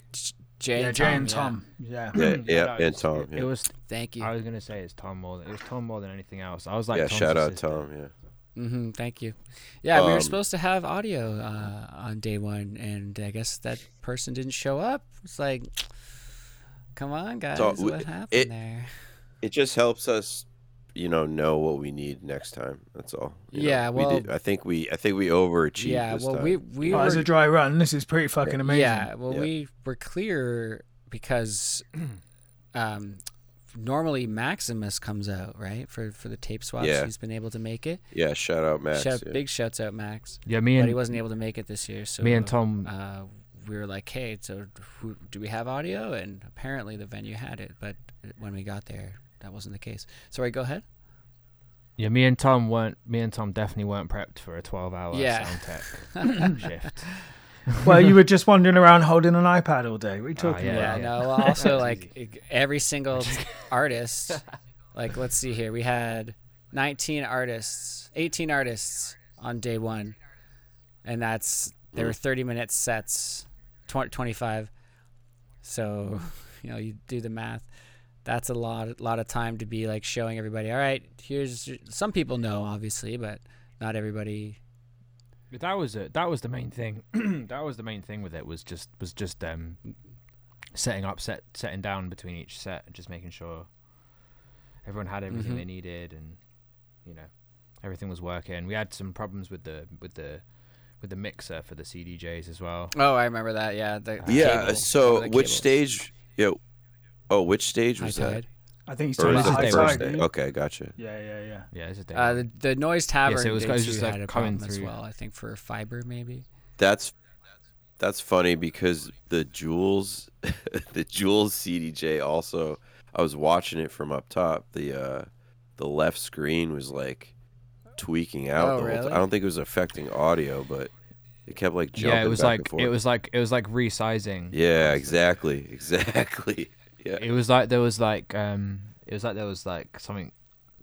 Jay yeah, and Jay Tom, and yeah. Tom. Yeah. Yeah, yeah, no, and Tom. It, Yeah, it was. Thank you. I was gonna say it's Tom more than it was Tom more than anything else. I was like, yeah. Tom's Shout out. Tom. Yeah. hmm thank you. Yeah, we were Um, supposed to have audio uh, on day one, and I guess that person didn't show up. It's like, come on, guys, So, what w- happened it- there? It just helps us, you know, know what we need next time. That's all. you know. Yeah, we well- did, I think we, I think we overachieved. Yeah, this well, time. we we Oh, were a dry run. This is pretty fucking amazing. Yeah, well, Yeah. we were clear because um, normally Maximus comes out right for for the tape swaps. Yeah. He's been able to make it. Yeah, shout out Max. Shout, yeah. Big shouts out Max. Yeah, me but and he wasn't able to make it this year. So me and Tom. uh, we were like, hey, so who, do we have audio? And apparently the venue had it, but when we got there, that wasn't the case. Sorry, go ahead. Yeah, me and Tom weren't. Me and Tom definitely weren't prepped for a twelve-hour Yeah. sound tech shift. well, you were just wandering around holding an iPad all day. What are you ah, talking yeah, Yeah, about? no. Well, also like every single artist. Like, let's see here. We had 19 artists, 18 artists on day one, and that's there were 30 minute sets, 20, 25. So, you know, you do the math. That's a lot, lot of time to be like showing everybody. All right, here's some people know obviously, but not everybody. But that was it. That was the main thing. that was the main thing with it was just was just um setting up, set setting down between each set, and just making sure everyone had everything Mhm. they needed, and you know everything was working. We had some problems with the with the with the mixer for the CDJs as well. Oh, I remember that. Yeah. The, the Yeah. cable, So the which cables. stage? Yeah. Oh, which stage High was that? tide. I think he's Or talking is about it this the high first tide. day? dude. Okay, gotcha. Yeah, yeah, yeah. Yeah, it's a day. Uh, the, the noise tavern Yes, it was- day it was two just, like, had a coming problem as through. well. I think for FIBRE maybe. That's that's funny because the Jules, the Jules CDJ also. I was watching it from up top. The uh, the left screen was like tweaking out. Oh, the whole really? ti- I don't think it was affecting audio, but it kept like jumping. yeah, it was back like forth. it was like it was like resizing. Yeah, exactly, exactly. Yeah. It was like there was like um it was like there was like something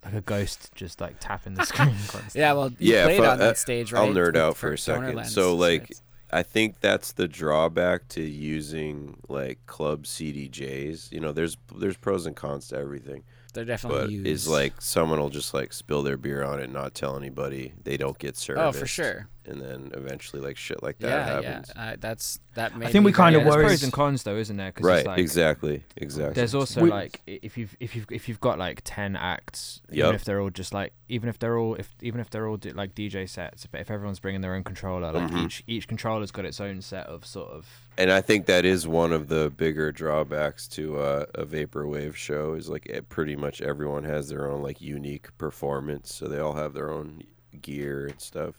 like a ghost just like tapping the screen. constantly. Yeah, well, you Yeah, played fu- on uh, that stage, right? I'll nerd out for for a second. Donor Lens, So, like, it's- I think that's the drawback to using like club CDJs. You know, there's there's pros and cons to everything. they're definitely But used. is like someone will just like spill their beer on it, and not tell anybody. They don't get service. oh, for sure. And then eventually, like shit like that Yeah, happens. yeah. Uh, that's that. Made think me we kind very- of There's worries- pros and cons though, isn't there? 'Cause Right. it's like, exactly. Exactly. There's also We- like if you've if you've if you've got like ten acts, Yup. even if they're all just like even if they're all if even if they're all di- like DJ sets, but if everyone's bringing their own controller, like Mhm. each each controller's got its own set of sort of And I think that is one of the bigger drawbacks to uh, a vaporwave show is like it, pretty much everyone has their own like unique performance, so they all have their own gear and stuff.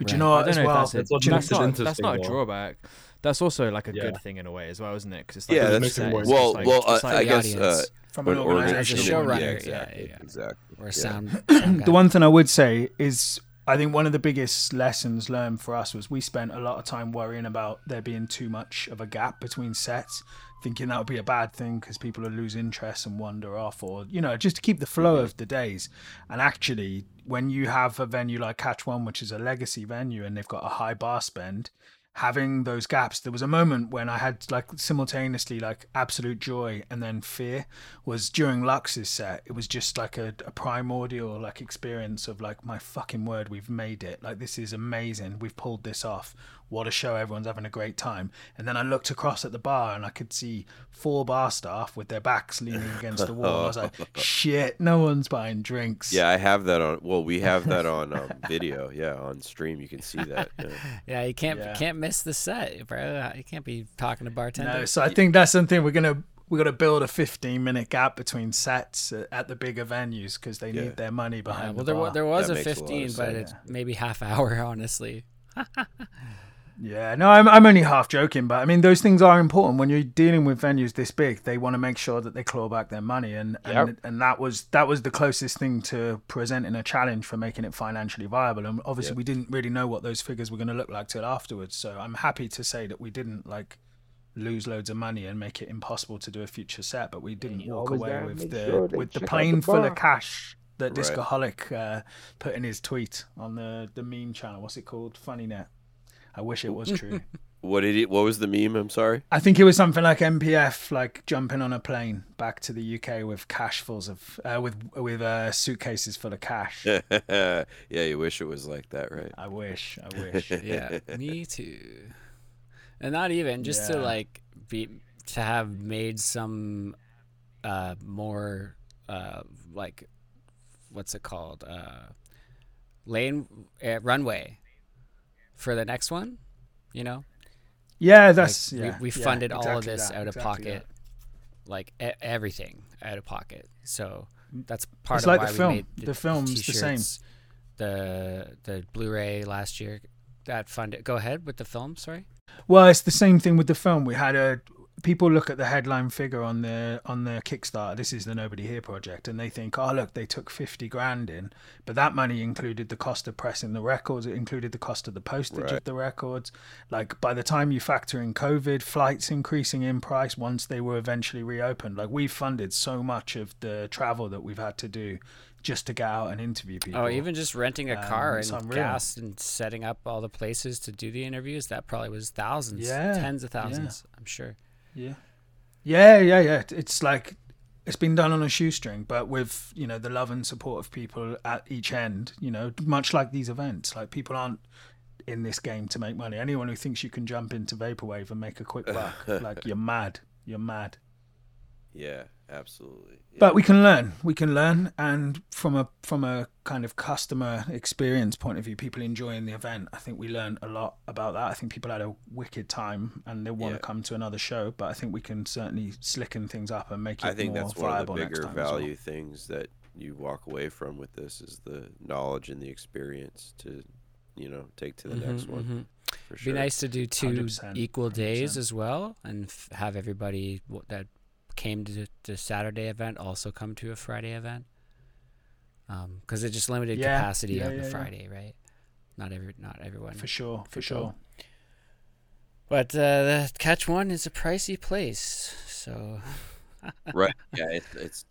But Right. you know I don't As know well, if that's, That's a, that's, not, that's not a though. drawback. That's also like a Yeah. good thing in a way as well, isn't it? Because it's like Yeah, a that's- good set, well- it's like- well, uh, like- I the guess uh, from an organization- As a showrunner, yeah, yeah, exactly, yeah. exactly. or a yeah. sound. sound the one thing I would say is I think one of the biggest lessons learned for us was we spent a lot of time worrying about there being too much of a gap between sets, thinking that would be a bad thing because people would lose interest and wander off, or you know, just to keep the flow of the days. And actually, when you have a venue like Catch One, which is a legacy venue, and they've got a high bar spend, having those gaps there was a moment when i had like simultaneously like absolute joy and then fear was during lux's set it was just like a, a primordial like experience of like my fucking word we've made it. Like this is amazing. We've pulled this off what a show everyone's having a great time and then i looked across at the bar and i could see four bar staff with their backs leaning against the wall i was like shit no one's buying drinks Yeah, I have that on. Well, we have that on um, video. Yeah, on stream you can see that. Yeah. Yeah, you can't Yeah. can't miss the set, bro. You can't be talking to bartenders. No, bartenders. so I think that's something we're gonna we got to build a 15 minute gap between sets at, at the bigger venues because they Yeah. need their money Yeah, behind well, the there, wa- bar. there was That a makes a 15, but sense. it's maybe half hour, honestly. Yeah, no, I'm I'm only half joking, but I mean those things are important when you're dealing with venues this big. They want to make sure that they claw back their money, and and, Yep. and that was that was the closest thing to presenting a challenge for making it financially viable. And obviously, Yep. we didn't really know what those figures were going to look like till afterwards. So I'm happy to say that we didn't like lose loads of money and make it impossible to do a future set, but we didn't walk away with the sure with the plane the full of cash that Right. Discoholic uh, put in his tweet on the the meme channel. What's it called? Funny Net. I wish it was true. What did he? What was the meme? I'm sorry. I think it was something like MPF, like jumping on a plane back to the UK with cash fulls of uh, with with uh, suitcases full of cash. yeah, you wish it was like that, right? I wish, I wish. Yeah, me too. And not even just to like be to have made some uh more uh like what's it called uh lane uh, runway for the next one, you know? Yeah, Like, that's we, yeah. we yeah, funded all of this that, out of exactly pocket, like e- everything out of pocket. So mm. that's part It's of like why the we film. made The film's the same. The the Blu-ray last year that funded. Go ahead with the film. Sorry. Well, it's the same thing with the film. We had a people look at the headline figure on the on the Kickstarter. This is the Nobody Here project, and they think, oh look, they took fifty grand in, but that money included the cost of pressing the records. It included the cost of the postage Right. of the records. Like by the time you factor in COVID, flights increasing in price once they were eventually reopened. Like we funded so much of the travel that we've had to do just to get out and interview people. Oh, even just renting a Um, car it's and gas and setting up all the places to do the interviews. That probably was thousands, Yeah, tens of yeah. thousands. I'm sure. Yeah. Yeah, yeah, yeah. It's like it's been done on a shoestring, but with, you know, the love and support of people at each end, you know, much like these events. Like people aren't in this game to make money. Anyone who thinks you can jump into Vaporwave and make a quick buck, like you're mad. You're mad. Yeah, absolutely. But we can learn. We can learn, and from a from a kind of customer experience point of view, people enjoying the event. I think we learned a lot about that. I think people had a wicked time, and they want Yeah. to come to another show. But I think we can certainly slicken things up and make it I think more that's one of the viable next bigger time well. value things that you walk away from with this is the knowledge and the experience to, you know, take to the next Mhm, one. mhm. For Be nice to do 2 100%, equal days 100%. as well, and f- have everybody w- that came to the Saturday event also come to a Friday event. Because it just limited Yeah, capacity yeah, on yeah, the yeah. Friday, right? Not every, not everyone. For sure, for could go. sure. But uh, the Catch One is a pricey place, so right. Yeah, it's, it's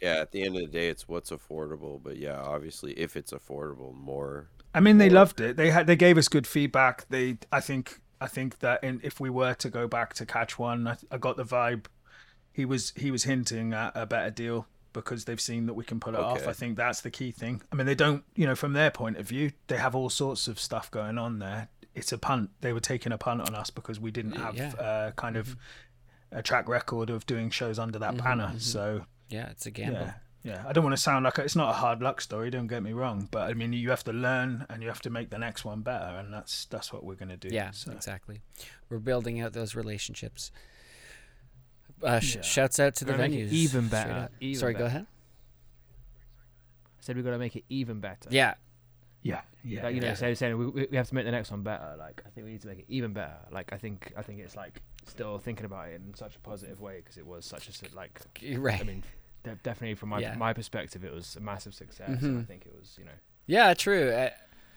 yeah. At the end of the day, it's what's affordable. But yeah, obviously, if it's affordable, more. I mean, they more- loved it. They had they gave us good feedback. They, I think, I think that in, if we were to go back to Catch One, I, I got the vibe. He was he was hinting at a better deal because they've seen that we can pull it off. I think that's the key thing. I mean, they don't, you know, from their point of view, they have all sorts of stuff going on there. It's a punt. They were taking a punt on us because we didn't have Yeah. uh, kind of a track record of doing shows under that Mhm, banner. mhm. So yeah, it's a gamble. yeah, yeah. I don't want to sound like it's not a hard luck story. Don't get me wrong, but I mean, you have to learn and you have to make the next one better, and that's that's what we're gonna do. Yeah, So, exactly. We're building out those relationships. Uh, sh- Yeah. Shouts out to the Gotta it venues. even better, even Sorry, go ahead. I said we got to make it even better. Yeah, yeah, yeah. like, you know, yeah. saying, saying we, we we have to make the next one better. Like I think we need to make it even better. Like I think I think it's like still thinking about it in such a positive way because it was such a like right. I mean, de- definitely from my Yeah. my perspective, it was a massive success. And I think it was you know yeah, true. Uh,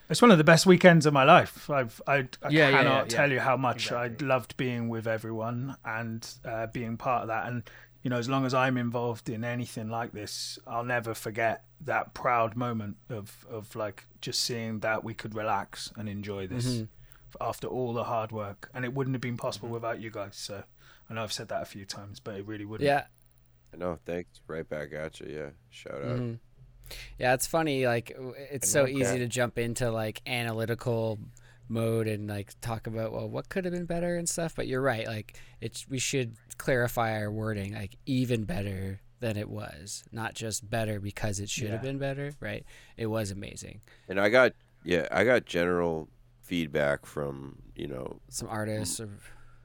It's one of the best weekends of my life. I've I, I Yeah, yeah, cannot yeah, yeah. tell you how much Exactly. I loved being with everyone and uh, being part of that. And you know, as long as I'm involved in anything like this, I'll never forget that proud moment of of like just seeing that we could relax and enjoy this Mhm. after all the hard work. And it wouldn't have been possible Mm-hmm. without you guys. So I know I've said that a few times, but it really wouldn't. yeah, I know. Thanks. Right back at you. Yeah. Shout out. mhm. Yeah. It's funny. Like it's so easy to jump into like analytical mode and like talk about well what could have been better and stuff. But you're right. Like it's we should clarify our wording. Like even better than it was, not just better because it should have been better. Right? It was amazing. And I got yeah, I got general feedback from you know Some artists or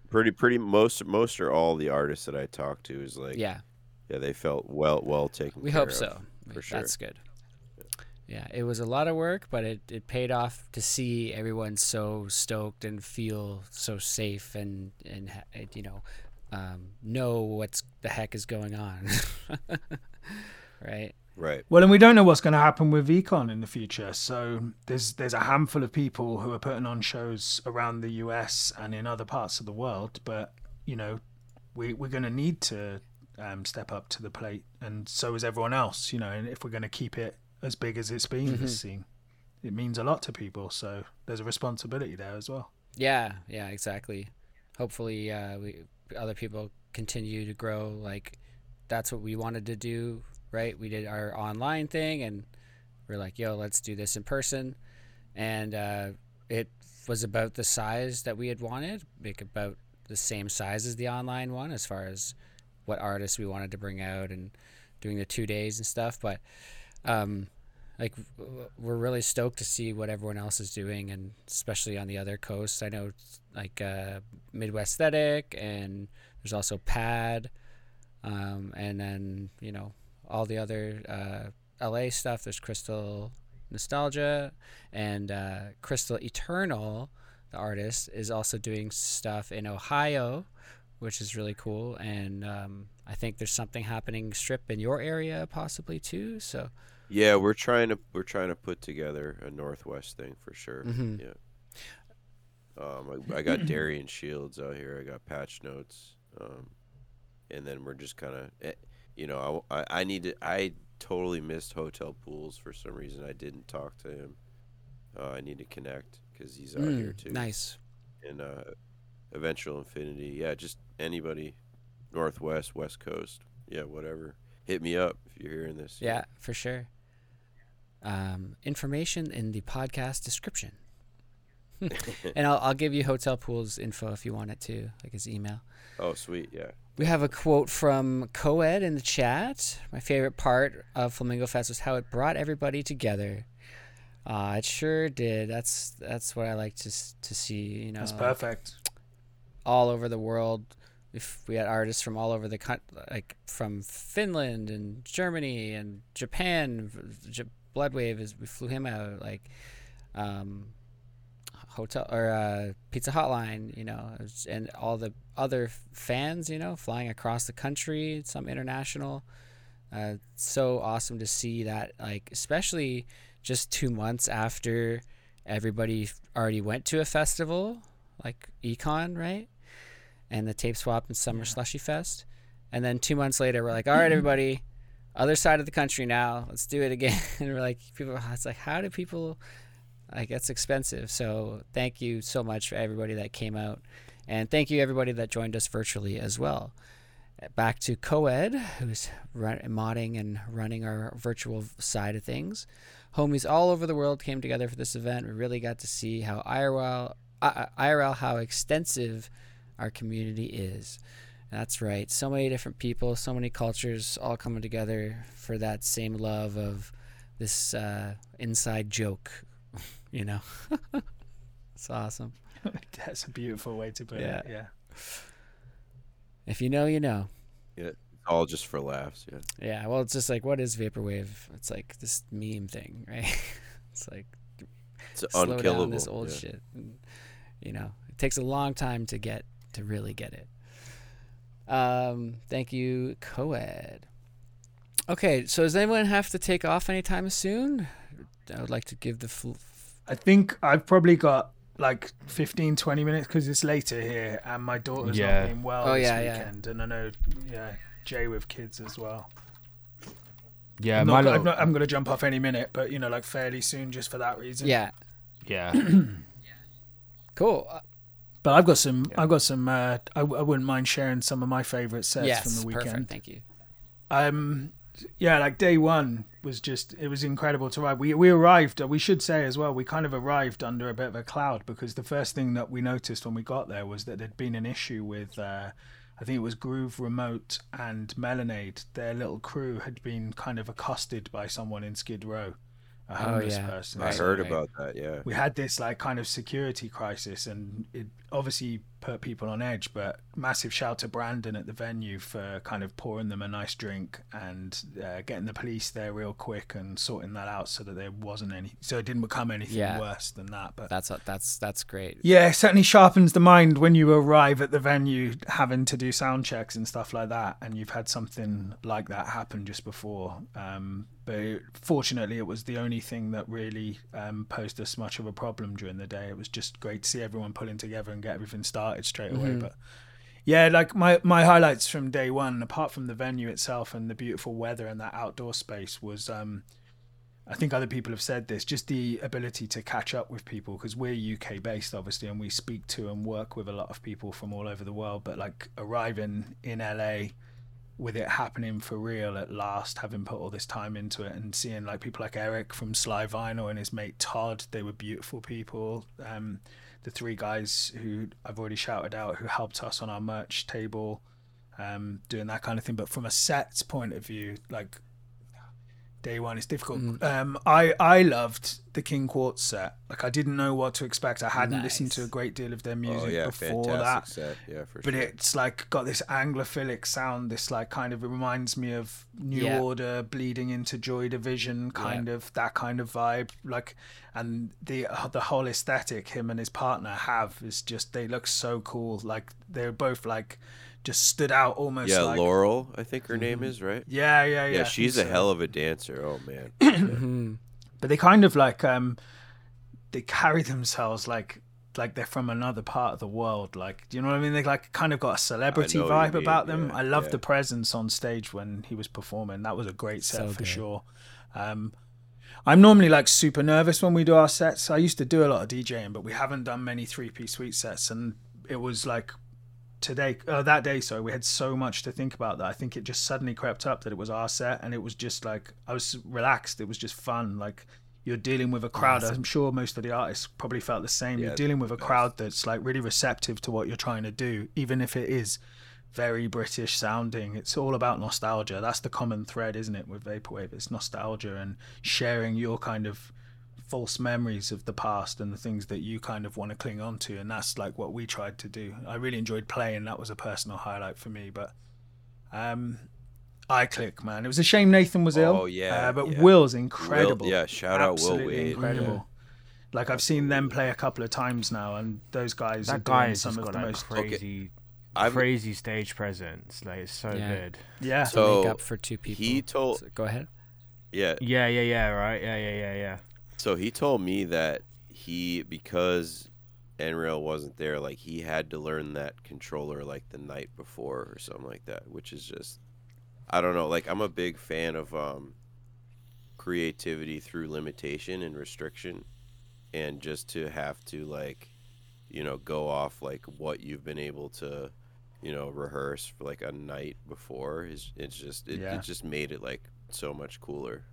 pretty pretty most most or all the artists that I talked to is like Yeah. yeah they felt well well taken. We hope of, so. For sure. That's good. Yeah, it was a lot of work, but it, it paid off to see everyone so stoked and feel so safe and and and, you know um, know what's the heck is going on. right. Right. Well, and we don't know what's going to happen with Econ in the future. So there's there's a handful of people who are putting on shows around the US and in other parts of the world, but you know, we we're going to need to um, step up to the plate, and so is everyone else. You know, and if we're going to keep it as big as it's been Mhm. this scene, it means a lot to people. So there's a responsibility there as well. Yeah, yeah, exactly. Hopefully, uh, we other people continue to grow. Like that's what we wanted to do, right? We did our online thing, and we're like, "Yo, let's do this in person," and uh, it was about the size that we had wanted, like about the same size as the online one, as far as what artists we wanted to bring out and doing the two days and stuff. But um, like we're really stoked to see what everyone else is doing and especially on the other coasts i know like uh, midwest aesthetic and there's also pad um, and then you know all the other uh, la stuff there's crystal nostalgia and uh, crystal eternal the artist is also doing stuff in ohio which is really cool and um, i think there's something happening strip in your area possibly too so Yeah, we're trying to we're trying to put together a Northwest thing for sure. Mhm. Yeah. Um, I, I got Darian Shields out here. I got Patch Notes, um, and then we're just kind of, you know, I, I I need to. I totally missed Hotel Pools for some reason. I didn't talk to him. Uh, I need to connect because he's out here Mm, too. nice. And uh, Eventual Infinity. Yeah, just anybody, Northwest, West Coast. Yeah, whatever. Hit me up if you're hearing this. Yeah, for sure. Um, information in the podcast description. and I'll, I'll give you Hotel Pool's info if you want it too, like his email. Oh, sweet. Yeah. We have a quote from Coed in the chat. My favorite part of Flamingo Fest was how it brought everybody together. Uh, it sure did. That's that's what I like to to see. You know, That's like, perfect. All over the world. If we had artists from all over the like from Finland and Germany and Japan, J- bl00dwave is we flew him out like um, hotel or uh, Pizza Hotline, you know, and all the other fans, you know, flying across the country, some international. Uh, so awesome to see that, like especially just two months after everybody already went to a festival like Econ, right? And the tape swap and Summer Slushy Fest. And then two months later, we're like, all right, everybody, other side of the country now. Let's do it again. and we're like, people, it's like, how do people, like, that's expensive. So thank you so much for everybody that came out. And thank you, everybody that joined us virtually as well. Back to Coed, who's run, modding and running our virtual side of things. Homies all over the world came together for this event. We really got to see how IRL, IRL how extensive our community is. That's right. So many different people, so many cultures all coming together for that same love of this uh, inside joke. you know, it's awesome. That's a beautiful way to put Yeah. it. Yeah. If you know, you know. Yeah. It's all just for laughs. Yeah. Yeah, well, it's just like, what is vaporwave? It's like this meme thing, right? it's like It's slow down unkillable, this old yeah. shit. And, you know, it takes a long time to get to really get it. Um, thank you, Coed. Okay, so does anyone have to take off anytime soon? I would like to give the fl- I think I've probably got like 15, 20 minutes because it's later here and my daughter's Yeah. not being well Oh, this yeah, yeah. weekend. And I know, yeah, Jay with kids as well. Yeah, I'm my not, little, I'm, not, I'm going to jump off any minute, but you know, like fairly soon just for that reason. yeah, yeah. cool. But I've got some, I've got some, uh, I, I wouldn't mind sharing some of my favorite sets yes, from the weekend. perfect. Thank you. Um, yeah, like day one was just it was incredible to ride. We we arrived. We should say as well. We kind of arrived under a bit of a cloud because the first thing that we noticed when we got there was that there'd been an issue with. Uh, I think it was Groove Remote and Melonade. Their little crew had been kind of accosted by someone in Skid Row, a oh, homeless yeah. person. I Right, heard right. about that. Yeah. we had this like kind of security crisis, and it obviously put people on edge. But massive shout to Brandon at the venue for kind of pouring them a nice drink and uh, getting the police there real quick and sorting that out so that there wasn't any, so it didn't become anything Yeah. worse than that. But That's that's that's great. yeah, it certainly sharpens the mind when you arrive at the venue having to do sound checks and stuff like that, and you've had something like that happen just before. Um, but fortunately, it was the only thing that really um, posed us much of a problem during the day. It was just great to see everyone pulling together and get everything started straight away. Mhm. But yeah, like my my highlights from day one, apart from the venue itself and the beautiful weather and that outdoor space, was um, I think other people have said this, just the ability to catch up with people because we're UK based, obviously, and we speak to and work with a lot of people from all over the world. But like arriving in LA with it happening for real at last, having put all this time into it, and seeing like people like Eric from Sly Vinyl and his mate Todd, they were beautiful people. Um, the three guys who I've already shouted out who helped us on our merch table, um, doing that kind of thing. But from a sets point of view, like day one It's difficult. Mm. Um, I I loved the King Quartz set. Like I didn't know what to expect. I hadn't listened to a great deal of their music Oh yeah, before that. set. Yeah, for But sure. it's like got this anglophilic sound. This like kind of it reminds me of New Yeah. Order bleeding into Joy Division, kind of that kind of vibe. Like, and the uh, the whole aesthetic him and his partner have is just they look so cool. Like they're both like just stood out almost. yeah, like, Laurel, I think her Mm-hmm. name is right. Yeah, yeah, yeah. Yeah, think she's a so. hell of a dancer. Oh man. But they kind of like um they carry themselves like like they're from another part of the world like do you know what i mean they like kind of got a celebrity know what you vibe about them yeah, i love yeah. the presence on stage when he was performing that was a great set So for good. sure um i'm normally like super nervous when we do our sets i used to do a lot of djing but we haven't done many three piece suite sets and it was like today uh, that day sorry we had so much to think about that i think it just suddenly crept up that it was our set and it was just like i was relaxed. It was just fun. Like you're dealing with a crowd. I'm sure most of the artists probably felt the same. Yeah, you're dealing with a crowd that's like really receptive to what you're trying to do even if it is very british sounding. It's all about nostalgia. That's the common thread isn't it with vaporwave? It's nostalgia and sharing your kind of false memories of the past and the things that you kind of want to cling on to and that's like what we tried to do i really enjoyed playing that was a personal highlight for me but um i click man it was a shame nathan was ill Oh, yeah, uh, but yeah. will's incredible yeah, shout out Will Absolutely Wade. incredible like i've seen them play a couple of times now and those guys are That guy doing has some of the like most crazy, I'm- crazy stage presence. Like it's so Yeah. good. yeah To So, make up for two people. he told- So go ahead. Yeah. Yeah, yeah, yeah. Right. Yeah, yeah, yeah, yeah. So he told me that he because Enreal wasn't there, like he had to learn that controller like the night before or something like that, which is just I don't know, like I'm a big fan of um creativity through limitation and restriction and just to have to like you know go off like what you've been able to you know rehearse for like a night before is it's just it, Yeah. it just made it like so much cooler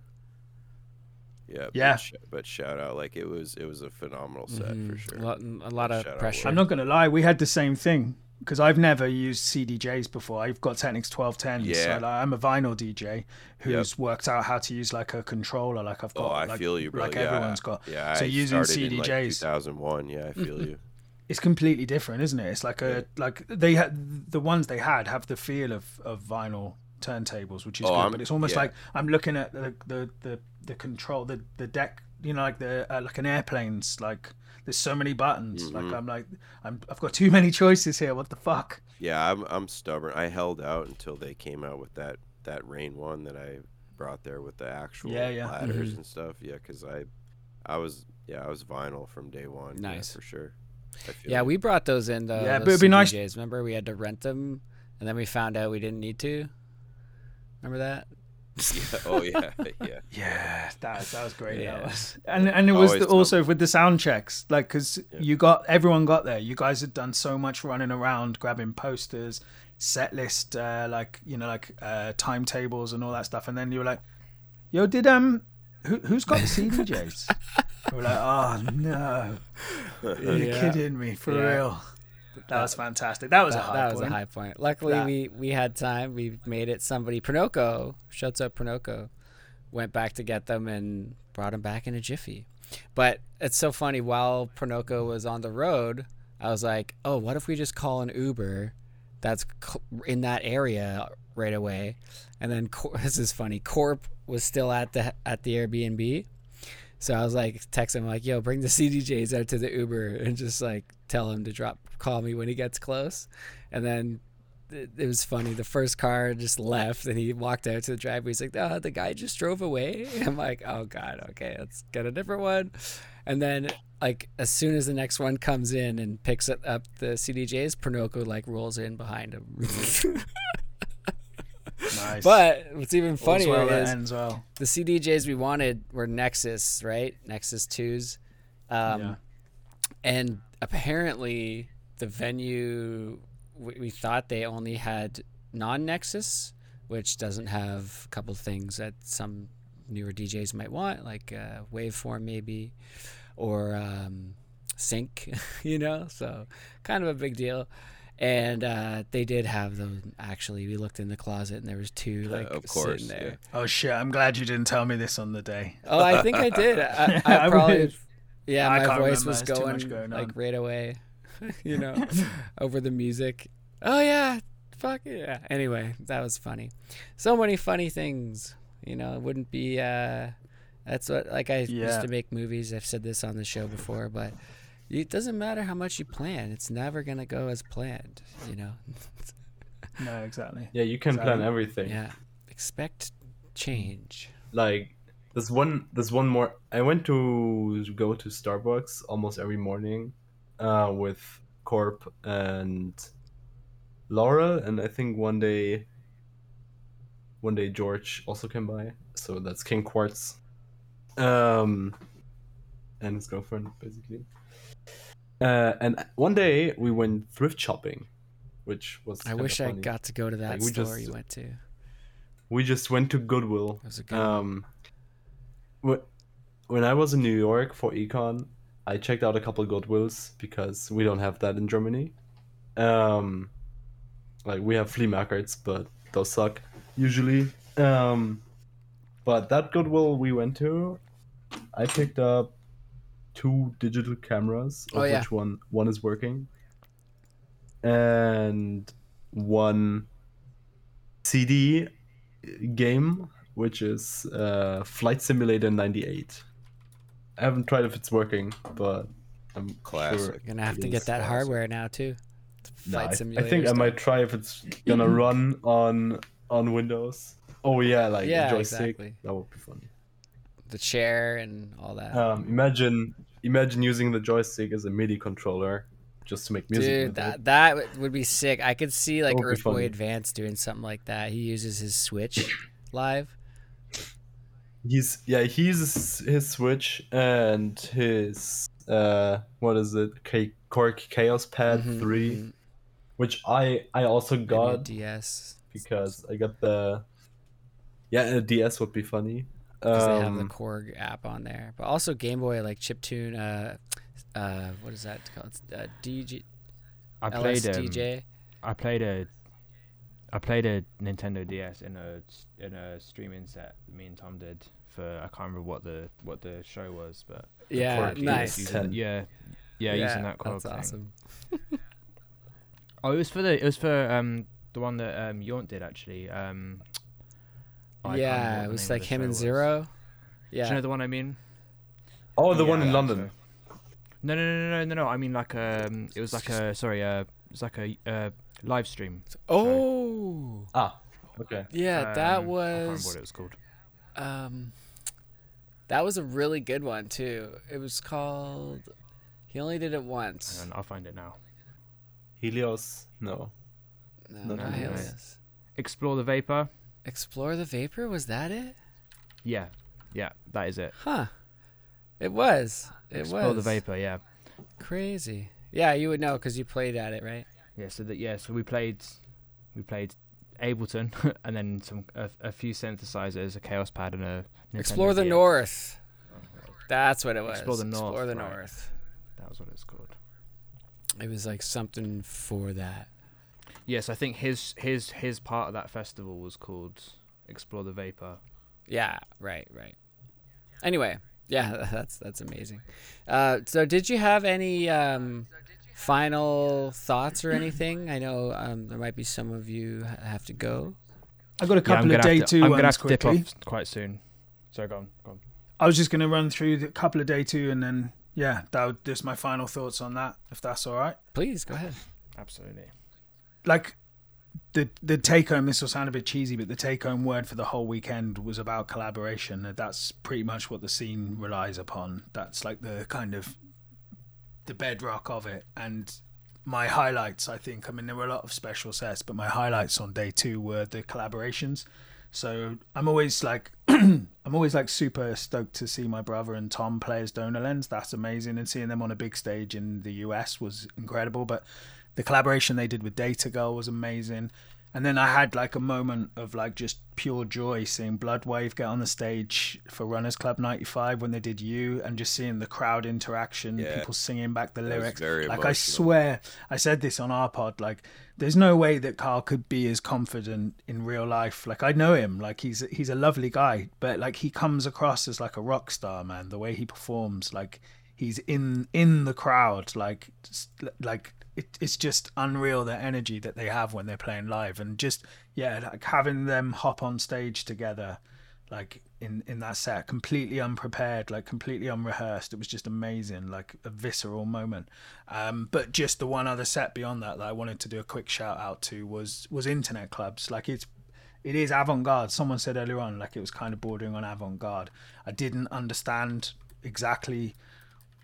yeah but Yeah. sh- but shout out like it was it was a phenomenal set for Mhm. sure A lot, a lot of out pressure. i'm not gonna lie we had the same thing because I've never used CDJs before. I've got Technics 1210s. Yeah. So like, I'm a vinyl DJ who's worked out how to use like a controller. Like I've got, oh got, i like, feel you bro like yeah, everyone's got. yeah so I using started in, like, CDJs, 2001 yeah i feel you it's completely different, isn't it? It's like a like they had the ones they had have the feel of of vinyl turntables, which is Oh, good. I'm- but it's almost yeah. like I'm looking at the the the, the control the the deck. You know, like the uh, like an airplane's like. There's so many buttons. Like Mhm. I'm like I'm I've got too many choices here. What the fuck? Yeah, I'm I'm stubborn. I held out until they came out with that that rain one that I brought there with the actual Yeah, yeah. ladders Mhm. and stuff. Yeah, because I I was yeah I was vinyl from day one. yeah, Nice. for sure. Yeah, you. we brought those in. The, Yeah, but it'd be nice- Remember, we had to rent them, and then we found out we didn't need to. Remember that? yeah. Oh yeah, yeah. Yeah, that that was great. Yeah. That was, and and it was the, also with the sound checks, like because Yeah. you got everyone got there. You guys had done so much running around, grabbing posters, set list, uh, like you know, like uh, timetables and all that stuff. And then you were like, "Yo, did um, who who's got the CDJs?" we were like, "Oh no, you're Yeah. kidding me for real." That was fantastic. That was a that, high that was point. a high point. Luckily, That- we we had time. We made it. Somebody, Pernoko, shuts up Pernoko, went back to get them and brought them back in a jiffy. But it's so funny. While Pernoko was on the road, I was like, oh, what if we just call an Uber that's in that area right away? And then this is funny. Corp was still at the at the Airbnb, so I was like, text him like, yo, bring the CDJs out to the Uber and just like tell him to drop call me when he gets close, and then. It it was funny. The first car just left, and he walked out to the driveway. He's like, "Oh, the guy just drove away." I'm like, "Oh God, okay, let's get a different one." And then, like, as soon as the next one comes in and picks it up the CDJs, Pernoko like rolls in behind him. Nice. But what's even funnier well is well. the CDJs we wanted were Nexus, right? Nexus twos, um, Yeah. and apparently the venue we, we thought they only had non-Nexus, which doesn't have a couple things that some newer DJs might want, like uh, waveform maybe, or um, sync, you know. So kind of a big deal. And uh, they did have them. Actually, we looked in the closet, and there was two like of course, sitting there. Oh shit! I'm glad you didn't tell me this on the day. Oh, I think I did. I, I I probably, would've- yeah, I my can't voice remember. was going going like right away, you know, over the music. Oh yeah, fuck yeah. Anyway, that was funny. So many funny things. You know, it wouldn't be. uh That's what like I used to make movies. I've said this on the show before, but it doesn't matter how much you plan. It's never gonna go as planned. You know. No, exactly. Yeah, you can plan everything. Yeah. Expect change. Like there's one there's one more I went to go to Starbucks almost every morning uh with Corp and Laura and I think one day one day George also came by. So that's King Quartz. Um and his girlfriend basically. Uh and one day we went thrift shopping, which was I wish I got to go to that Like, we store just- you went to. we just went to Goodwill. was a good um, wh- when I was in New York for econ, I checked out a couple of Goodwills because we don't have that in Germany. Um, like we have flea markets, but those suck usually. Um, but that Goodwill we went to, I picked up two digital cameras, of Oh, yeah. which one one is working, and one CD game, which is uh, Flight Simulator 98. I haven't tried if it's working, but I'm Classic. sure You're gonna have to get is. that hardware now too. Nah, Flight I, I simulator think I might try if it's gonna run on on Windows. Oh yeah, like Yeah, joystick. exactly. That would be funny. the chair and all that. Um, imagine imagine using the joystick as a MIDI controller just to make music. Dude, that that would- would be sick. I could see like That would Earthboy. Advance doing something like that. He uses his Switch live. He's yeah, he uses his Switch and his uh what is it? K- Korg Kaoss Pad Mhm, 3 mhm. which I I also got DS because I got the yeah a DS would be funny. because they have the Um, Korg app on there, but also Game Boy like chiptune. Uh, uh, what is that called? Uh, DG I played um, I played a I played a Nintendo DS in a s- in a streaming set me and Tom did for I can't remember what the what the show was, but Yeah, nice. using, DS10. yeah, yeah, using that Korg That's thing. awesome. Oh, it was for the it was for um the one that um Yaunt did actually. Um, I yeah, it was like him show and was. Zero. Do Yeah. you know the one I mean? oh, the one in London. No, no, no, no, no, no. I mean like um, it was like a sorry, uh, it was like a uh, live stream. oh, Ah, okay. yeah, that Um, I can't remember was what it was called. um, that was a really good one too. It was called. He only did it once. And I'll find it now. Helios, no. No, No, no, no. Helios. Explore the Vapor. Explore the Vapor. Was that it? Yeah, yeah, that is it. Huh. It was. It Explore was Explore the Vapor. Yeah, Crazy. Yeah, you would know because you played at it, right? Yeah. So that yeah, so we played, we played Ableton, and then some a, a few synthesizers, a Kaoss Pad, and a Nintendo Explore the DS. North. That's what it was. Explore the North, Explore the right. North. That was what it's called. It was like something for that. Yes, I think his his his part of that festival was called Explore the Vapor. Yeah. Right. Right. Anyway, yeah, that's that's amazing. Uh, so, did you have any um, final thoughts or anything? I know um, there might be some of you have to go. I've got a couple gonna of day to, two I'm ones gonna have to dip quickly. off quite soon. So go on, go on. I was just going to run through the couple of day two, and then yeah, that would just my final thoughts on that, if that's all right. Please go ahead. Absolutely. Like the the take home. This will sound a bit cheesy, but the take home word for the whole weekend was about collaboration. and That's pretty much what the scene relies upon. That's like the kind of the bedrock of it. And my highlights, I think, I mean, there were a lot of special sets, but my highlights on day two were the collaborations. So I'm always like, I'm always like super stoked to see my brother and Tom play as Donor Lens. That's amazing, and seeing them on a big stage in the US was incredible. But the collaboration they did with DATAGIRL was amazing. And then I had like a moment of like just pure joy seeing bl00dwave get on the stage for Runners Club '95 when they did "You" and just seeing the crowd interaction, Yeah. people singing back the That lyrics. like I swear, I said this on our pod. Like, there's no way that Carl could be as confident in real life. Like, I know him. Like, he's he's a lovely guy, but like he comes across as like a rock star, man. The way he performs, like he's in in the crowd, like like it, it's just unreal the energy that they have when they're playing live, and just yeah, like having them hop on stage together like in in that set completely unprepared like completely unrehearsed it was just amazing like a visceral moment. Um but just the one other set beyond that that i wanted to do a quick shout out to was was internet clubs. Like it's it is avant-garde. Someone said earlier on like it was kind of bordering on avant-garde. I didn't understand exactly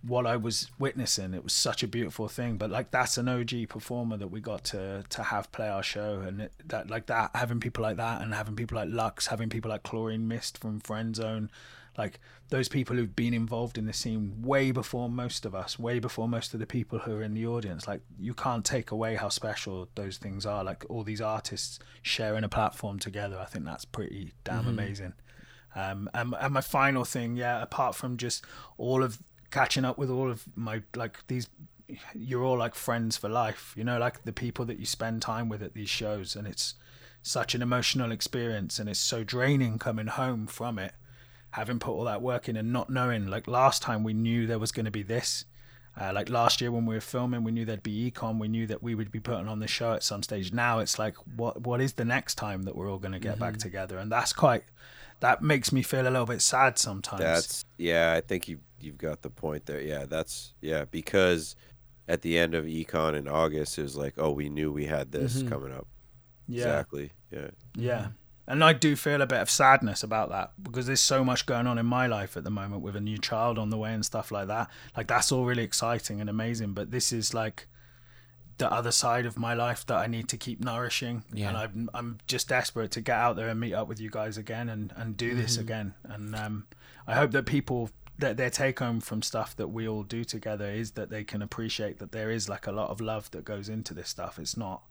what I was witnessing. It was such a beautiful thing. But like that's an OG performer that we got to to have play our show, and it, that like that having people like that, and having people like Lux, having people like Chlorine Mist from FRIENDZONE, like those people who've been involved in the scene way before most of us, way before most of the people who are in the audience. Like you can't take away how special those things are. Like all these artists sharing a platform together. I think that's pretty damn Mhm. amazing. Um, and, and my final thing, yeah, apart from just all of catching up with all of my like these, you're all like friends for life, you know, like the people that you spend time with at these shows, and it's such an emotional experience, and it's so draining coming home from it, having put all that work in and not knowing. Like last time, we knew there was going to be this. Uh, like last year when we were filming, we knew there'd be econ. We knew that we would be putting on the show at some stage. Now it's like, what what is the next time that we're all going to get back Mhm. together? And that's quite. That makes me feel a little bit sad sometimes. That's yeah. I think you you've got the point there. Yeah, that's yeah because at the end of econ in August, it was like, oh, we knew we had this Mhm. coming up. Yeah. Exactly. Yeah. Yeah. And I do feel a bit of sadness about that because there's so much going on in my life at the moment with a new child on the way and stuff like that. Like that's all really exciting and amazing, but this is like the other side of my life that I need to keep nourishing. Yeah. And I'm I'm just desperate to get out there and meet up with you guys again and and do this Mhm. again. And um I hope that people that their take home from stuff that we all do together is that they can appreciate that there is like a lot of love that goes into this stuff. It's not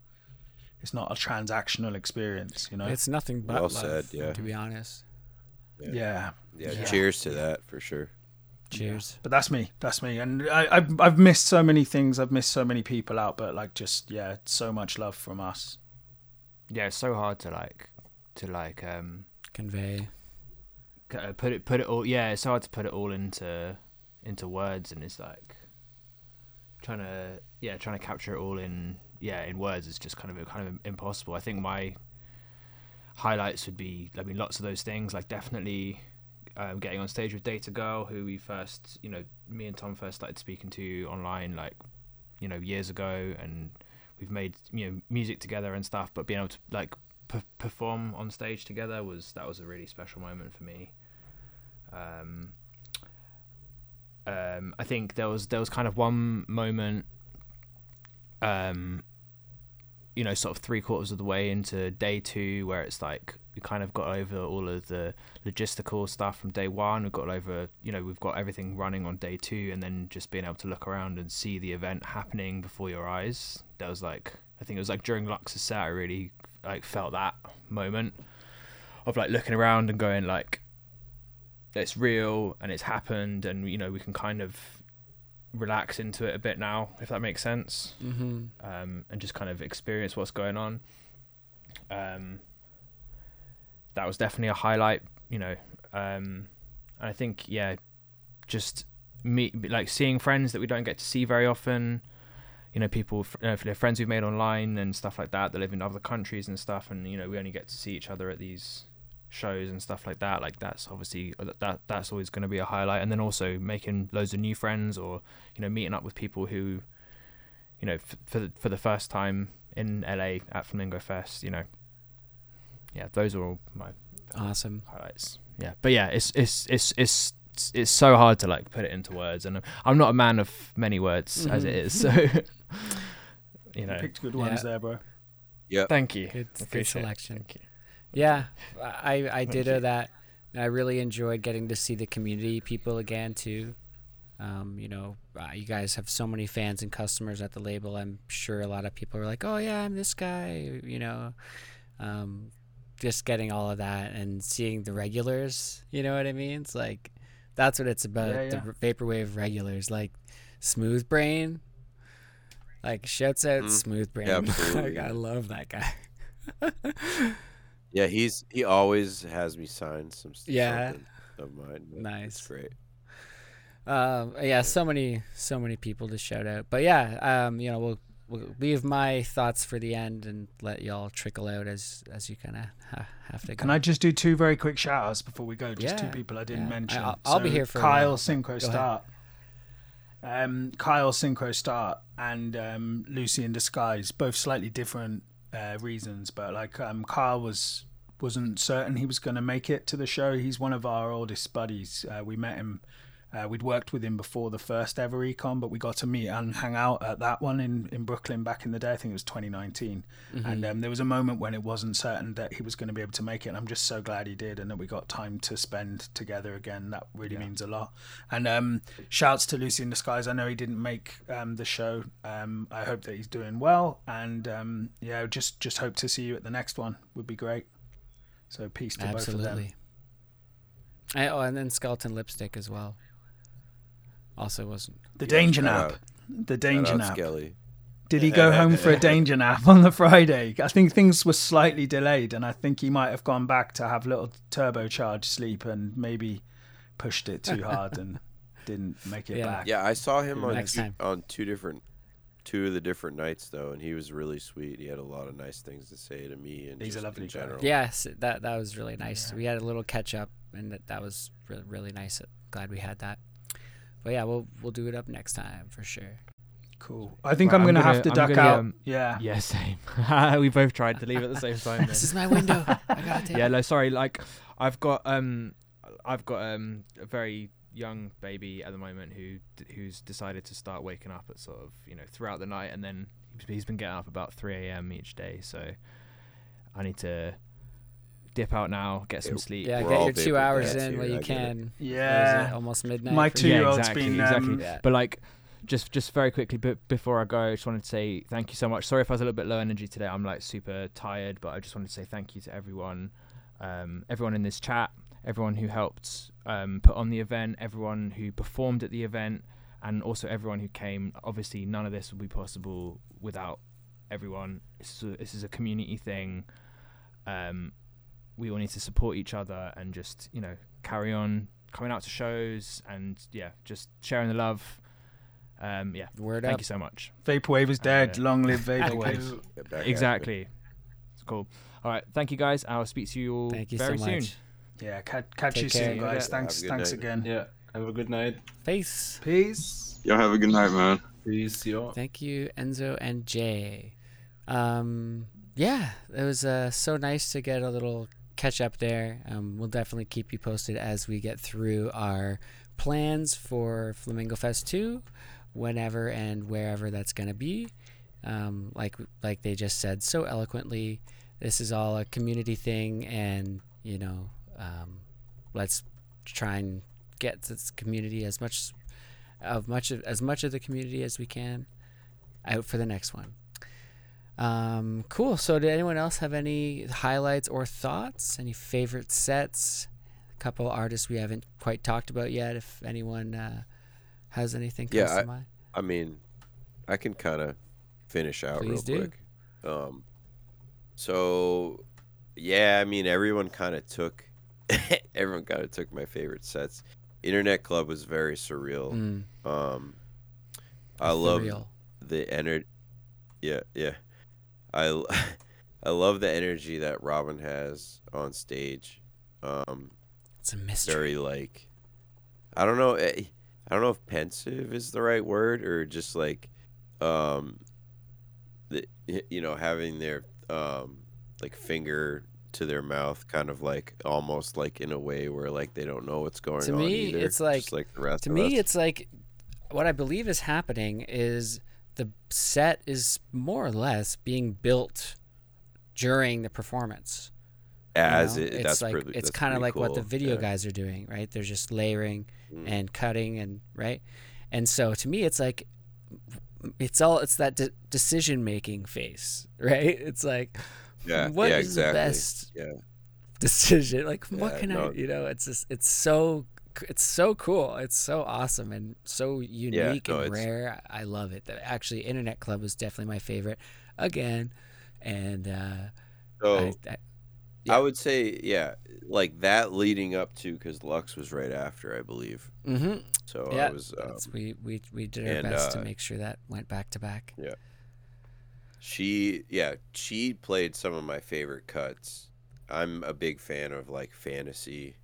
it's not a transactional experience, you know. It's nothing but Well love, said, yeah. to be honest. Yeah. Yeah. Yeah. Cheers to that for sure. Cheers. But that's me. That's me. And I, I've I've missed so many things. I've missed so many people out. But like, just yeah, so much love from us. Yeah, it's so hard to like to like um Convey. Uh, put it put it all. Yeah, it's hard to put it all into into words, and it's like trying to yeah trying to capture it all in yeah in words is just kind of kind of impossible. I think my highlights would be I mean lots of those things like definitely um, getting on stage with DATAGIRL who we first you know me and Tom first started speaking to online like you know years ago and we've made you know music together and stuff but being able to like perform on stage together was that was a really special moment for me um um I think there was there was kind of one moment um you know, sort of three quarters of the way into day two, where it's like we kind of got over all of the logistical stuff from day one. We've got over, you know, we've got everything running on day two, and then just being able to look around and see the event happening before your eyes. That was like, I think it was like during Lux's set, I really like felt that moment of like looking around and going like, it's real and it's happened, and you know, we can kind of relax into it a bit now, if that makes sense, Mhm. um, and just kind of experience what's going on. Um, that was definitely a highlight, you know. Um, and I think, yeah, just meet like seeing friends that we don't get to see very often. you know people f- uh, they're friends we've made online and stuff like that that live in other countries and stuff and you know we only get to see each other at these shows and stuff like that like that's obviously uh, that that's always going to be a highlight and then also making loads of new friends or you know meeting up with people who you know f- for the, for the first time in LA at Flamingo Fest you know yeah those are all my Awesome. highlights yeah but yeah it's it's it's it's it's, it's so hard to like put it into words and I'm not a man of many words as it is so you know Picked good Yeah. ones there, bro. Yeah. thank you Good, good Appreciate it. selection. Thank you. Yeah, I I ditto that. I really enjoyed getting to see the community people again too. Um, you know, uh, you guys have so many fans and customers at the label. I'm sure a lot of people are like, "Oh yeah, I'm this guy." You know, um, just getting all of that and seeing the regulars. You know what I mean? It's like that's what it's about. Yeah, the yeah. r- vaporwave regulars, like Smooth Brain. Like shouts out Mhm. Smooth Brain. Yeah, like, absolutely. I love that guy. Yeah, he's he always has me sign some stuff. Yeah. of mine. Nice. It's great. Um, yeah, so many, so many people to shout out. But yeah, um, you know, we'll we'll leave my thoughts for the end and let y'all trickle out as as you kind of ha- have to. Go. Can I just do two very quick shout outs before we go? Just two people I didn't yeah. mention. I- I'll- I'll be here for Kyle while, Synchro. Start. Um, Kyle Synchro Start and um, Lucy in Disguise, both slightly different uh, reasons, but like um, Kyle was wasn't certain he was going to make it to the show. He's one of our oldest buddies. Uh, we met him. Uh, we'd worked with him before the first ever econ, but we got to meet and hang out at that one in, in Brooklyn back in the day. I think it was 2019. And um, there was a moment when it wasn't certain that he was going to be able to make it. And I'm just so glad he did and that we got time to spend together again. That really means a lot. And um, shouts to Lucy in Disguise. I know he didn't make um, the show. Um, I hope that he's doing well. And um, yeah, just just hope to see you at the next one. Would be great. So peace to both of them. Absolutely. I, oh, and then skeleton lipstick as well. Also wasn't. The Yeah, danger nap. out- The danger nap. Skelly. Did he go home for a danger nap on the Friday? I think things were slightly delayed, and I think he might have gone back to have a little turbocharged sleep and maybe pushed it too hard and didn't make it Yeah. back. Yeah, I saw him on Next two, time. on two different two of the different nights though, and he was really sweet. He had a lot of nice things to say to me and He's a lovely in guy. Yes, that that was really nice. We had a little catch up, and that, that was really, really nice. Glad we had that. But yeah, we'll we'll do it up next time for sure. Cool. I think Right, I'm, I'm gonna, gonna- have to I'm duck gonna, out. um, yeah. Yeah, same. we both tried to leave at the same time. This is my window. I gotta take yeah, no, sorry. Like, I've got um, I've got um a very young baby at the moment who who's decided to start waking up at sort of you know throughout the night, and then he's been getting up about 3 a.m. each day. So I need to dip out now, get some Yeah, sleep. Yeah, We're get your two hours in here, while you I get it. can. Yeah. almost midnight. My two you? yeah, year-old's exactly, been, exactly. um, Yeah. But like, just just very quickly, but before I go, I just wanted to say thank you so much. Sorry if I was a little bit low energy today. I'm like super tired, but I just wanted to say thank you to everyone, um, everyone in this chat, everyone who helped um, put on the event, everyone who performed at the event, and also everyone who came. Obviously, none of this would be possible without everyone. This is a, this is a community thing. Um, we all need to support each other and just you know carry on coming out to shows and yeah, just sharing the love. Um, yeah, Word thank up. you so much. Vaporwave is dead. Yeah. Long live Vaporwave. you. Get back at it. Exactly. It's cool. All right, thank you guys. I'll speak to you all Thank you very so soon. much. Yeah, catch, catch Take you care. soon, guys. Yeah. Thanks, Have a good thanks night. again. Yeah. Have a good night. Peace. Peace. Y'all have a good night, man. Peace, y'all. Thank you, Enzo and Jay. Um, yeah, it was uh, so nice to get a little catch up there. Um, we'll definitely keep you posted as we get through our plans for Flamingo Fest 2, whenever and wherever that's going to be. Um, like like they just said so eloquently, this is all a community thing, and you know, um, let's try and get this community as much of much of as much of the community as we can out for the next one. Um, cool. So, did anyone else have any highlights or thoughts? Any favorite sets? A couple artists we haven't quite talked about yet. If anyone uh, has anything comes Yeah, to mind. I mean, I can kind of finish out Please do. real quick. Um, so yeah, I mean, everyone kind of took, everyone kind of took my favorite sets. Internet Club was very surreal. Mm, Um, I love the energy. Yeah, yeah. I I love the energy that Robin has on stage. Um, It's a mystery. very like, I don't know. eh, I don't know if pensive is the right word or just like, um, the you know having their um like finger to their mouth, kind of like almost like in a way where like they don't know what's going To on. me, either, it's like- like the rest to me us. it's like what i believe is happening is the set is more or less being built during the performance you as know? it. it's that's like pretty, it's kind of like what the video yeah. guys are doing right they're just layering Mm. and cutting and right and so to me it's like it's all it's that de- decision making phase right it's like Yeah, what yeah, is exactly. the best Yeah. decision like what can i no. you know it's just it's so it's so cool it's so awesome and so unique no, and rare i love it that actually internet club was definitely my favorite again and uh So I, I, I would say, yeah, like that leading up to because Lux was right after, I believe. hmm So yeah I was. Um, we we we did our and, best uh, to make sure that went back to back Yeah. She, yeah, she played some of my favorite cuts. I'm a big fan of like fantasy,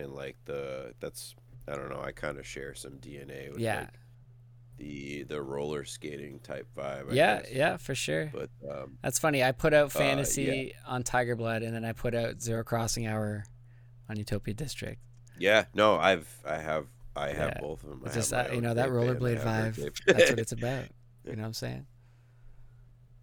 and like the that's I don't know. I kind of share some DNA with Yeah. like, the the roller skating type vibe. I yeah guess. yeah for sure But um, that's funny i put out uh, yeah. fantasy on tiger blood and then i put out zero crossing hour on utopia district yeah, no, I've I have I have Yeah. both of them. I just you know that rollerblade vibe that's what it's about you know what i'm saying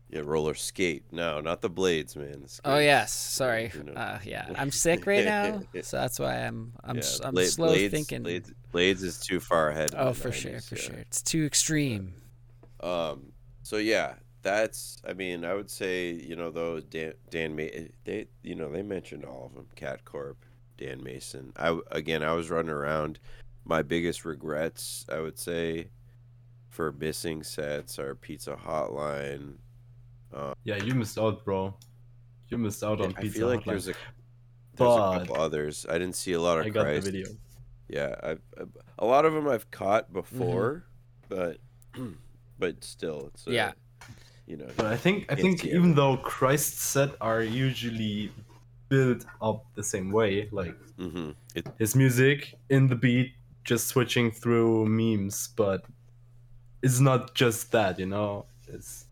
Yeah, roller skate. No, not the blades, man. the Oh yes, sorry. You know. Uh, yeah, I'm sick right now, so that's why I'm I'm Yeah, I'm slow blades, thinking. Blades, blades is too far ahead. oh, for sure, for yeah. sure. It's too extreme. Um. So yeah, that's. I mean, I would say you know those Dan Dan they you know they mentioned all of them. Cat Corp, Dan Mason. I again I was running around. My biggest regrets, I would say, for missing sets are Pizza Hotline. Um, Yeah, you missed out, bro. You missed out on I Pizza feel like Hotline. there's a there's a couple others. I didn't see a lot of I got the video. Yeah, I, I a lot of them I've caught Mm-hmm. before, but but still, it's uh, Yeah. you know, But I think I think see even though christtt's set are usually built up the same way, like hmm it, his music in the beat, just switching through memes, but it's not just that, you know. It's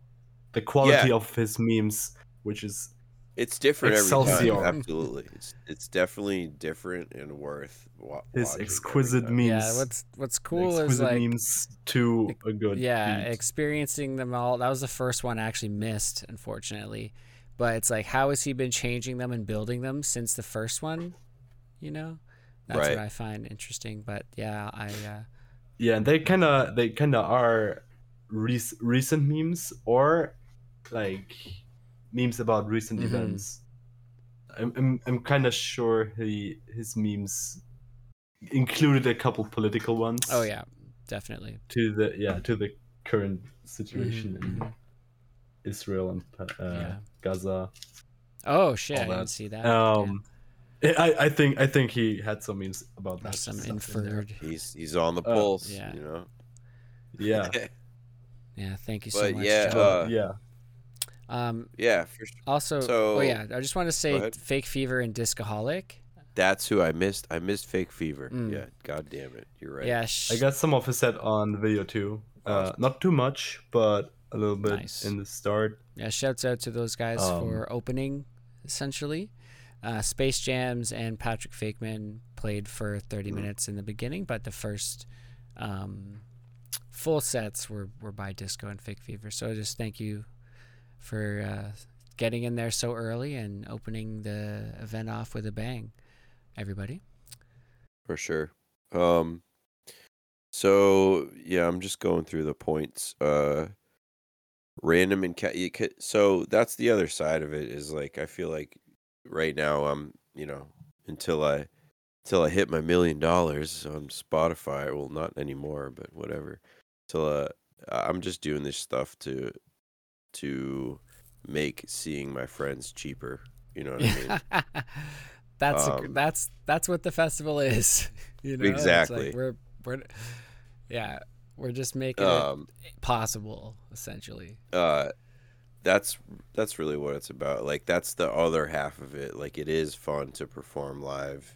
the quality Yeah. of his memes, which is it's different every Excelsior. time. Absolutely, it's it's definitely different and worth wa- his exquisite memes. Yeah, what's what's the cool is exquisite like memes to a good yeah, beat. experiencing them all. That was the first one I actually missed, unfortunately. But it's like, how has he been changing them and building them since the first one? You know, that's Right. what I find interesting. But yeah, I uh, yeah and they kind of they kind of are rec- recent memes or like memes about recent Mhm. events i'm, I'm, I'm kind of sure he his memes included a couple political ones oh yeah, definitely. to the yeah to the current situation Mhm, in israel and uh, Yeah. gaza Oh shit, I didn't see that. Yeah. um I, I think I think he had some memes about that. Some stuff in inferred. He's he's on the Uh, pulse, yeah. you know. Yeah, Yeah, thank you so But much. yeah, uh, yeah. Um, yeah, for sure. also, So- oh yeah, I just want to say. Fake Fever and Discoholic. That's who I missed. I missed Fake Fever. Mm. Yeah, god damn it, you're right. Yeah, sh- I got some of his set on the video too. Uh, not too much, but a little bit Nice. in the start. yeah. Shouts out to those guys Um, for opening, essentially. Uh, Space Jams and Patrick Fakeman played for 30 Mm. minutes in the beginning, but the first um, full sets were, were by Disco and Fake Fever. So just thank you for uh, getting in there so early and opening the event off with a bang, everybody. for sure. Um, so yeah, I'm just going through the points. Uh, random and ca- so that's the other side of it is like I feel like right now I'm you know until I until I hit my million dollars on Spotify. Well, not anymore, but whatever. Till uh, I'm just doing this stuff to to make seeing my friends cheaper. You know what I mean? that's a, Um, that's that's what the festival is. You know, It's like Exactly. we're we're yeah. We're just making Um, it possible, essentially. uh that's that's really what it's about like that's the other half of it like it is fun to perform live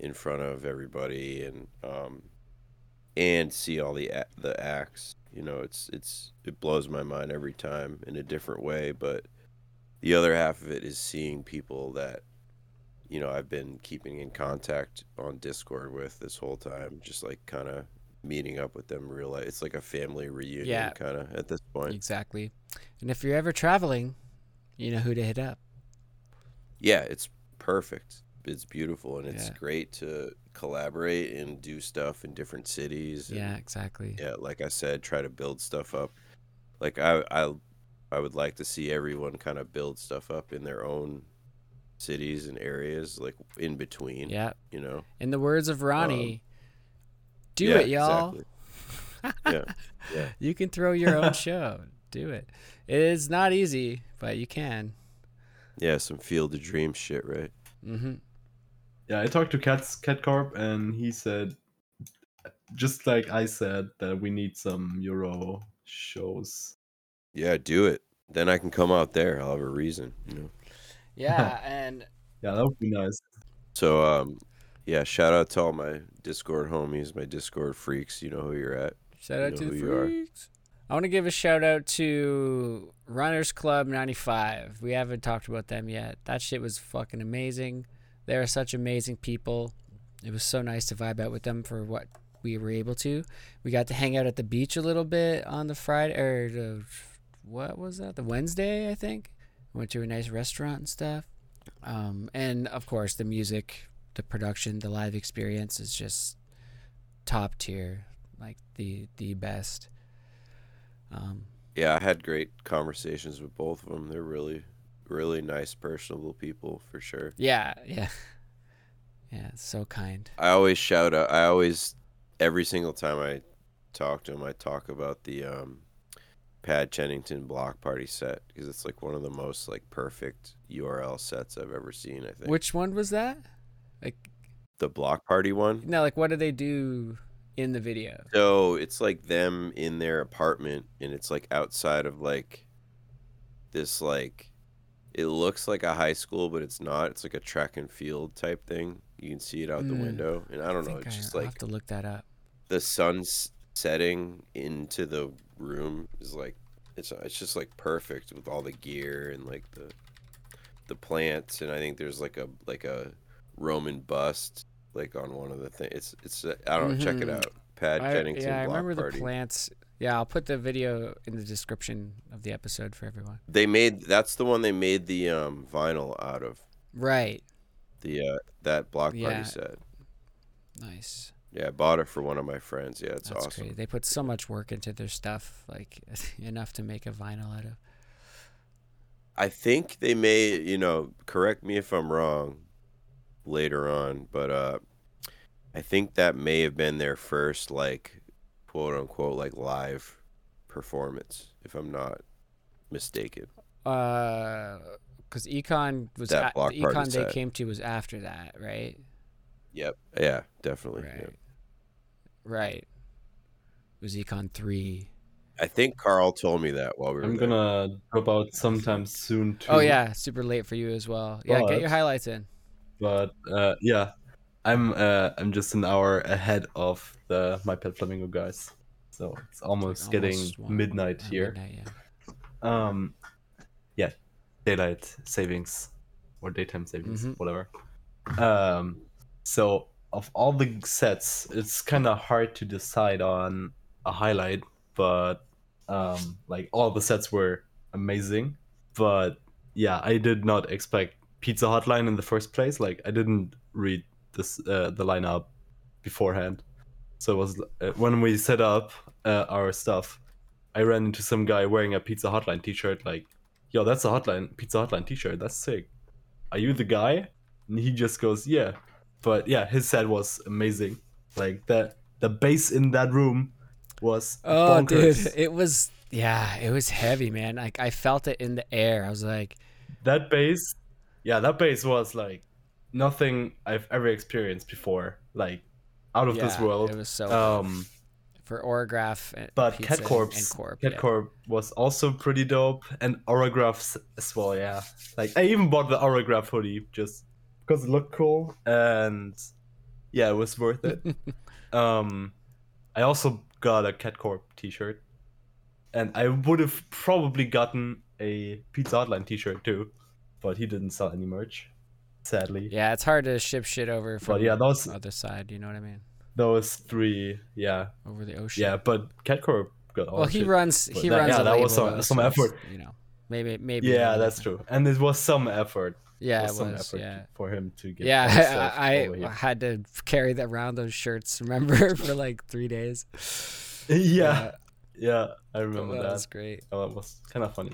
in front of everybody and um and see all the the acts you know it's it's it blows my mind every time in a different way but the other half of it is seeing people that you know I've been keeping in contact on Discord with this whole time just like kind of meeting up with them real life it's like a family reunion Yeah. kind of at this point Exactly. And if you're ever traveling, you know who to hit up. yeah, it's perfect. It's beautiful and it's Yeah. great to collaborate and do stuff in different cities. and, Yeah, exactly. yeah, like I said, try to build stuff up. Like I, I, I would like to see everyone kind of build stuff up in their own cities and areas, like in between. Yeah. you know. In the words of Ronnie, do Um, yeah, it, y'all. exactly. yeah, yeah. You can throw your own show. Do it. It is not easy, but you can. Yeah, some field of dreams shit, right? Mm-hmm. Yeah, I talked to Cat's Cat Corp, and he said, just like I said, that we need some Euro shows. Yeah, do it. Then I can come out there. I'll have a reason, you know. Yeah, and Yeah, that would be nice. So um yeah, shout out to all my Discord homies, my Discord freaks. You know who you're at. shout You out to the who you are. freaks. I want to give a shout out to Runners Club 95. We haven't talked about them yet. That shit was fucking amazing. They are such amazing people. It was so nice to vibe out with them for what we were able to. We got to hang out at the beach a little bit on the Friday or the, what was that? The Wednesday, I think. Went to a nice restaurant and stuff. Um, and of course, the music, the production, the live experience is just top tier, like the the best. Um, Yeah, I had great conversations with both of them. They're really really nice personable people for sure. yeah, yeah, yeah. So kind. I always shout out I always every single time I talk to them I talk about the um Pad Chennington block party set because it's like one of the most like perfect URL sets I've ever seen, I think. Which one was that? Like, the block party one? no, like what do they do in the video? So it's like them in their apartment, and it's like outside of like this like it looks like a high school, but it's not. It's like a track and field type thing. You can see it out the Mm. window, and I don't know. It's I- just I'll like have to look that up. the sun's setting into the room is like it's it's just like perfect with all the gear and like the the plants, and I think there's like a like a Roman bust like on one of the things. It's it's I don't know. Check it Mhm. out. Pad I, Jennington. yeah, I remember Party. the plants. Yeah, I'll put the video in the description of the episode for everyone. They made that's the one they made the um vinyl out of. Right. The uh that block Yeah. party set. Nice. Yeah, I bought it for one of my friends. Yeah, it's That's awesome. great. They put so much work into their stuff, like enough to make a vinyl out of. I think they may, you know, correct me if I'm wrong later on, but uh I think that may have been their first like quote unquote like live performance if I'm not mistaken. Uh, because Econ was That at, block the Econ they set. came to was after that, right? Yep. Yeah, definitely. Right. yep. Right. It was Econ three. I think Carl told me that while we were I'm there. gonna drop out sometime soon too. Oh yeah, super late for you as well. Yeah, get your highlights in. But uh, yeah, I'm uh, I'm just an hour ahead of the My Pet Flamingo guys, so it's almost, getting almost midnight here. midnight, yeah. Um, yeah, daylight savings or daytime savings, Mhm. whatever. Um, so of all the sets, it's kind of hard to decide on a highlight, but um, like all the sets were amazing. But yeah, I did not expect Pizza Hotline in the first place. Like I didn't read this uh, the lineup beforehand, so it was uh, when we set up uh, our stuff. I ran into some guy wearing a Pizza Hotline T-shirt. Like, yo, that's a Hotline Pizza Hotline T-shirt. That's sick. Are you the guy? And he just goes, yeah. But yeah, his set was amazing. Like that, the bass in that room was Oh, bonkers. dude, it was yeah, it was heavy, man. Like I felt it in the air. I was like, that bass, yeah, that bass was like nothing I've ever experienced before. Like out of this Yeah, world. it was so Um, for AURAGRAPH. and But Cat and Corp. Cat yeah. Corp was also pretty dope, and AURAGRAPHs as well. Yeah, like I even bought the AURAGRAPH hoodie just because it looked cool, and yeah, it was worth it. um, I also got a Cat Corp T-shirt, and I would have probably gotten a Pizza Hotline T-shirt too, but he didn't sell any merch, sadly. Yeah, it's hard to ship shit over from yeah, those- the other side. You know what I mean? Those three, yeah, Over the ocean. yeah, but Cat Corp got all Well, he shit. runs. But He that- runs. yeah, that was some- some so effort. You know, maybe maybe. Yeah, that's different. true, and it was some effort. Yeah, It it was some was. effort Yeah. for him to get. Yeah, all the stuff I, I had to carry that around those shirts. Remember for like three days. yeah, yeah, I remember that that. was great. Oh, it was kind of funny.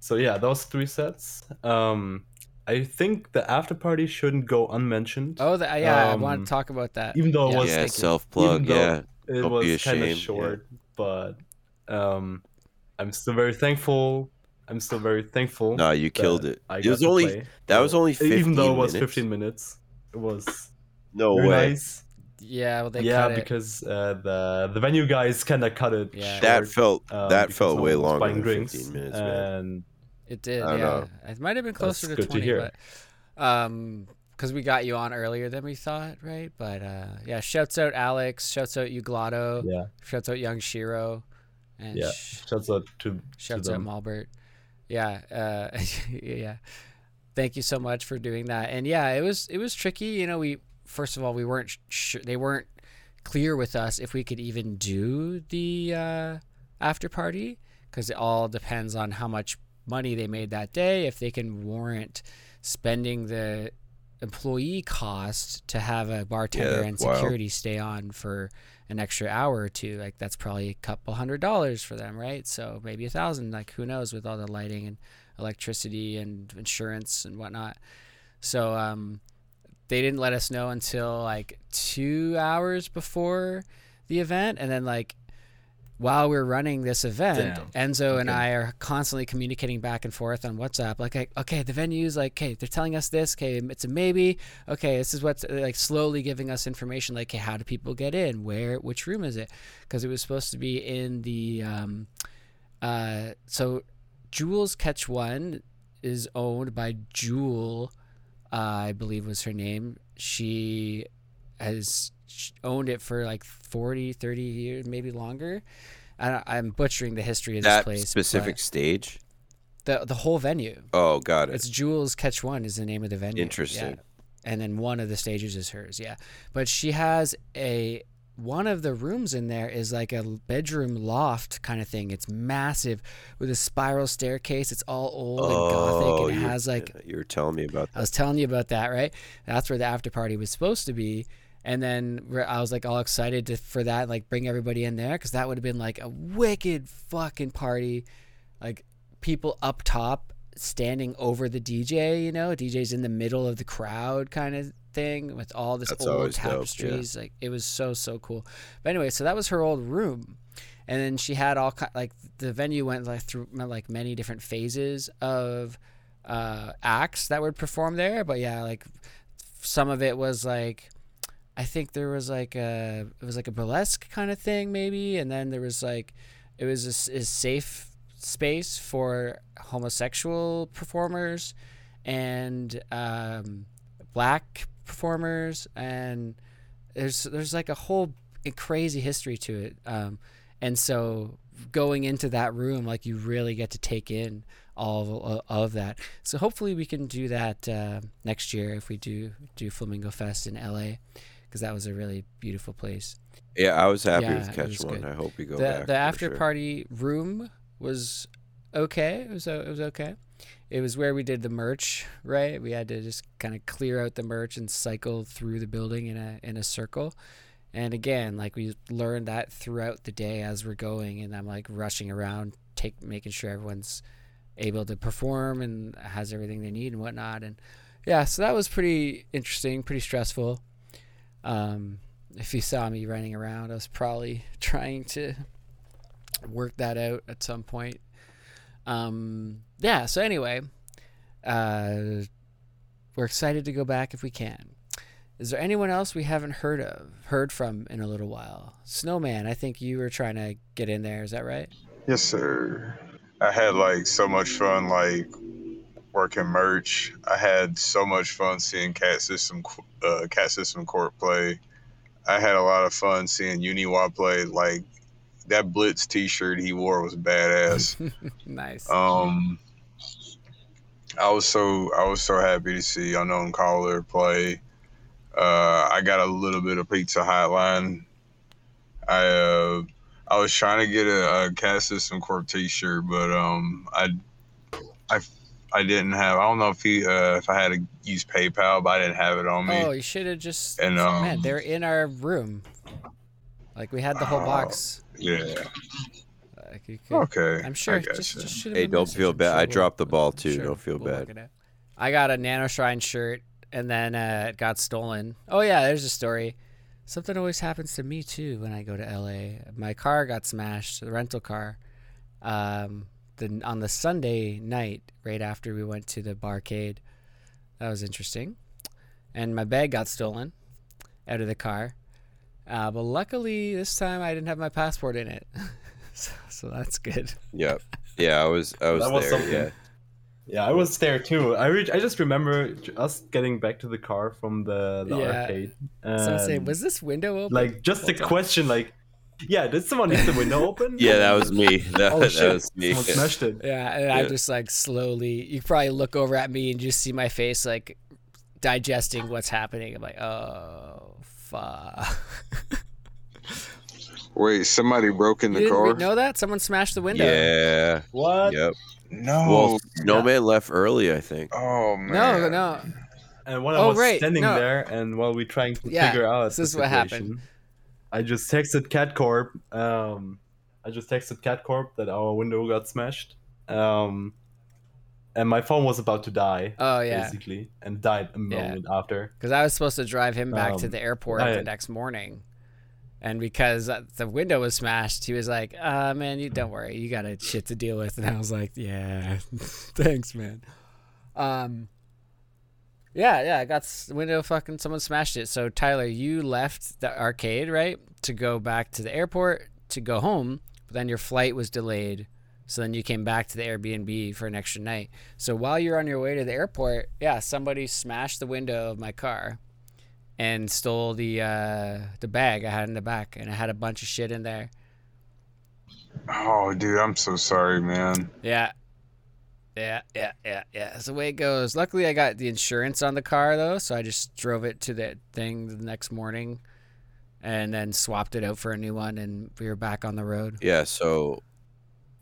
So yeah, those three sets. Um, I think the after party shouldn't go unmentioned. Oh, the, yeah, I want Um, to talk about that. even though it Yes, was yeah, self plug. Yeah, it Don't was be kind of ashamed, yeah. short, but um, I'm still very thankful. I'm still very thankful. no, you killed it. I It was only play. that was only 15 even though it was minutes. 15 minutes. It was No very way. nice. Yeah, well, they yeah, cut it. because uh, the the venue guys kind of cut it. Yeah. That felt um, that felt way longer than 15 minutes, man. and It did, yeah. know. It might have been closer That's to good to 20, hear. but um, because we got you on earlier than we thought, right? But uh, yeah, shouts out Alex, shouts out Uglotto, yeah, shouts out Young Shiro, and yeah. sh- Shouts out to shouts to out. Malbert. Yeah, uh, yeah. Thank you so much for doing that. And yeah, it was it was tricky. You know, we first of all we weren't sure they weren't clear with us if we could even do the uh, after party because it all depends on how much money they made that day if they can warrant spending the employee cost to have a bartender and that's wild. security stay on for an extra hour or two like that's probably a couple hundred dollars for them right so maybe a thousand like who knows with all the lighting and electricity and insurance and whatnot so um they didn't let us know until like two hours before the event and then like while we're running this event Damn. enzo and i are constantly communicating back and forth on whatsapp like okay the venue's like okay they're telling us this okay it's a maybe okay this is what's like slowly giving us information like okay how do people get in? Where which room is it? Because it was supposed to be in the um uh so Jewel's catch one is owned by jewel uh, i believe was her name. She has owned it for like 40 30 years maybe longer I, i'm butchering the history of this That place specific stage. the, the whole venue Oh, got it. it's Jewel's Catch One is the name of the venue. Interesting. Yeah. And then one of the stages is hers, yeah. But she has a one of the rooms in there is like a bedroom loft kind of thing. It's massive with a spiral staircase. It's all old and gothic and oh, it has like you were telling me about I was telling you about that, right? That's where the after party was supposed to be. And then I was like all excited to, for that, like bring everybody in there because that would have been like a wicked fucking party. Like people up top standing over the DJ, you know, DJ's in the middle of the crowd kind of thing with all this That's old always dope, yeah. tapestries. Like it was so, so cool. But anyway, so that was her old room. And then she had all like the venue went like through like many different phases of uh, acts that would perform there. But yeah, like some of it was like I think there was like a it was like a burlesque kind of thing maybe, and then there was like it was a safe space for homosexual performers and um, black performers, and there's there's like a whole crazy history to it. Um, and so going into that room, like you really get to take in all of, of that. So hopefully we can do that uh, next year if we do do Flamingo Fest in LA, because that was a really beautiful place. Yeah, I was happy Yeah, with Catch One. good. I hope we go the back. the after sure. party room was okay. It was it was okay. It was where we did the merch, right? We had to just kind of clear out the merch and cycle through the building in a in a circle. And again, like we learned that throughout the day as we're going, and I'm like rushing around, take making sure everyone's able to perform and has everything they need and whatnot. And yeah, so that was pretty interesting, pretty stressful. Um, if you saw me running around, I was probably trying to work that out at some point. Um, yeah. So anyway, uh, we're excited to go back if we can. Is there anyone else we haven't heard of, heard from in a little while? Snowman, I think you were trying to get in there. Is that right? Yes, sir. I had like so much fun, like working merch. I had so much fun seeing Cat System, uh, Cat System Corp play. I had a lot of fun seeing Yuni Wa play. Like that Blitz T-shirt he wore was badass. nice. Um, I was so I was so happy to see Unknown Caller play. Uh, I got a little bit of Pizza Hotline. I uh, I was trying to get a, a Cat System Corp T-shirt, but um, I I I didn't have. I don't know if he uh, if I had to use PayPal, but I didn't have it on me. Oh, you should have just. And, man, um, they're in our room. Like we had the whole Oh, box. yeah. Like, you could- Okay, I'm sure. gotcha. Just, just shoot him Hey, don't message, feel bad. sure I we'll- dropped the ball too. sure Don't feel we'll bad. I got a Nano Shrine shirt, and then uh, it got stolen. Oh yeah, there's a story. Something always happens to me too when I go to LA. My car got smashed, the rental car. Um, the on the Sunday night, right after we went to the barcade. That was interesting. And my bag got stolen out of the car. Uh, but luckily, this time I didn't have my passport in it, so, so that's good. Yeah, yeah. I was I was, That was there. something. Yeah. Yeah, I was there too. I re- I just remember us getting back to the car from the, the Yeah. arcade. Someone say, "Was this window open?" like just the Hold on. question, like, yeah, did someone leave the window open? Yeah, that was me. That, oh that shit! was me. Someone smashed it. Yeah, and I Yeah. just like slowly. You probably look over at me and just see my face like digesting what's happening. I'm like, oh fuck. Wait, somebody broke in You the didn't re- car? know that someone smashed the window. Yeah. What? Yep. No. Well, Snowman left early, I think. Oh man. No, no. And when I Oh, was right, standing no. there, and while we trying to Yeah, figure out this the is what happened. I just texted CatCorp. Um, I just texted CatCorp that our window got smashed. Um, and my phone was about to die. Oh, yeah. basically, and died a Yeah. moment after. Because I was supposed to drive him back to Um, the airport I- the next morning. And because uh, the window was smashed, he was like, uh, man, you don't worry. You got a shit to deal with. And I was like, yeah, thanks, man. Um, yeah, yeah, I got window fucking, someone smashed it. So, Tyler, you left the arcade, right? To go back to the airport to go home. But then your flight was delayed. So then you came back to the Airbnb for an extra night. So while you're on your way to the airport, yeah, somebody smashed the window of my car and stole the uh, the bag I had in the back, and I had a bunch of shit in there. Oh, dude, I'm so sorry, man. Yeah, yeah, yeah, yeah, yeah. That's the way it goes. Luckily, I got the insurance on the car though, so I just drove it to the thing the next morning, and then swapped it out for a new one, and we were back on the road. Yeah. So,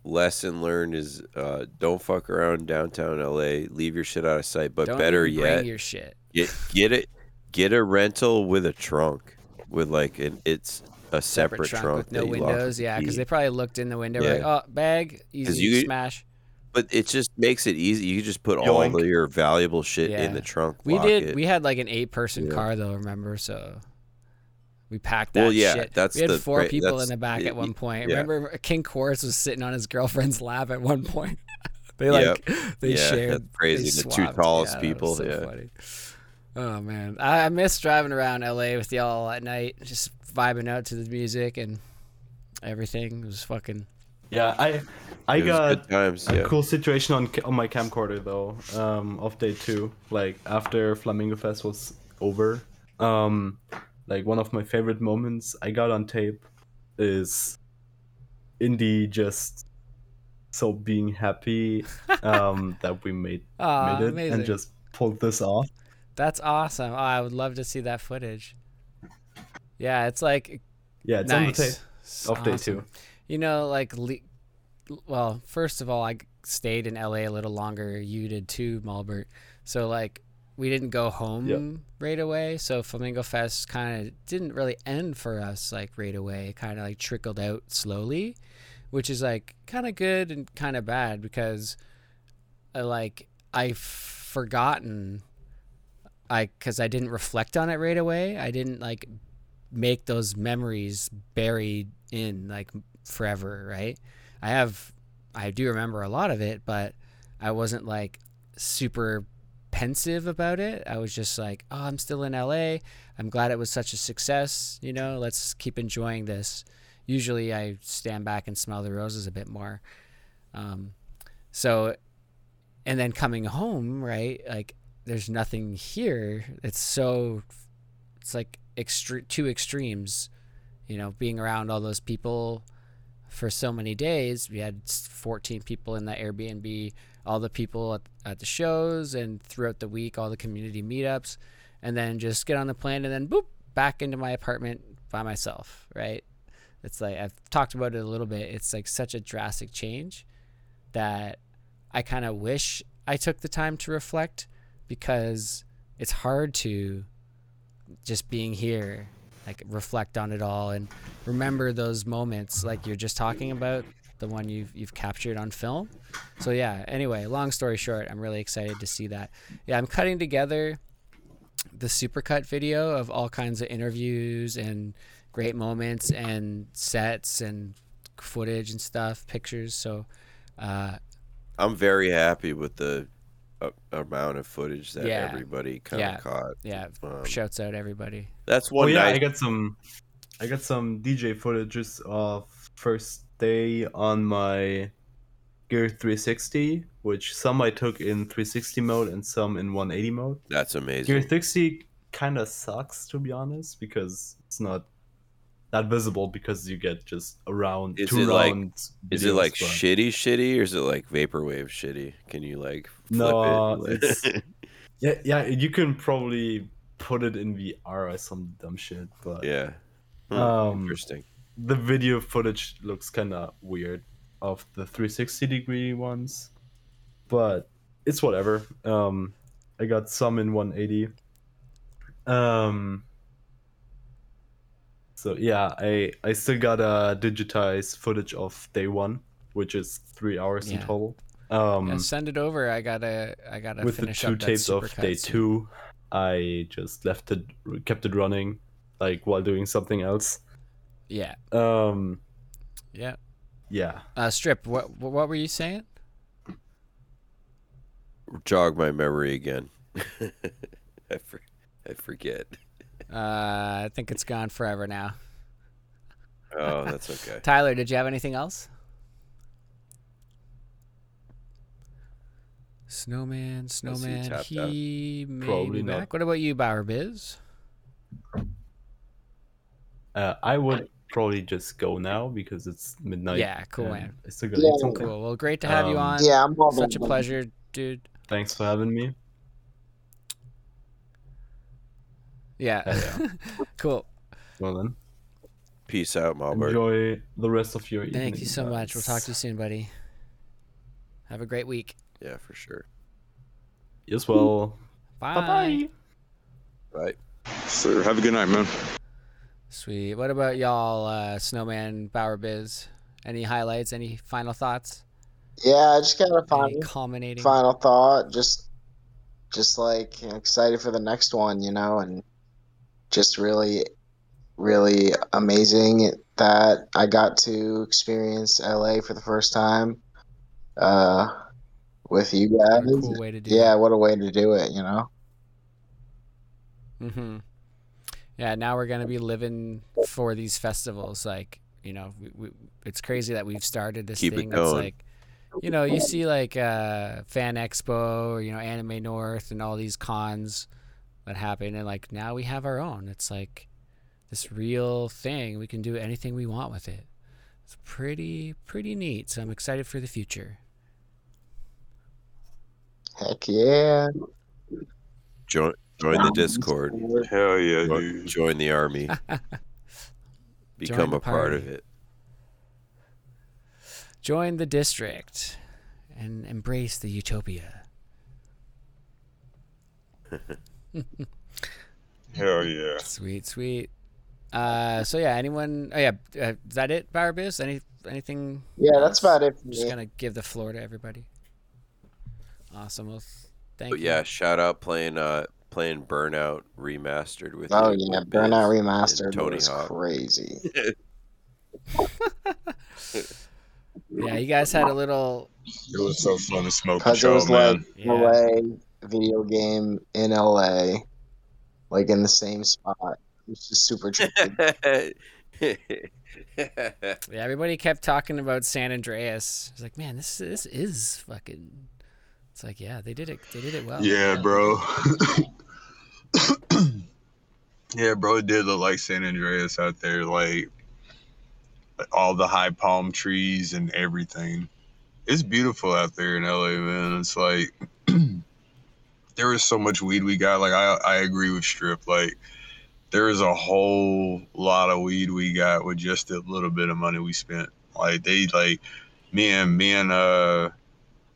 lesson learned is uh, don't fuck around downtown LA. Leave your shit out of sight. But Don't better even bring yet, your shit. get get it get a rental with a trunk with like an it's a separate, trunk, with no that you lock windows. Yeah, because key. they probably looked in the window. Like, oh, bag, easy you- smash. But it just makes it easy. You just put all Yoink. of your valuable shit Yeah. in the trunk. We lock did. it. We had like an eight-person Yeah. car though. Remember? So we packed that Well, yeah, shit. that's we had the four great- people in that's- the back y- at one point. yeah. Remember, King Chorus was sitting on his girlfriend's lap at one point. they like they Yeah, shared. that's crazy. they The two swapped. tallest Yeah, that was people, so yeah. funny. Oh man, I, I miss driving around LA with y'all at night, just vibing out to the music and everything. It was fucking. Yeah, I I It got good times, a cool situation on on my camcorder though. Um, of day two, like after Flamingo Fest was over. Um, like one of my favorite moments I got on tape is Indy just so being happy um that we made Aw, made it amazing. and just pulled this off. That's awesome. Oh, I would love to see that footage. Yeah, it's like Yeah, it's on the tape off of day two. You know, like, well, first of all, I stayed in LA a little longer. You did too, Malbert. So like, we didn't go home right away. So Flamingo Fest kind of didn't really end for us like right away. It kind of like trickled out slowly, which is like kind of good and kind of bad because, uh, I like, I've forgotten. I because I didn't reflect on it right away. I didn't like make those memories buried in like forever, right? I have I do remember a lot of it, but I wasn't like super pensive about it. I was just like, oh, I'm still in LA. I'm glad it was such a success. You know, let's keep enjoying this. Usually I stand back and smell the roses a bit more. Um, so, and then coming home, right? Like, there's nothing here. It's so, it's like extre- two extremes, you know, being around all those people for so many days. We had 14 people in the Airbnb, all the people at, at the shows, and throughout the week, all the community meetups, and then just get on the plane and then boop, back into my apartment by myself, right? It's like I've talked about it a little bit. It's like such a drastic change that I kind of wish I took the time to reflect because it's hard to just being here like reflect on it all and remember those moments like you're just talking about the one you've you've captured on film so yeah anyway long story short i'm really excited to see that yeah i'm cutting together the supercut video of all kinds of interviews and great moments and sets and footage and stuff pictures so uh I'm very happy with the uh, amount of footage that Yeah. everybody kind of Yeah. caught. yeah Um, shouts out everybody That's one yeah, nice I got some, I got some DJ footages of first day on my Gear 360, which some I took in 360 mode and some in 180 mode. That's amazing. Gear amazing. 360 kind of sucks to be honest because it's not that visible because you get just around Is two it like- rounds. Is it like but- shitty, shitty, or is it like vaporwave shitty? Can you like flip No, it? yeah, yeah. You can probably put it in VR or some dumb shit, but yeah. Hmm, Um, Interesting. the video footage looks kind of weird of the 360 degree ones, but it's whatever. Um, I got some in 180. Um, so yeah, I I still got a digitized footage of day one, which is three hours in Yeah. total. Um, yeah, send it over i gotta i gotta with the finish two up that tapes of supercut day soon. two, I just left it, kept it running, like while doing something else. yeah Um, yeah yeah. uh strip what what were you saying Jog my memory again. I for, I forget. uh i think it's gone forever now Oh, that's okay. tyler did you have anything else snowman snowman tapped out. he may Probably be not. back what about you bauer biz Uh, I would probably just go now because it's midnight. Yeah, cool, and man. I still gotta Yeah. eat something. cool well great to have you Um, on Yeah, I'm such a done. pleasure dude Thanks for having me. yeah Hell cool Well then, Peace out, Malbert. enjoy the rest of your evening. thank you so much we'll talk to you soon buddy have a great week Yeah, for sure. Yes, as well. bye Bye bye. Right. Sir, have a good night, man. Sweet. What about y'all, uh, Snowman, Bauer Biz? Any highlights? Any final thoughts? Yeah, I just got a final culminating? final thought. Just, just like excited for the next one, you know, and just really, really amazing that I got to experience LA for the first time, uh, with you What guys. a cool way to do yeah, what a way to do it, you know. Mm-hmm. Yeah. Now we're gonna be living for these festivals. Like, you know, we, we, it's crazy that we've started this Keep it thing that's going. like, you know, you see like uh, Fan Expo or you know Anime North and all these cons that happen, and like now we have our own. It's like this real thing. We can do anything we want with it. It's pretty pretty neat. So I'm excited for the future. Heck yeah. Join join the Discord. Hell yeah, Jo- dude. Join the army. Become the a part of it. Join the district and embrace the utopia. Hell yeah. Sweet, sweet. Uh, so yeah, anyone? Oh yeah, uh, is that it, Barbus? Any anything? Yeah, that's about it for Just gonna give the floor to everybody. Awesome. Well, thank But you. yeah, shout out playing uh playing Burnout remastered with Oh you, yeah, Burnout Remastered and Tony was Hawk. crazy. Yeah, you guys had a little. It was so fun to smoke Because it show, was man. like LA, video game in LA, like in the same spot. It's just super trippy. Yeah, everybody kept talking about San Andreas. It's like, man, this this is fucking. It's like, yeah, they did it. They did it well. Yeah, bro. yeah, bro. It did look like San Andreas out there, like all the high palm trees and everything. It's beautiful out there in LA, man. It's like there is so much weed we got. Like I, I agree with Strip. Like there is a whole lot of weed we got with just a little bit of money we spent. Like they like me and me and uh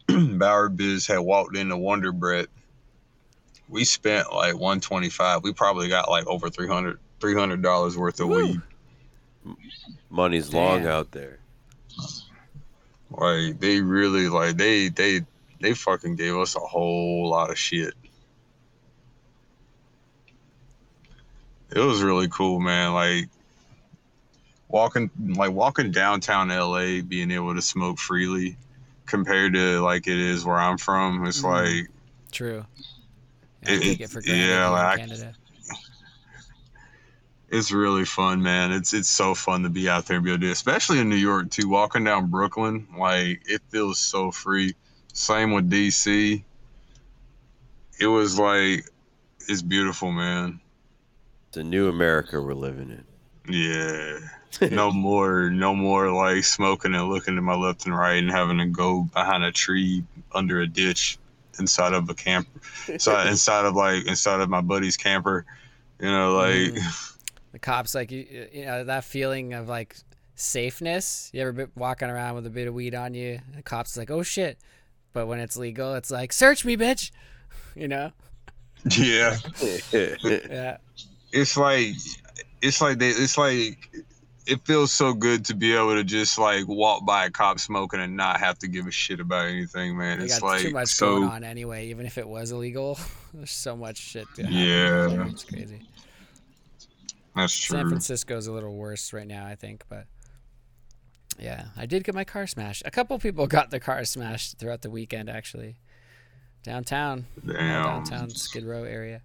Bauer Biz had walked into Wonderbrett. We spent like 125. We probably got like over 300 dollars worth of weed. Money's long out there. Like they really like they they they fucking gave us a whole lot of shit. It was really cool, man. Like walking like walking downtown LA, being able to smoke freely compared to like it is where I'm from. It's Mhm. like True. Yeah, I It- take it- it for granted yeah, here in like- Canada. it's really fun, man. It's it's so fun to be out there and be able to do especially in New York too. Walking down Brooklyn, like it feels so free. Same with DC. It was like it's beautiful, man. It's a new America we're living in. Yeah. No more no more like smoking and looking to my left and right and having to go behind a tree under a ditch inside of a camp inside, inside of like inside of my buddy's camper. You know, like mm. The cops, like you, you know, that feeling of like safeness. You ever been walking around with a bit of weed on you? The cops like, oh shit. But when it's legal, it's like, search me, bitch. You know? yeah. Yeah. it's like it's like they, it's like it feels so good to be able to just like walk by a cop smoking and not have to give a shit about anything, man. It's got like too much so going on anyway, even if it was illegal. There's so much shit Yeah. there, It's crazy. that's true. San. Francisco's a little worse right now, I think, but yeah, I did get my car smashed. A couple people got their cars smashed throughout the weekend, actually. Downtown, Damn. downtown Skid Row area.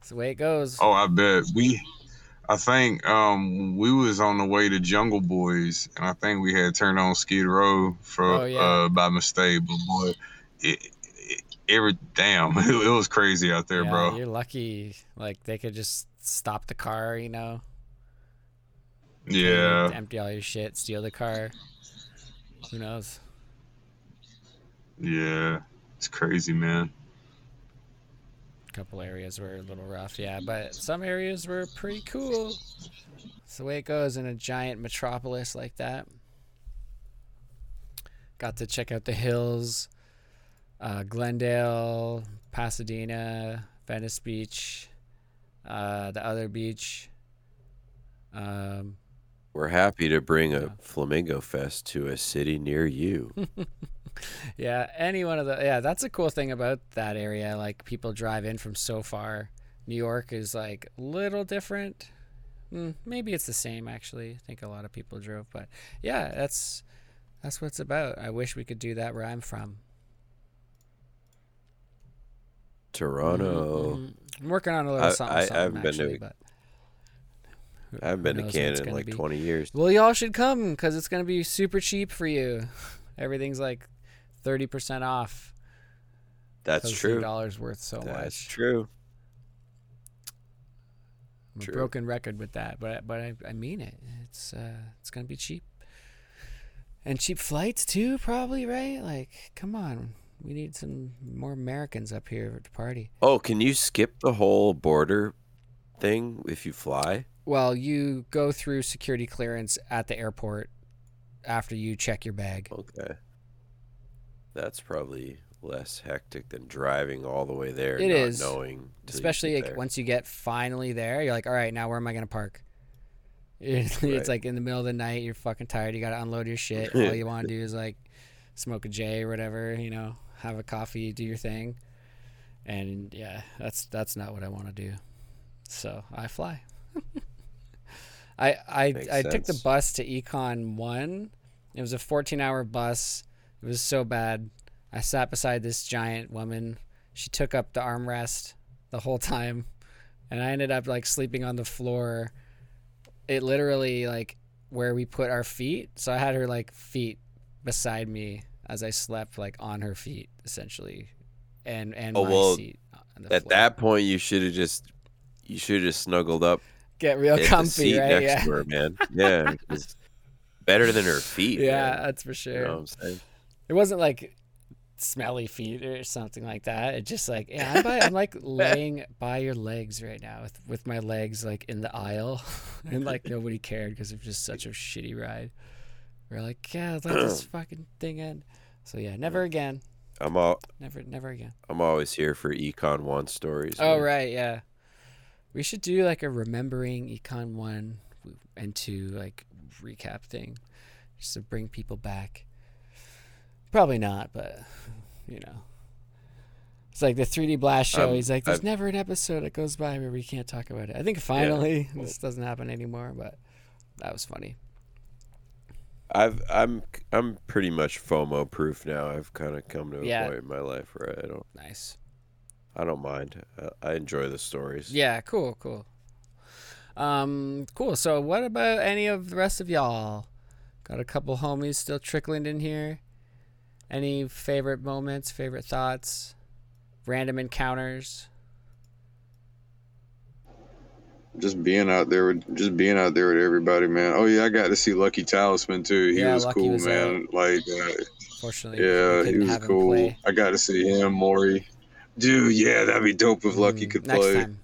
It's the way it goes. Oh, I bet we. I think um we was on the way to Jungle Boys, and I think we had turned on Skid Row for Oh, yeah. uh by mistake. But boy, it, it, every damn, it, was crazy out there, yeah, bro. You're lucky. Like they could just stop the car, you know. Yeah. Empty all your shit, steal the car. Who knows? Yeah, it's crazy, man. Couple areas were a little rough, yeah, but some areas were pretty cool. It's the way it goes in a giant metropolis like that. Got to check out the hills, uh, Glendale, Pasadena, Venice Beach, uh, the other beach. Um, We're happy to bring a Flamingo Fest to a city near you. yeah, any one of the yeah, that's a cool thing about that area. Like people drive in from so far. New York is like a little different. Mm, maybe it's the same actually. I think a lot of people drove, but yeah, that's that's what it's about. I wish we could do that where I'm from. Toronto. Mhm. I'm working on a little I- something, I- I something haven't been to- but I haven't been to knows what it's Canada in like be. 20 years. Well, y'all should come because it's gonna be super cheap for you. Everything's like thirty percent off. That's true. Dollar's worth so That's much. That's true. I'm a True. broken record with that, but but I, I mean it. It's uh it's gonna be cheap, and cheap flights too, probably right. Like, come on, we need some more Americans up here to party. Oh, can you skip the whole border thing if you fly? Well, you go through security clearance at the airport after you check your bag. Okay. That's probably less hectic than driving all the way there, It not is, knowing. you especially like, once you get finally there. You're like, all right, now where am I gonna park? It's Right. like in the middle of the night. You're fucking tired. You gotta unload your shit. All you want to do is like smoke a J or whatever. You know, have a coffee, do your thing. And yeah, that's that's not what I want to do. So I fly. I I Makes I took the bus to Econ one. It was a 14 hour bus. It was so bad. I sat beside this giant woman she took up the armrest the whole time, and I ended up like sleeping on the floor. It literally like where we put our feet. So I had her like feet beside me as I slept, like on her feet essentially, and and Oh my well, seat. on the at floor. that point you should have just you should have just snuggled up. Get real comfy, seat right? next Yeah. to her, man. Yeah, better than her feet. Yeah, man. that's for You sure. know what I'm saying? It wasn't like smelly feet or something like that. It just like yeah, I'm, by, I'm like laying by your legs right now with with my legs like in the aisle, and like nobody cared because it was just such a shitty ride. We're like, yeah, let this fucking thing end. So yeah, never again. I'm all Never, never again. I'm always here for Econ One stories. Oh man. right, yeah. We should do like a remembering Econ one and two like recap thing, just to bring people back. Probably not, but you know, it's like the 3D Blast show. Um, He's like, there's I've- never an episode that goes by where we can't talk about it. I think finally this doesn't happen anymore, but that was funny. I've I'm I'm pretty much FOMO proof now. I've kind of come to a Yeah. point in my life where I don't Nice. I don't mind. I, I enjoy the stories. Yeah, cool, cool. Um, cool. So, what about any of the rest of y'all? Got a couple homies still trickling in here. Any favorite moments, favorite thoughts, random encounters? Just being out there with just being out there with everybody, man. Oh yeah, I got to see Lucky Talisman too. He Yeah, was Lucky cool, was man. Like, uh, Fortunately, yeah, he was cool. play. I got to see him, Maury. Dude, yeah, that'd be dope if Lucky could Mm, Next play. time.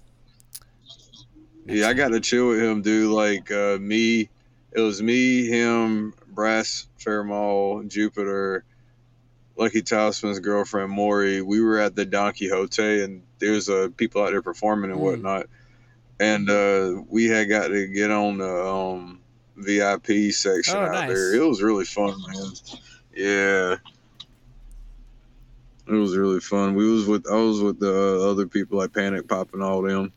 yeah, I got to chill with him, dude. Like uh, me, it was me, him, Brass, Fairmall, Jupiter, Lucky Talisman's girlfriend Maury. We were at the Don Quixote, and there's uh, people out there performing and Mm. whatnot. And uh, we had got to get on the um, VIP section Oh, out nice. there. It was really fun, man. Yeah. It was really fun. We was with I was with the uh, other people like Panic Pop and all them.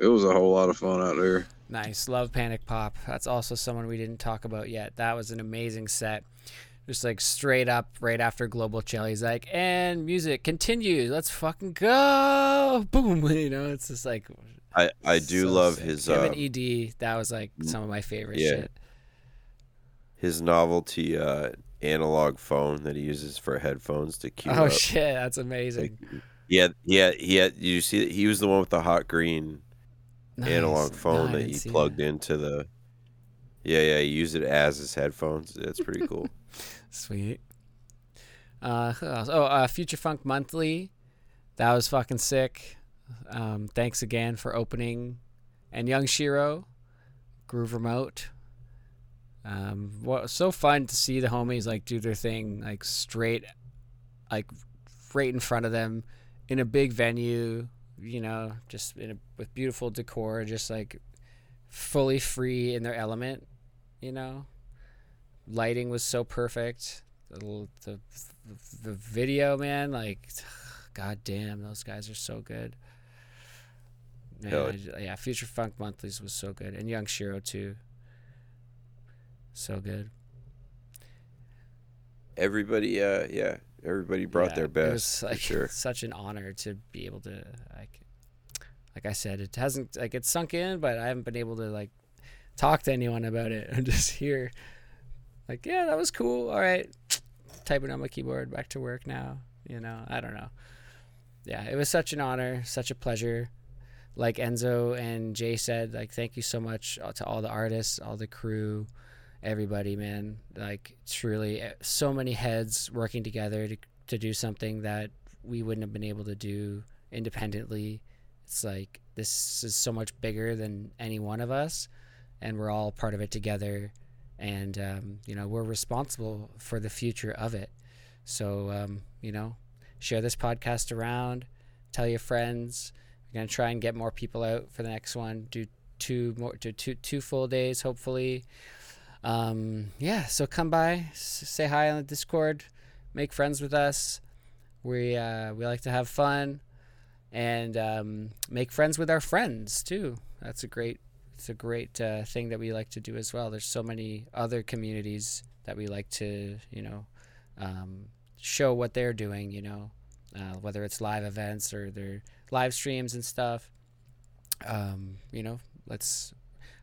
It was a whole lot of fun out there. Nice. Love Panic Pop. That's also someone we didn't talk about yet. That was an amazing set. Just like straight up right after Global Chill. He's like, and music continues. Let's fucking go. Boom. You know, it's just like I I do so love sick. his Him uh, and ED. That was like some of my favorite yeah. shit. his novelty uh analog phone that he uses for headphones to cue Oh up. shit, that's amazing. Yeah, yeah, yeah. you see? He was the one with the hot green analog phone No, that see plugged into the. Yeah, yeah, he used it as his headphones. That's pretty cool. Sweet. Uh. Oh, uh, Future Funk Monthly. That was fucking sick. Um, thanks again for opening. And Young Shiro, Groove Remote. Um, what so fun to see the homies like do their thing like straight, like right in front of them, in a big venue. You know, just in a, with beautiful decor, just like fully free in their element. You know, lighting was so perfect. The, the the video, man, like, god damn, those guys are so good. Man, Hell I yeah, Future Funk Monthlies was so good, and Young Shiro too. So good. Everybody, uh, yeah, everybody brought Yeah, their It best was like sure. such an honor to be able to like, like I said, it hasn't like it's sunk in, but I haven't been able to like talk to anyone about it. I'm just here, like, yeah, that was cool. All right, typing on my keyboard, back to work now. You know, I don't know. Yeah, it was such an honor, such a pleasure. Like Enzo and Jay said, like, thank you so much uh, to all the artists, all the crew, everybody, man. Like, truly, eh, so many heads working together to, to do something that we wouldn't have been able to do independently. It's like, this is so much bigger than any one of us, and we're all part of it together. And, um, you know, we're responsible for the future of it. So, um, you know, share this podcast around, tell your friends. We're gonna try and get more people out for the next one. Do two more, do two two full days, hopefully. Um, yeah, so come by, say hi on the Discord, make friends with us. We uh, we like to have fun, and um, make friends with our friends too. That's a great it's a great uh, thing that we like to do as well. There's so many other communities that we like to you know um, show what they're doing. You know, uh, whether it's live events or their live streams and stuff. Um, you know, let's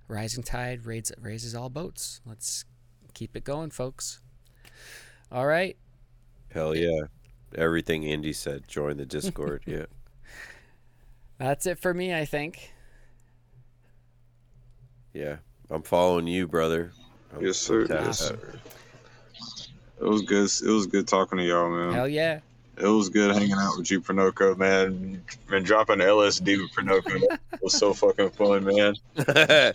rising tide raises raises all boats. Let's keep it going, folks. All right. Hell yeah. Everything Andy said. Join the Discord. yeah. That's it for me, I think. Yeah. I'm following you, brother. I'm- Yes, sir. Yes, sir. It was good. It was good talking to y'all, man. Hell yeah. It was good hanging out with you, Pernoko, man. Man, dropping LSD with Pernoko was so fucking fun, man.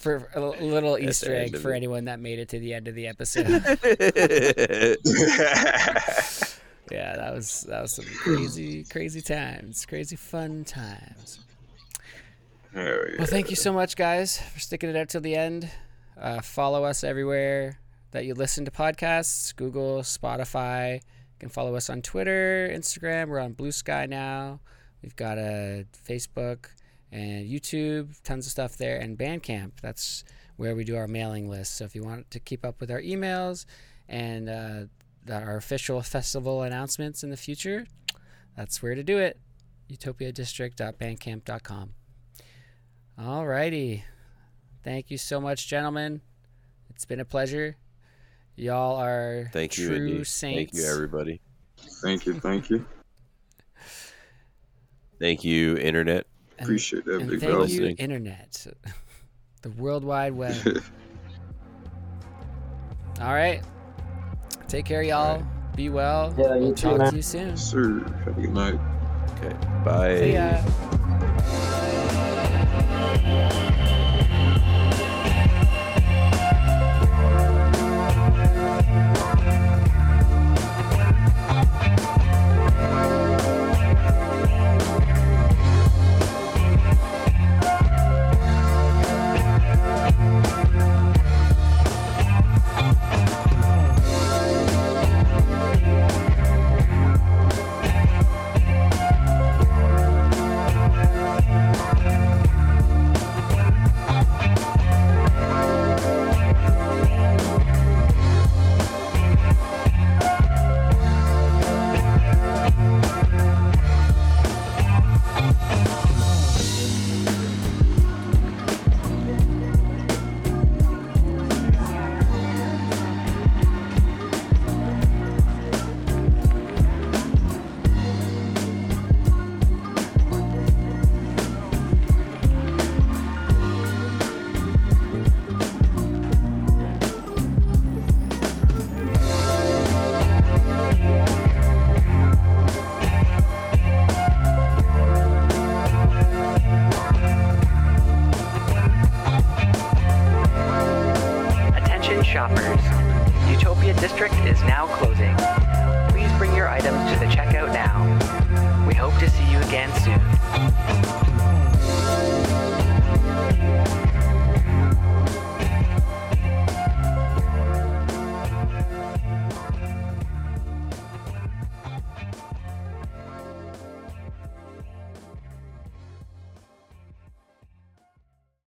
For a little Easter egg for anyone that made it to the end of the episode. yeah, that was that was some crazy, crazy times, crazy fun times. Hell yeah. Well, thank you so much, guys, for sticking it out till the end. Uh, follow us everywhere that you listen to podcasts Google, Spotify. Can follow us on Twitter, Instagram. We're on Bluesky now. We've got a Facebook and YouTube, tons of stuff there, and Bandcamp. That's where we do our mailing list. So if you want to keep up with our emails and uh, our official festival announcements in the future, that's where to do it. utopiadistrict.bandcamp.com. Alrighty. Thank you so much, gentlemen. It's been a pleasure. Y'all are thank you, true saints. Thank you, everybody. Thank you, thank you, thank you, internet. And, Appreciate that. And big thank you, internet, the World Wide Web. All right, take care, y'all. Right. Be well. Yeah, we'll talk too, to you soon. Sir, have a good night. Okay, bye. See ya.